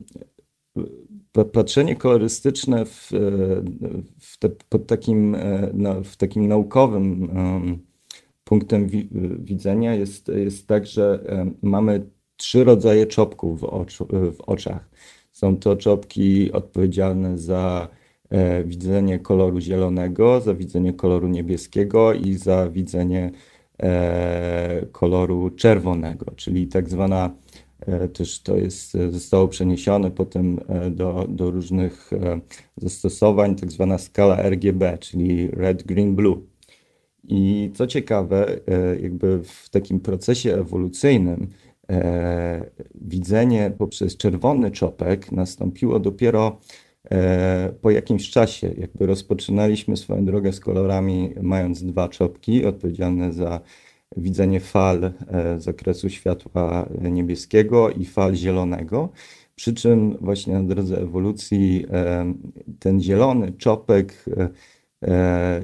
patrzenie kolorystyczne w, w, te, pod takim, w takim naukowym punktem widzenia jest, jest tak, że mamy trzy rodzaje czopków w, oczu, w oczach. Są to czopki odpowiedzialne za widzenie koloru zielonego, za widzenie koloru niebieskiego i za widzenie e, koloru czerwonego, czyli tak zwana e, też to jest, zostało przeniesione potem do, do różnych zastosowań, tak zwana skala RGB, czyli red, green, blue. I co ciekawe, jakby w takim procesie ewolucyjnym widzenie poprzez czerwony czopek nastąpiło dopiero E, po jakimś czasie jakby rozpoczynaliśmy swoją drogę z kolorami, mając dwa czopki odpowiedzialne za widzenie fal e, z zakresu światła niebieskiego i fal zielonego. Przy czym właśnie na drodze ewolucji e, ten zielony czopek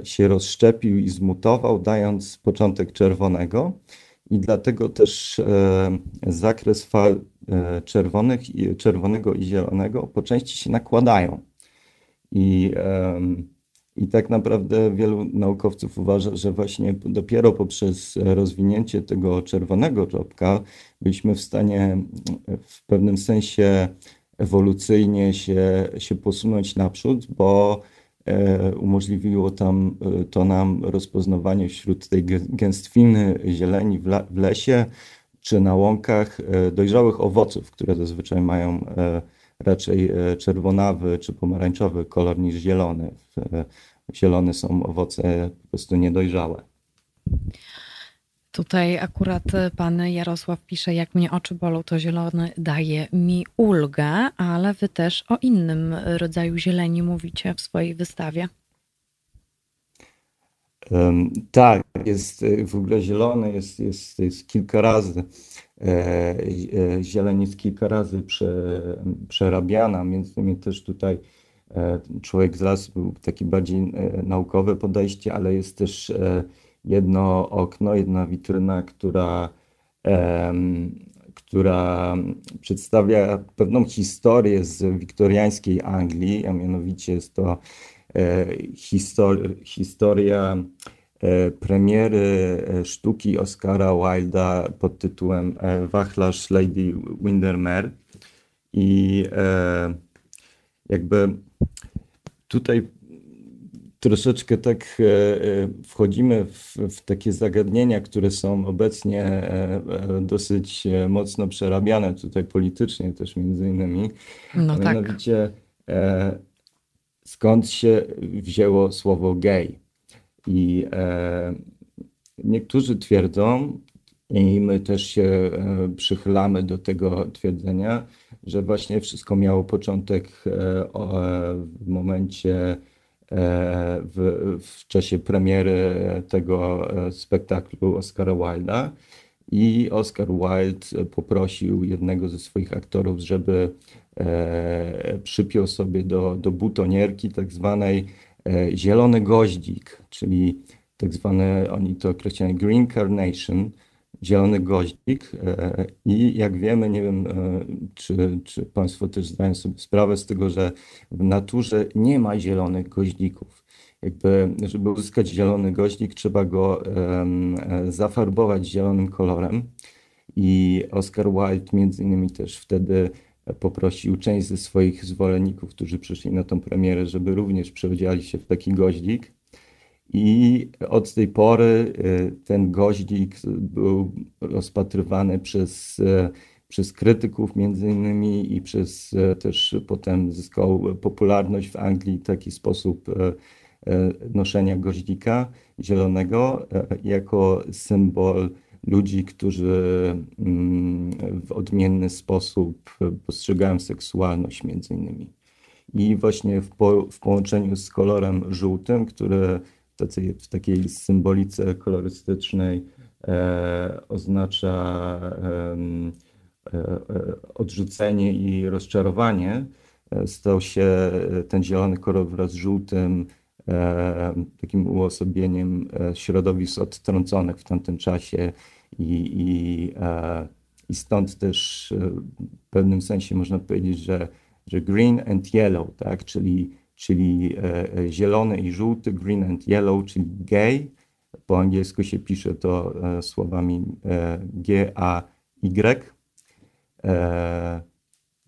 się rozszczepił i zmutował, dając początek czerwonego. I dlatego też zakres fal E, czerwonych, czerwonego i zielonego po części się nakładają. I, I tak naprawdę wielu naukowców uważa, że właśnie dopiero poprzez rozwinięcie tego czerwonego czopka byliśmy w stanie w pewnym sensie ewolucyjnie się, się posunąć naprzód, bo e, umożliwiło tam, e, to nam rozpoznawanie wśród tej gęstwiny zieleni w lesie, czy na łąkach e, dojrzałych owoców, które zazwyczaj mają e, raczej e, czerwonawy czy pomarańczowy kolor niż zielony. Zielone są owoce po prostu niedojrzałe. Tutaj akurat pan Jarosław pisze, jak mnie oczy bolą, to zielony daje mi ulgę, ale wy też o innym rodzaju zieleni mówicie w swojej wystawie. Tak, jest w ogóle zielony, jest, jest, jest kilka razy. E, e, zieleń jest kilka razy prze, przerabiana, między innymi też tutaj e, człowiek z lasu był taki bardziej e, naukowe podejście, ale jest też e, jedno okno, jedna witryna, która, która przedstawia pewną historię z wiktoriańskiej Anglii, a mianowicie jest to historia premiery sztuki Oscara Wilda pod tytułem Wachlarz Lady Windermere. I jakby tutaj troszeczkę tak e, e, wchodzimy w, w, takie zagadnienia, które są obecnie e, dosyć mocno przerabiane tutaj politycznie też między innymi. No tak. Mianowicie skąd się wzięło słowo gay. I niektórzy twierdzą, i my też się przychylamy do tego twierdzenia, że właśnie wszystko miało początek w momencie w, w czasie premiery tego e, spektaklu Oscara Wilda. I Oscar Wilde poprosił jednego ze swoich aktorów, żeby e, przypiął sobie do, do butonierki tak zwanej e, zielony goździk, czyli tak zwane, oni to określają green carnation, zielony goździk e, i jak wiemy, nie wiem, e, czy, czy Państwo też zdają sobie sprawę z tego, że w naturze nie ma zielonych goździków. Jakby, żeby uzyskać zielony goździk, trzeba go e, zafarbować zielonym kolorem. I Oscar Wilde między innymi też wtedy poprosił część ze swoich zwolenników, którzy przyszli na tą premierę, żeby również przeodziali się w taki goździk. I od tej pory y, ten goździk był rozpatrywany przez, y, przez krytyków między innymi i przez y, też potem zyskał popularność w Anglii taki sposób noszenia goździka zielonego jako symbol ludzi, którzy mm, w odmienny sposób postrzegają seksualność między innymi. I właśnie w, po, w połączeniu z kolorem żółtym, który tacy, w takiej symbolice kolorystycznej e, oznacza e, e, odrzucenie i rozczarowanie, stał się ten zielony kolor wraz z żółtym takim uosobieniem środowisk odtrąconych w tamtym czasie i, i, i stąd też w pewnym sensie można powiedzieć, że, że green and yellow, tak, czyli czyli e, e, zielony i żółty, green and yellow, czyli gay. Po angielsku się pisze to e, słowami G-A-Y.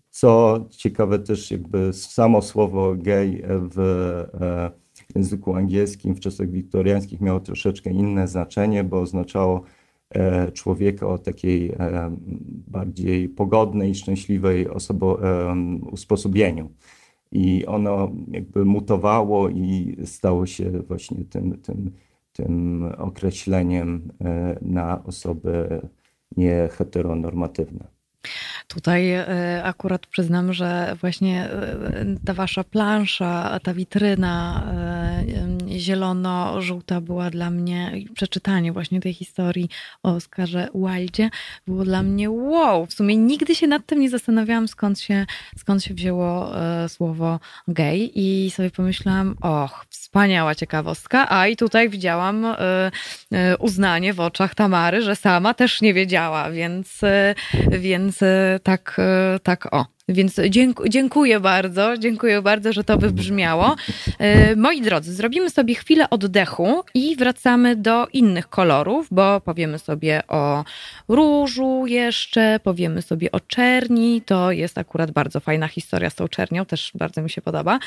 Co ciekawe też jakby samo słowo gay w języku angielskim w czasach wiktoriańskich miało troszeczkę inne znaczenie, bo oznaczało człowieka o takiej bardziej pogodnej, szczęśliwej osobo, usposobieniu i ono jakby mutowało i stało się właśnie tym, tym, tym określeniem e, na osoby nieheteronormatywne. Tutaj e, akurat przyznam, że właśnie e, ta wasza plansza, ta witryna zielono-żółta była dla mnie, przeczytanie właśnie tej historii o Oscarze Wildzie było dla mnie wow. W sumie nigdy się nad tym nie zastanawiałam, skąd się, skąd się wzięło słowo gay i sobie pomyślałam, och, wspaniała ciekawostka, a i tutaj widziałam uznanie w oczach Tamary, że sama też nie wiedziała, więc, więc tak, tak o. Więc dziękuję bardzo, dziękuję bardzo, że to wybrzmiało. Moi drodzy, zrobimy sobie chwilę oddechu i wracamy do innych kolorów, bo powiemy sobie o różu jeszcze, powiemy sobie o czerni. To jest akurat bardzo fajna historia z tą czernią, też bardzo mi się podoba,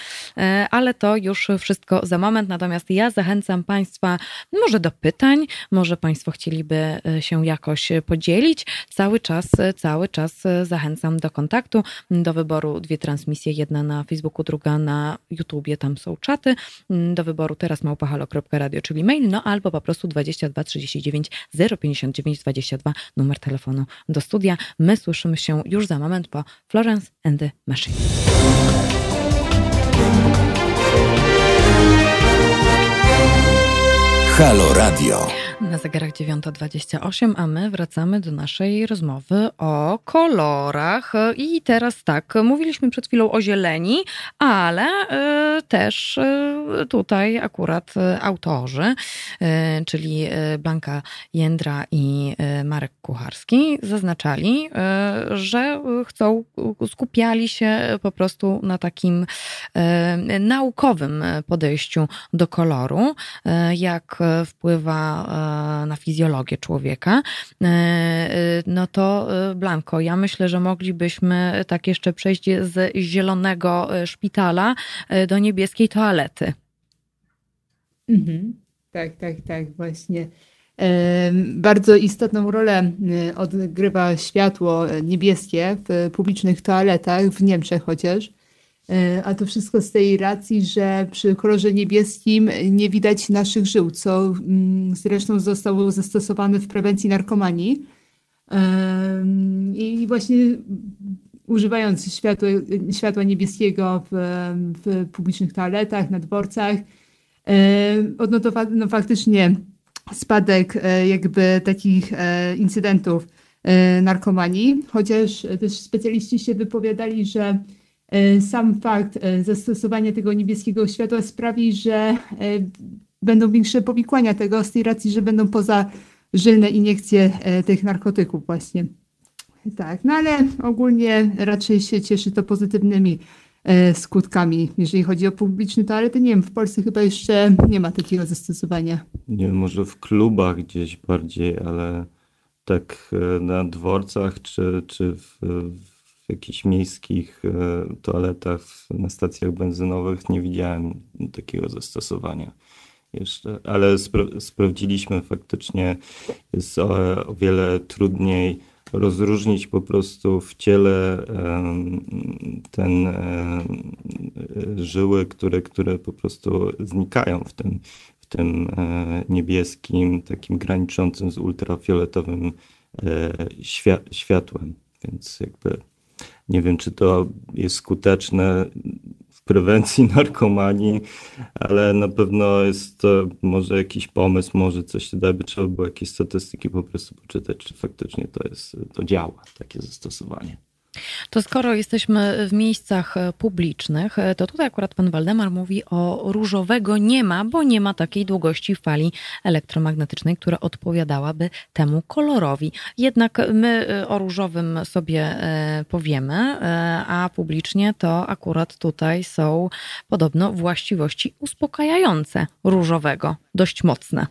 ale to już wszystko za moment. Natomiast ja zachęcam Państwa może do pytań, może Państwo chcieliby e, się jakoś podzielić. Cały czas, cały czas zachęcam do kontaktu do wyboru dwie transmisje, jedna na Facebooku, druga na YouTubie, tam są czaty. Mm, do wyboru teraz małpahalo.radio, czyli mail, no albo po prostu 22 39 059 22 numer telefonu do studia. My słyszymy się już za moment po Florence and the Machine. Halo Radio. Na zegarach 9.28, a my wracamy do naszej rozmowy o kolorach. I teraz tak, mówiliśmy przed chwilą o zieleni, ale y, też y, tutaj akurat y, autorzy, czyli Blanka Jędra i Marek Kucharski, zaznaczali, że chcą, skupiali się po prostu na takim naukowym podejściu do koloru, jak wpływa na fizjologię człowieka, e, e, no to e, Blanko, ja myślę, że moglibyśmy tak jeszcze przejść z zielonego szpitala do niebieskiej toalety. Mhm. Tak, tak, tak, właśnie. Bardzo istotną rolę odgrywa światło niebieskie w publicznych toaletach, w Niemczech chociaż. E, a to wszystko z tej racji, że przy kolorze niebieskim nie widać naszych żył, co mm, zresztą zostało zastosowane w prewencji narkomanii. I właśnie używając światła, światła niebieskiego w, w publicznych toaletach, na dworcach, odnotowano no, faktycznie spadek e, jakby takich e, incydentów narkomanii, chociaż też specjaliści się wypowiadali, że E, sam fakt e, zastosowania tego niebieskiego światła sprawi, że e, będą większe powikłania tego z tej racji, że będą pozażylne iniekcje tych narkotyków właśnie. Tak, no ale ogólnie raczej się cieszy to pozytywnymi skutkami, jeżeli chodzi o publiczne toalety. Nie wiem, w Polsce chyba jeszcze nie ma takiego zastosowania. Nie wiem, może w klubach gdzieś bardziej, ale tak na dworcach czy, czy w, w jakichś miejskich e, toaletach na stacjach benzynowych nie widziałem takiego zastosowania jeszcze, ale spra sprawdziliśmy faktycznie, jest o, o, wiele trudniej rozróżnić po prostu w ciele ten żyły, które, które po prostu znikają w tym, w tym e, niebieskim, takim graniczącym z ultrafioletowym e, światłem. Więc jakby nie wiem, czy to jest skuteczne w prewencji narkomanii, ale na pewno jest to może jakiś pomysł, może coś się da, by trzeba było jakieś statystyki po prostu poczytać, czy faktycznie to jest, to działa, takie zastosowanie. To skoro jesteśmy w miejscach e, publicznych, e, to tutaj akurat pan Waldemar mówi o różowego nie ma, bo nie ma takiej długości fali elektromagnetycznej, która odpowiadałaby temu kolorowi. Jednak my e, o różowym sobie powiemy, a publicznie to akurat tutaj są podobno właściwości uspokajające różowego, dość mocne.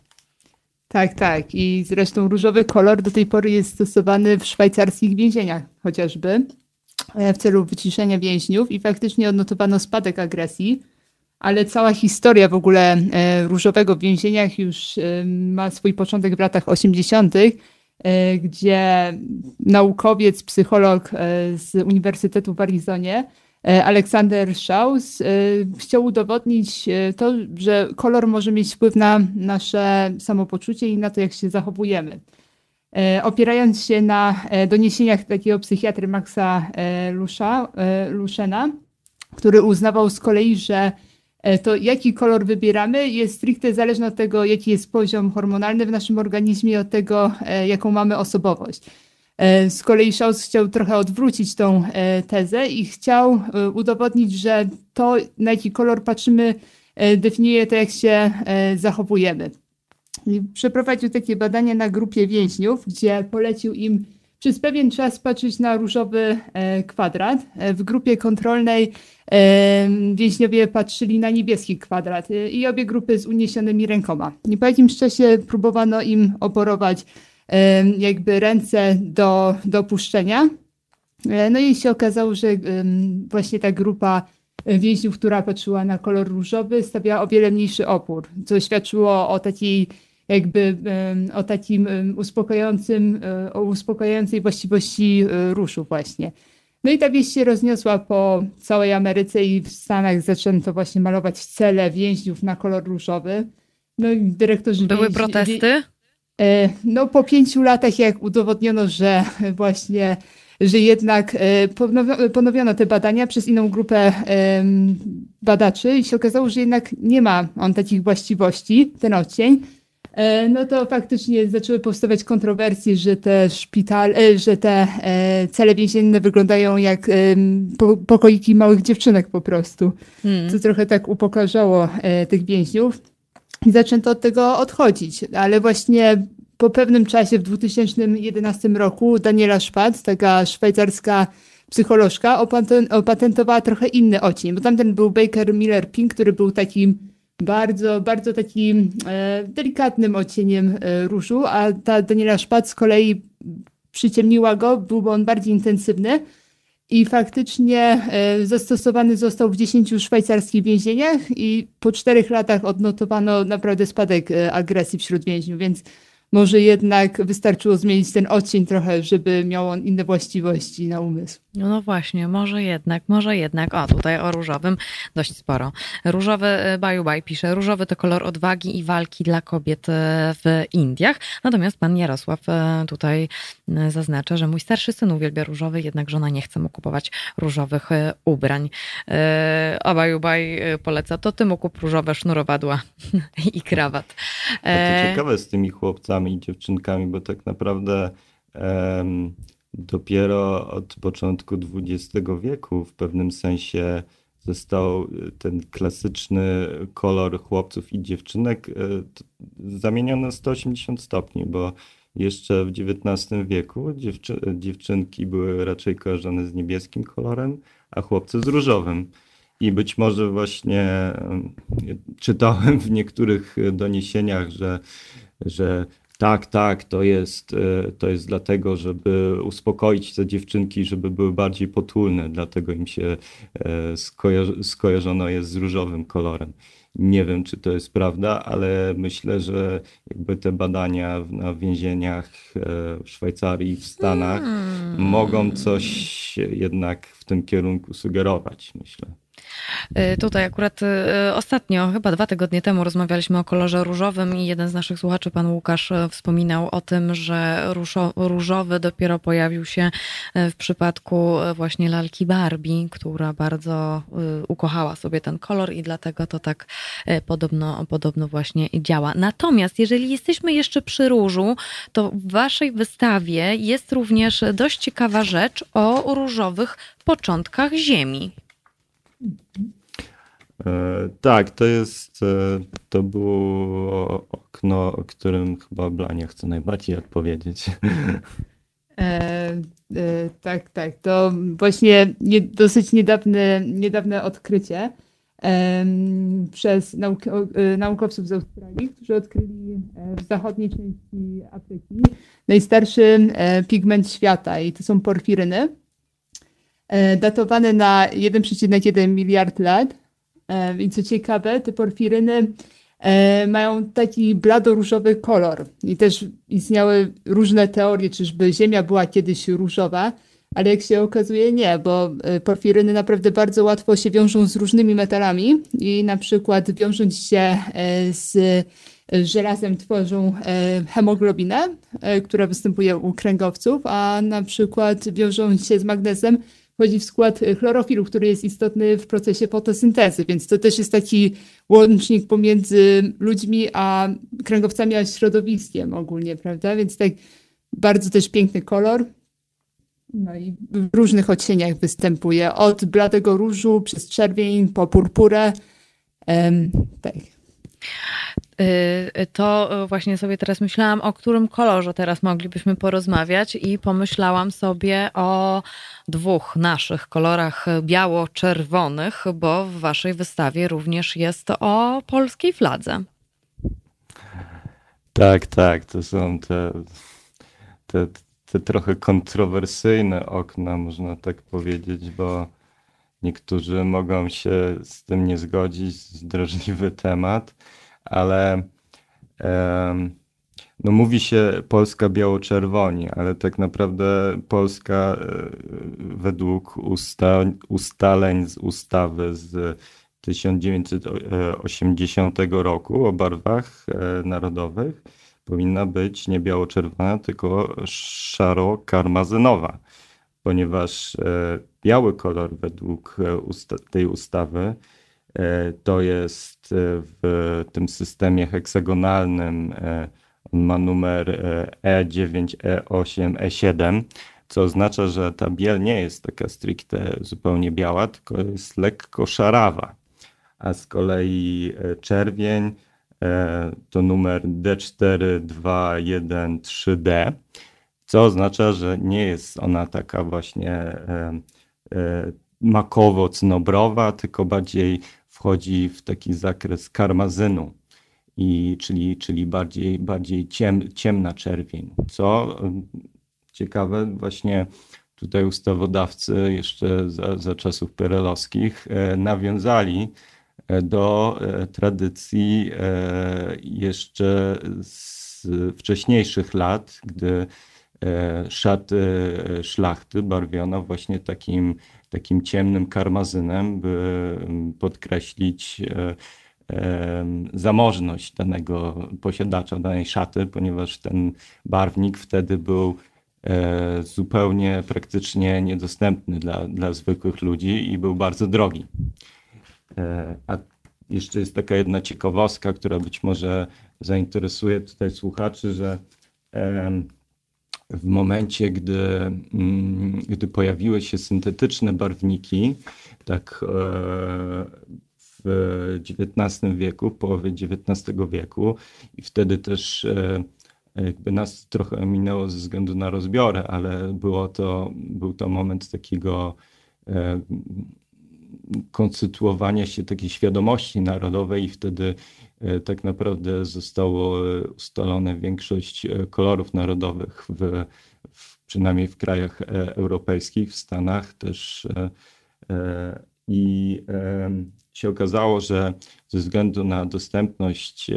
Tak, tak. I zresztą różowy kolor do tej pory jest stosowany w szwajcarskich więzieniach chociażby e, w celu wyciszenia więźniów i faktycznie odnotowano spadek agresji, ale cała historia w ogóle e, różowego w więzieniach już e, ma swój początek w latach 80., gdzie naukowiec, psycholog z Uniwersytetu w Arizonie Aleksander Schaus e, chciał udowodnić e, to, że kolor może mieć wpływ na nasze samopoczucie i na to, jak się zachowujemy. Opierając się na doniesieniach takiego psychiatry Maxa Lusza, Luszena, który uznawał z kolei, że to jaki kolor wybieramy jest stricte zależne od tego, jaki jest poziom hormonalny w naszym organizmie, od tego, jaką mamy osobowość. E, z kolei Schaus chciał trochę odwrócić tą e, tezę i chciał e, udowodnić, że to, na jaki kolor patrzymy, definiuje to, jak się zachowujemy. I przeprowadził takie badania na grupie więźniów, gdzie polecił im przez pewien czas patrzeć na różowy kwadrat. W grupie kontrolnej więźniowie patrzyli na niebieski kwadrat i obie grupy z uniesionymi rękoma. I po jakimś czasie próbowano im oporować jakby ręce do, do opuszczenia. E, no i się okazało, że właśnie ta grupa więźniów, która patrzyła na kolor różowy, stawiała o wiele mniejszy opór, co świadczyło o takiej jakby o takim uspokajającym, e, o uspokajającej właściwości e, różu właśnie. No i ta wieść się rozniosła po całej Ameryce i w Stanach zaczęto właśnie malować cele więźniów na kolor różowy. No i dyrektorzy Były więźni, protesty? E, no po pięciu latach, jak udowodniono, że właśnie, że jednak e, ponowiono te badania przez inną grupę badaczy i się okazało, że jednak nie ma on takich właściwości, ten odcień, e, no to faktycznie zaczęły powstawać kontrowersje, że te szpitale, że te cele więzienne wyglądają jak pokoiki małych dziewczynek po prostu. Hmm. Co trochę tak upokarzało tych więźniów. I zaczęto od tego odchodzić, ale właśnie po pewnym czasie, w 2011 roku, Daniela Szpad, taka szwajcarska psycholożka, opatentowała trochę inny odcień, bo tamten był Baker Miller Pink, który był takim bardzo, bardzo takim e, delikatnym odcieniem e, różu, a ta Daniela Szpad z kolei przyciemniła go, byłby on bardziej intensywny i faktycznie e, zastosowany został w 10 szwajcarskich więzieniach i po czterech latach odnotowano naprawdę spadek e, agresji wśród więźniów, więc może jednak wystarczyło zmienić ten odcień trochę, żeby miał on inne właściwości na umysł. No, no właśnie, może jednak, może jednak. O, tutaj o różowym dość sporo. Różowy e, Bajubaj pisze, różowy to kolor odwagi i walki dla kobiet e, w Indiach. Natomiast pan Jarosław e, tutaj zaznacza, że mój starszy syn uwielbia różowy, jednak żona nie chce mu kupować różowych ubrań. A Bajubaj poleca, to ty mu kup różowe sznurowadła i krawat. A to ciekawe z tymi chłopcami i dziewczynkami, bo tak naprawdę um, dopiero od początku XX wieku w pewnym sensie został e, ten klasyczny kolor chłopców i dziewczynek e, zamieniony na 180 stopni, bo jeszcze w XIX wieku dziewczy dziewczynki były raczej kojarzone z niebieskim kolorem, a chłopcy z różowym. I być może właśnie czytałem w niektórych doniesieniach, że, że tak, tak, to jest, e, to jest dlatego, żeby uspokoić te dziewczynki, żeby były bardziej potulne, dlatego im się e, skojarzy, skojarzono jest z różowym kolorem. Nie wiem, czy to jest prawda, ale myślę, że jakby te badania na więzieniach e, w Szwajcarii, w Stanach hmm. mogą coś jednak w tym kierunku sugerować, myślę. Y, tutaj akurat y, ostatnio, chyba dwa tygodnie temu, rozmawialiśmy o kolorze różowym i jeden z naszych słuchaczy, pan Łukasz, y, wspominał o tym, że różowy dopiero pojawił się w przypadku właśnie lalki Barbie, która bardzo ukochała sobie ten kolor i dlatego to tak podobno, podobno właśnie działa. Natomiast jeżeli jesteśmy jeszcze przy różu, to w waszej wystawie jest również dość ciekawa rzecz o różowych początkach Ziemi. E, tak, to jest, e, to było okno, o którym chyba Blania chce najbardziej odpowiedzieć. E, e, tak, tak. To właśnie nie, dosyć niedawne, niedawne odkrycie e, przez nauk e, naukowców z Australii, którzy odkryli w zachodniej części Afryki najstarszy pigment świata i to są porfiryny. E, datowane na 1,1 miliard lat. E, I co ciekawe, te porfiryny e, mają taki bladoróżowy kolor. I też istniały różne teorie, czyżby Ziemia była kiedyś różowa, ale jak się okazuje nie, bo porfiryny naprawdę bardzo łatwo się wiążą z różnymi metalami i na przykład wiążąc się z żelazem tworzą hemoglobinę, która występuje u kręgowców, a na przykład wiążą się z magnezem, wchodzi w skład e, chlorofilu, który jest istotny w procesie fotosyntezy, więc to też jest taki łącznik pomiędzy ludźmi a kręgowcami, a środowiskiem ogólnie, prawda? Więc tak bardzo też piękny kolor. No i w różnych odcieniach występuje, od bladego różu przez czerwień po purpurę. Um, tak. Y, to właśnie sobie teraz myślałam, o którym kolorze teraz moglibyśmy porozmawiać i pomyślałam sobie o dwóch naszych kolorach biało-czerwonych, bo w waszej wystawie również jest o polskiej fladze. Tak, tak, to są te, te, te trochę kontrowersyjne okna, można tak powiedzieć, bo niektórzy mogą się z tym nie zgodzić, drażliwy temat ale no mówi się Polska biało-czerwoni, ale tak naprawdę Polska e, według usta ustaleń z ustawy z 1980 roku o barwach e, narodowych powinna być nie biało-czerwona, tylko szaro-karmazynowa, ponieważ e, biały kolor według tej ustawy To jest w tym systemie heksagonalnym, on ma numer E9, E8, E7 co oznacza, że ta biel nie jest taka stricte zupełnie biała, tylko jest lekko szarawa. A z kolei czerwień to numer D4213D, co oznacza, że nie jest ona taka właśnie e, e, makowo-cnobrowa, tylko bardziej wchodzi w taki zakres karmazynu, i, czyli, czyli bardziej, bardziej ciem, ciemna czerwień, co ciekawe właśnie tutaj ustawodawcy jeszcze za, za czasów perelowskich e, nawiązali do tradycji jeszcze z wcześniejszych lat, gdy E, szaty e, szlachty barwiono właśnie takim, takim ciemnym karmazynem, by podkreślić e, zamożność danego posiadacza danej szaty, ponieważ ten barwnik wtedy był zupełnie praktycznie niedostępny dla, dla zwykłych ludzi i był bardzo drogi. A jeszcze jest taka jedna ciekawostka, która być może zainteresuje tutaj słuchaczy, że w momencie, gdy, mm, gdy pojawiły się syntetyczne barwniki, tak e, w XIX wieku, w połowie XIX wieku i wtedy też e, jakby nas trochę minęło ze względu na rozbiorę, ale było to, był to moment takiego e, konstytuowania się takiej świadomości narodowej i wtedy E, tak naprawdę zostało e, ustalone większość e, kolorów narodowych, w, w, przynajmniej w krajach europejskich, w Stanach też. I się okazało, że ze względu na dostępność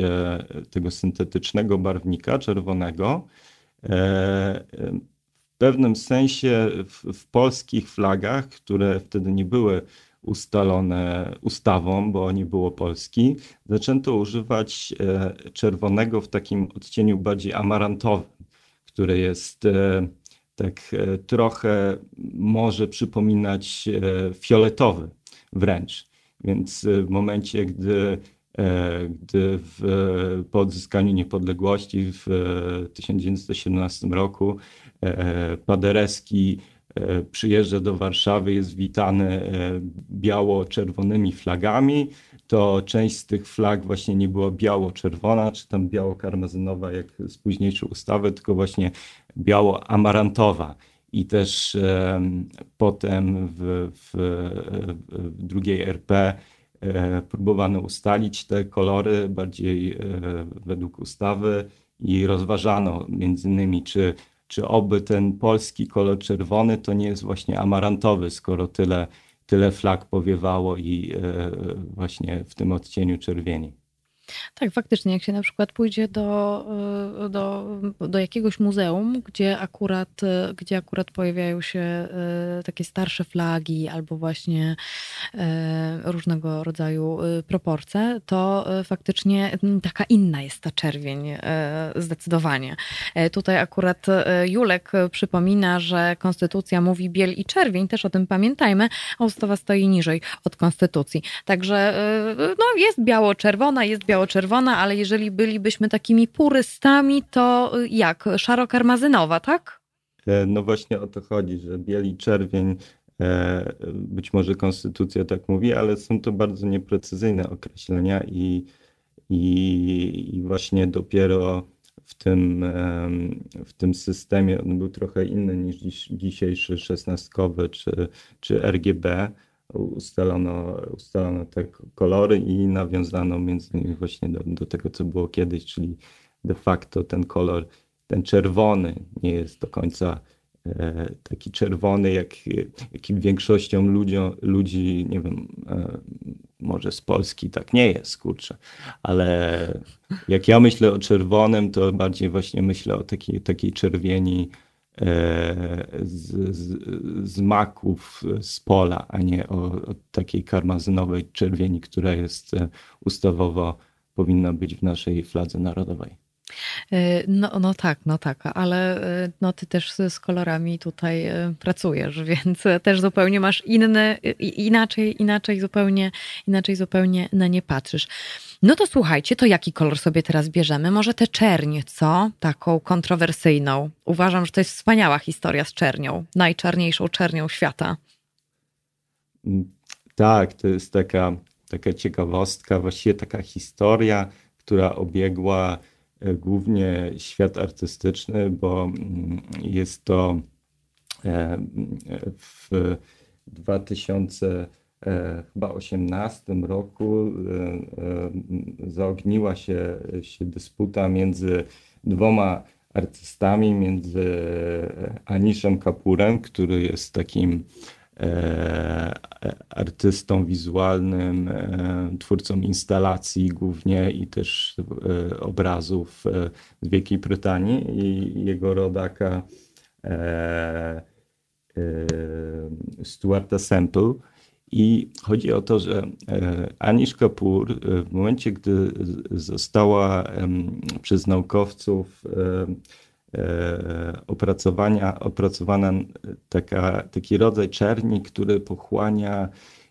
tego syntetycznego barwnika czerwonego, w pewnym sensie w, w polskich flagach, które wtedy nie były ustalone ustawą, bo nie było Polski, zaczęto używać e, czerwonego w takim odcieniu bardziej amarantowym, który jest e, tak e, trochę może przypominać fioletowy wręcz. Więc w momencie, gdy, gdy w, po odzyskaniu niepodległości w 1917 roku Paderewski przyjeżdża do Warszawy, jest witany e, biało-czerwonymi flagami, to część z tych flag właśnie nie była biało-czerwona, czy tam biało-karmazynowa, jak z późniejszej ustawy, tylko właśnie biało-amarantowa. I też e, potem w, w, w drugiej RP e, próbowano ustalić te kolory bardziej e, według ustawy i rozważano między innymi, czy czy oby ten polski kolor czerwony to nie jest właśnie amarantowy, skoro tyle, tyle flag powiewało i e, właśnie w tym odcieniu czerwieni. Tak, faktycznie, jak się na przykład pójdzie do, e, do, do jakiegoś muzeum, gdzie akurat, e, gdzie akurat pojawiają się e, takie starsze flagi albo właśnie różnego rodzaju proporcje, to faktycznie taka inna jest ta czerwień, zdecydowanie. Tutaj akurat Julek przypomina, że konstytucja mówi biel i czerwień, też o tym pamiętajmy, a ustawa stoi niżej od konstytucji. Także no, jest biało-czerwona, jest biało biało-czerwona, ale jeżeli bylibyśmy takimi purystami, to jak? Szaro-karmazynowa, tak? E, no właśnie o to chodzi, że bieli czerwień, e, być może konstytucja tak mówi, ale są to bardzo nieprecyzyjne określenia i, i, i właśnie dopiero w tym, w tym systemie on był trochę inny niż dziś, dzisiejszy szesnastkowy czy, czy RGB ustalono, ustalono te kolory i nawiązano między innymi właśnie do, do tego, co było kiedyś, czyli de facto ten kolor, ten czerwony nie jest do końca e, taki czerwony, jak, jakim większością ludziom, ludzi, nie wiem, e, może z Polski tak nie jest, kurczę, ale jak ja myślę o czerwonym, to bardziej właśnie myślę o takiej, takiej czerwieni, z, z, z, maków z pola, a nie o, o, takiej karmazynowej czerwieni, która jest e, ustawowo powinna być w naszej fladze narodowej. Y, no, no tak, no tak, ale y, no ty też z kolorami tutaj y, pracujesz, więc też zupełnie masz inne, inaczej, inaczej zupełnie, inaczej zupełnie na nie patrzysz. No to słuchajcie, to jaki kolor sobie teraz bierzemy? Może tę czerń, co? Taką kontrowersyjną. Uważam, że to jest wspaniała historia z czernią, najczarniejszą czernią świata. Mm, tak, to jest taka, taka ciekawostka, właściwie taka historia, która obiegła głównie świat artystyczny, bo mm, jest to e, w 2018 roku e, zaogniła się, się dysputa między dwoma artystami, między Aniszem Kapurem, który jest takim E, artystą wizualnym, e, twórcą instalacji głównie i też e, obrazów z Wielkiej Brytanii i jego rodaka Stuarta Semple. I chodzi o to, że Anish Kapoor w momencie, gdy została przez naukowców E, opracowania, opracowana taka, taki rodzaj czerni, który pochłania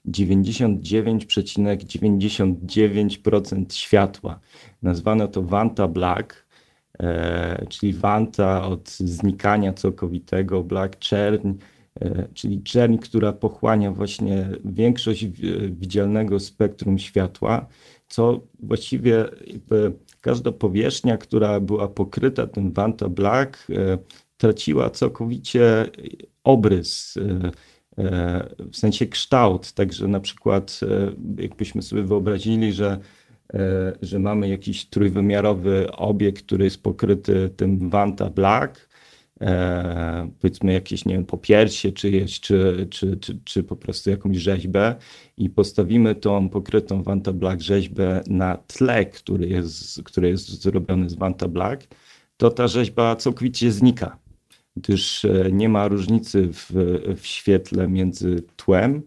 99,99% światła. Nazwano to Vanta Black, e, czyli Vanta od znikania całkowitego, Black czerń, e, czyli czerń, która pochłania właśnie większość widzialnego spektrum światła, co właściwie jakby każda powierzchnia, która była pokryta tym Vanta Black, e, traciła całkowicie obrys, e, e, w sensie kształt. Także na przykład, jakbyśmy sobie wyobrazili, że, że mamy jakiś trójwymiarowy obiekt, który jest pokryty tym Vanta Black, e, powiedzmy jakieś, nie wiem, popiersie czyjeś, czy, czy, czy, czy po prostu jakąś rzeźbę i postawimy tą pokrytą Vanta Black rzeźbę na tle, który jest, który jest zrobiony z Vanta Black, to ta rzeźba całkowicie znika, gdyż e, nie ma różnicy w, w świetle między tłem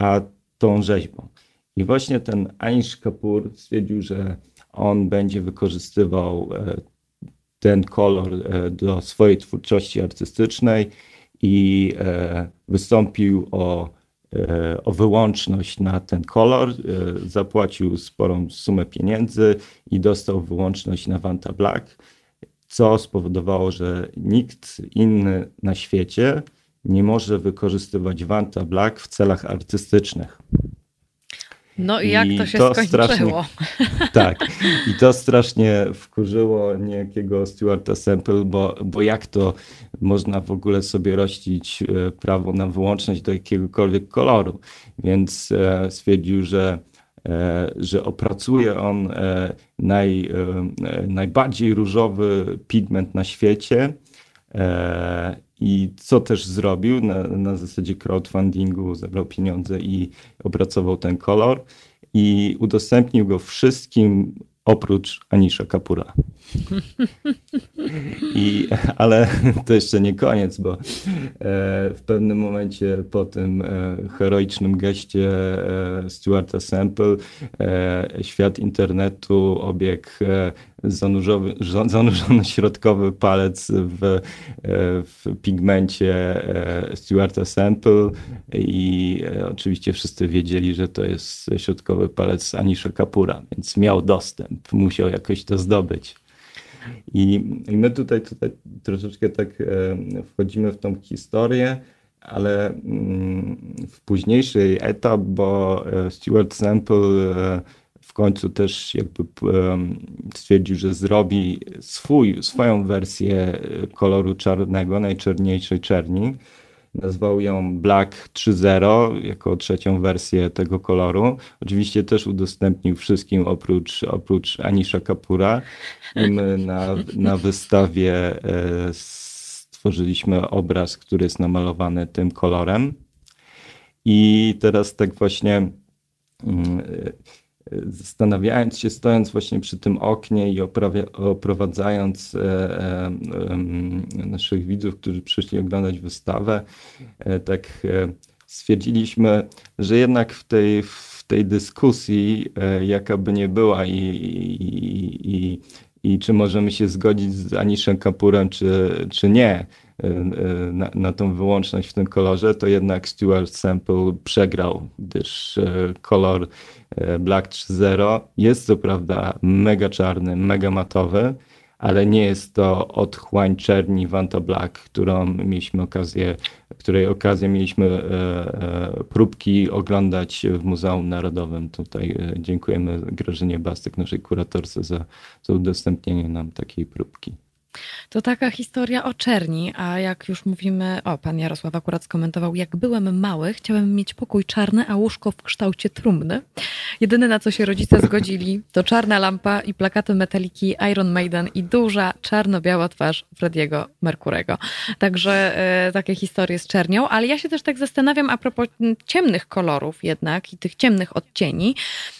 a tą rzeźbą. I właśnie ten Anish Kapoor stwierdził, że on będzie wykorzystywał e, ten kolor e, do swojej twórczości artystycznej i e, wystąpił o, e, o wyłączność na ten kolor. Zapłacił sporą sumę pieniędzy i dostał wyłączność na Vanta Black, co spowodowało, że nikt inny na świecie nie może wykorzystywać Vanta Black w celach artystycznych. No i jak to się to skończyło? Strasznie, tak, i to strasznie wkurzyło niejakiego Stuarta Semple, bo, bo jak to można w ogóle sobie rościć e, prawo na wyłączność do jakiegokolwiek koloru. Więc e, stwierdził, że, e, że opracuje on naj, najbardziej różowy pigment na świecie i co też zrobił na, na zasadzie crowdfundingu, zebrał pieniądze i opracował ten kolor i udostępnił go wszystkim oprócz Anisza Kapura. I, ale to jeszcze nie koniec, bo e, w pewnym momencie po tym e, heroicznym geście e, Stuarta Semple świat internetu obiegł zanurzony środkowy palec w, w pigmencie Stuarta Semple i oczywiście wszyscy wiedzieli, że to jest środkowy palec Anisza Kapura, więc miał dostęp, musiał jakoś to zdobyć. I, my tutaj, tutaj troszeczkę tak e, wchodzimy w tą historię, ale mm, w późniejszy etap, bo e, Stuart Sample e, końcu też jakby stwierdził, że zrobi swój, swoją wersję koloru czarnego, najczarniejszej czerni nazwał ją Black 3.0 jako trzecią wersję tego koloru. Oczywiście też udostępnił wszystkim oprócz, oprócz Anisha Kapura. I my na, na wystawie e, stworzyliśmy obraz, który jest namalowany tym kolorem. I teraz tak właśnie mm, zastanawiając się, stojąc właśnie przy tym oknie i oprowadzając e, e, naszych widzów, którzy przyszli oglądać wystawę, e, tak stwierdziliśmy, że jednak w tej, w tej dyskusji, jaka by nie była i, i, i i czy możemy się zgodzić z Aniszem Kapurem, czy, czy nie na, na tą wyłączność w tym kolorze, to jednak Stuart Sample przegrał, gdyż kolor Black 3.0 jest co prawda mega czarny, mega matowy, ale nie jest to otchłań czerni Vanta Black, którą mieliśmy okazję, której okazję mieliśmy próbki oglądać w Muzeum Narodowym. Tutaj dziękujemy Grażynie Bastyk, naszej kuratorce, za, za udostępnienie nam takiej próbki. To taka historia o czerni, a jak już mówimy, o, pan Jarosław akurat skomentował, jak byłem mały, chciałem mieć pokój czarny, a łóżko w kształcie trumny. Jedyne na co się rodzice zgodzili, to czarna lampa i plakaty metaliki Iron Maiden i duża czarno-biała twarz Frediego Merkurego. Także e, takie historie z czernią, ale ja się też tak zastanawiam a propos ciemnych kolorów jednak i tych ciemnych odcieni,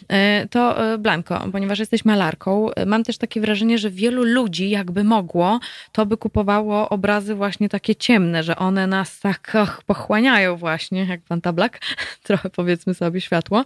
e, to e, Blanko, ponieważ jesteś malarką, mam też takie wrażenie, że wielu ludzi jakby mogło to by kupowało obrazy właśnie takie ciemne, że one nas tak och, pochłaniają właśnie, jak Fanta Black, trochę powiedzmy sobie światło,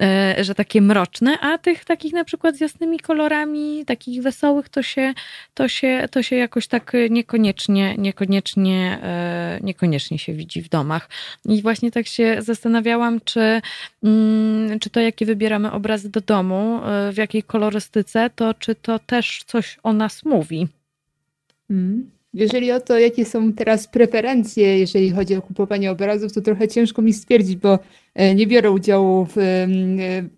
e, że takie mroczne, a tych takich na przykład z jasnymi kolorami, takich wesołych, to się, to się, to się jakoś tak niekoniecznie, niekoniecznie, e, niekoniecznie się widzi w domach. I właśnie tak się zastanawiałam, czy, mm, czy to, jakie wybieramy obrazy do domu, e, w jakiej kolorystyce, to czy to też coś o nas mówi. Mm. Jeżeli o to, jakie są teraz preferencje, jeżeli chodzi o kupowanie obrazów, to trochę ciężko mi stwierdzić, bo e, nie biorę udziału w, e,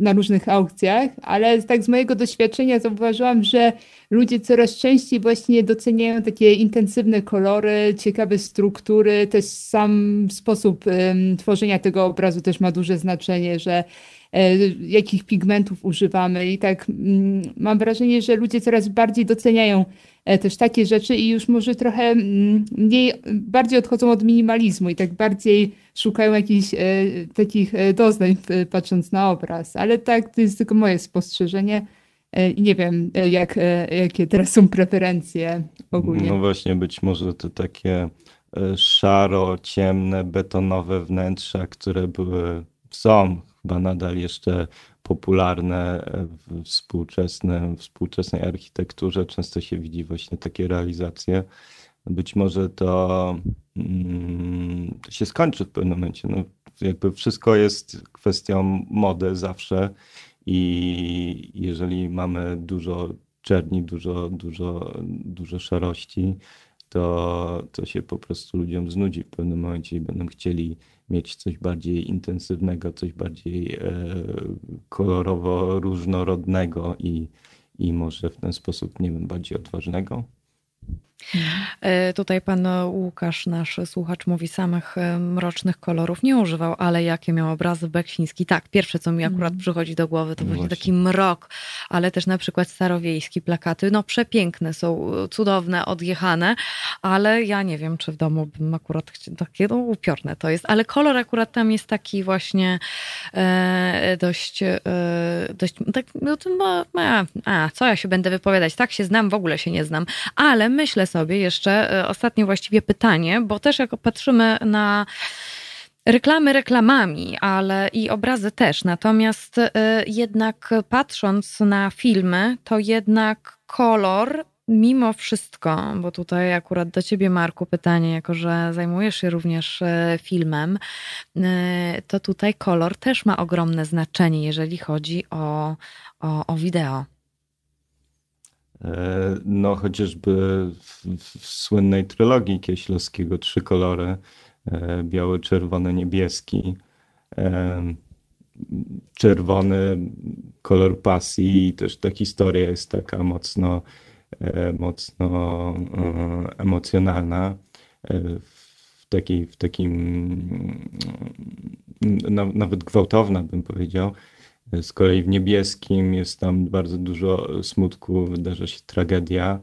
na różnych aukcjach, ale tak z mojego doświadczenia zauważyłam, że ludzie coraz częściej właśnie doceniają takie intensywne kolory, ciekawe struktury, też sam sposób tworzenia tego obrazu też ma duże znaczenie, że e, jakich pigmentów używamy i tak mam wrażenie, że ludzie coraz bardziej doceniają E, też takie rzeczy i już może trochę mm, mniej, bardziej odchodzą od minimalizmu i tak bardziej szukają jakichś e, takich e, doznań patrząc na obraz. Ale tak, to jest tylko moje spostrzeżenie. Nie wiem, jak, jakie teraz są preferencje ogólnie. No właśnie, być może to takie szaro, ciemne, betonowe wnętrza, które były, są chyba nadal jeszcze popularne w współczesnym, współczesnej architekturze. Często się widzi właśnie takie realizacje. Być może to, mm, to się skończy w pewnym momencie. No, jakby wszystko jest kwestią mody zawsze i jeżeli mamy dużo czerni, dużo, dużo, dużo szarości, to, to się po prostu ludziom znudzi w pewnym momencie i będą chcieli mieć coś bardziej intensywnego, coś bardziej e, kolorowo różnorodnego i, i może w ten sposób, nie wiem, bardziej odważnego. E, tutaj pan Łukasz, nasz słuchacz, mówi samych e, mrocznych kolorów nie używał, ale jakie miał obrazy Beksiński. Tak, pierwsze, co mi akurat mm. przychodzi do głowy, to no właśnie taki mrok, ale też na przykład starowiejskie plakaty. No przepiękne są, cudowne, odjechane, ale ja nie wiem, czy w domu bym akurat takie, no upiorne to jest, ale kolor akurat tam jest taki właśnie e, dość, e, dość, tak, no to, a, a, co ja się będę wypowiadać, tak się znam, w ogóle się nie znam, ale myślę sobie jeszcze, e, ostatnie właściwie pytanie, bo też jak patrzymy na reklamy reklamami, ale i obrazy też. Natomiast e, jednak patrząc na filmy, to jednak kolor mimo wszystko, bo tutaj akurat do ciebie, Marku, pytanie, jako że zajmujesz się również e, filmem, to tutaj kolor też ma ogromne znaczenie, jeżeli chodzi o, o, o wideo. E, no, chociażby w, w słynnej trylogii Kieślowskiego trzy kolory, e, biały, czerwony, niebieski. E, czerwony kolor pasji i też ta historia jest taka mocno, mocno emocjonalna. W, takiej, w takim, nawet gwałtowna bym powiedział. Z kolei w niebieskim jest tam bardzo dużo smutku, wydarza się tragedia,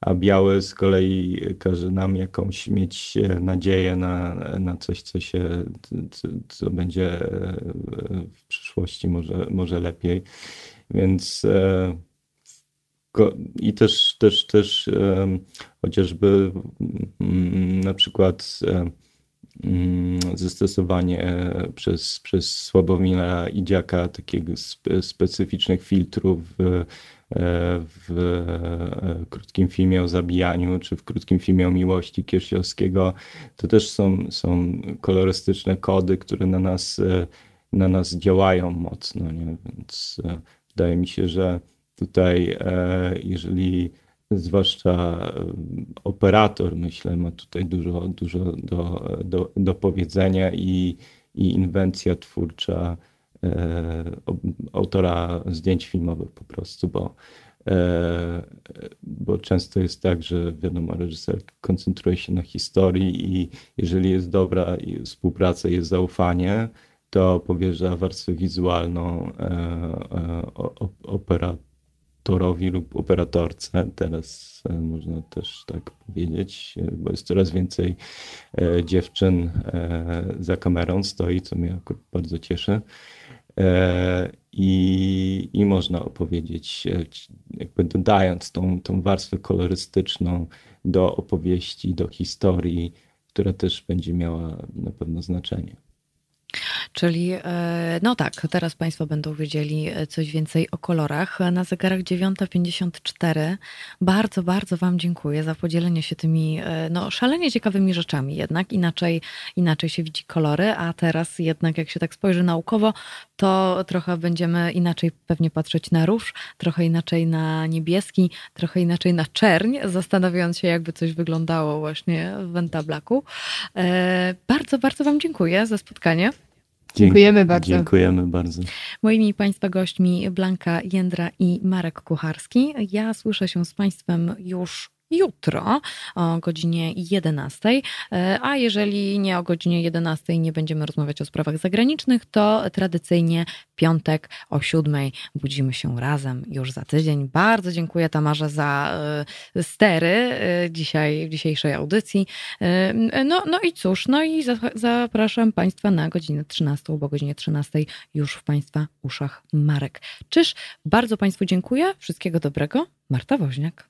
a biały z kolei każe nam jakąś mieć nadzieję na, na coś, co się, co, co będzie w przyszłości może, może lepiej. Więc e, i też, też, też chociażby mm, na przykład zastosowanie przez, przez Sławomira Idziaka spe, specyficznych filtrów w, w krótkim filmie o zabijaniu, czy w krótkim filmie o miłości Kiersiowskiego. To też są, są kolorystyczne kody, które na nas, na nas działają mocno, nie? więc wydaje mi się, że tutaj jeżeli zwłaszcza operator, myślę, ma tutaj dużo, dużo do, do, do powiedzenia i, i inwencja twórcza e, autora zdjęć filmowych po prostu, bo, e, bo często jest tak, że wiadomo, reżyser koncentruje się na historii i jeżeli jest dobra współpraca, jest zaufanie, to powierza warstwę wizualną e, e, operator operatorowi lub operatorce. Teraz e, można też tak powiedzieć, e, bo jest coraz więcej e, dziewczyn za kamerą stoi, co mnie akurat bardzo cieszy. I, I można opowiedzieć, jakby dodając tą, tą warstwę kolorystyczną do opowieści, do historii, która też będzie miała na pewno znaczenie. Czyli, e, no tak, teraz Państwo będą wiedzieli e, coś więcej o kolorach. Na zegarach 9.54 bardzo, bardzo Wam dziękuję za podzielenie się tymi e, no, szalenie ciekawymi rzeczami. Jednak inaczej, inaczej się widzi kolory, a teraz jednak jak się tak spojrzy naukowo, to trochę będziemy inaczej pewnie patrzeć na róż, trochę inaczej na niebieski, trochę inaczej na czerń, zastanawiając się, jakby coś wyglądało właśnie w Ventablaku. Bardzo, bardzo Wam dziękuję za spotkanie. Dziękujemy bardzo. Dziękujemy bardzo. Moimi Państwa gośćmi Blanka Jędra i Marek Kucharski. Ja słyszę się z Państwem już jutro o godzinie 11. E, a jeżeli nie o godzinie 11 nie będziemy rozmawiać o sprawach zagranicznych, to tradycyjnie piątek o 7 budzimy się razem już za tydzień. Bardzo dziękuję Tamarze za e, stery e, dzisiaj, w dzisiejszej audycji. No, no i cóż, no i zapraszam Państwa na godzinę 13, bo godzinie 13 już w Państwa uszach Marek. Czyż bardzo Państwu dziękuję. Wszystkiego dobrego. Marta Woźniak.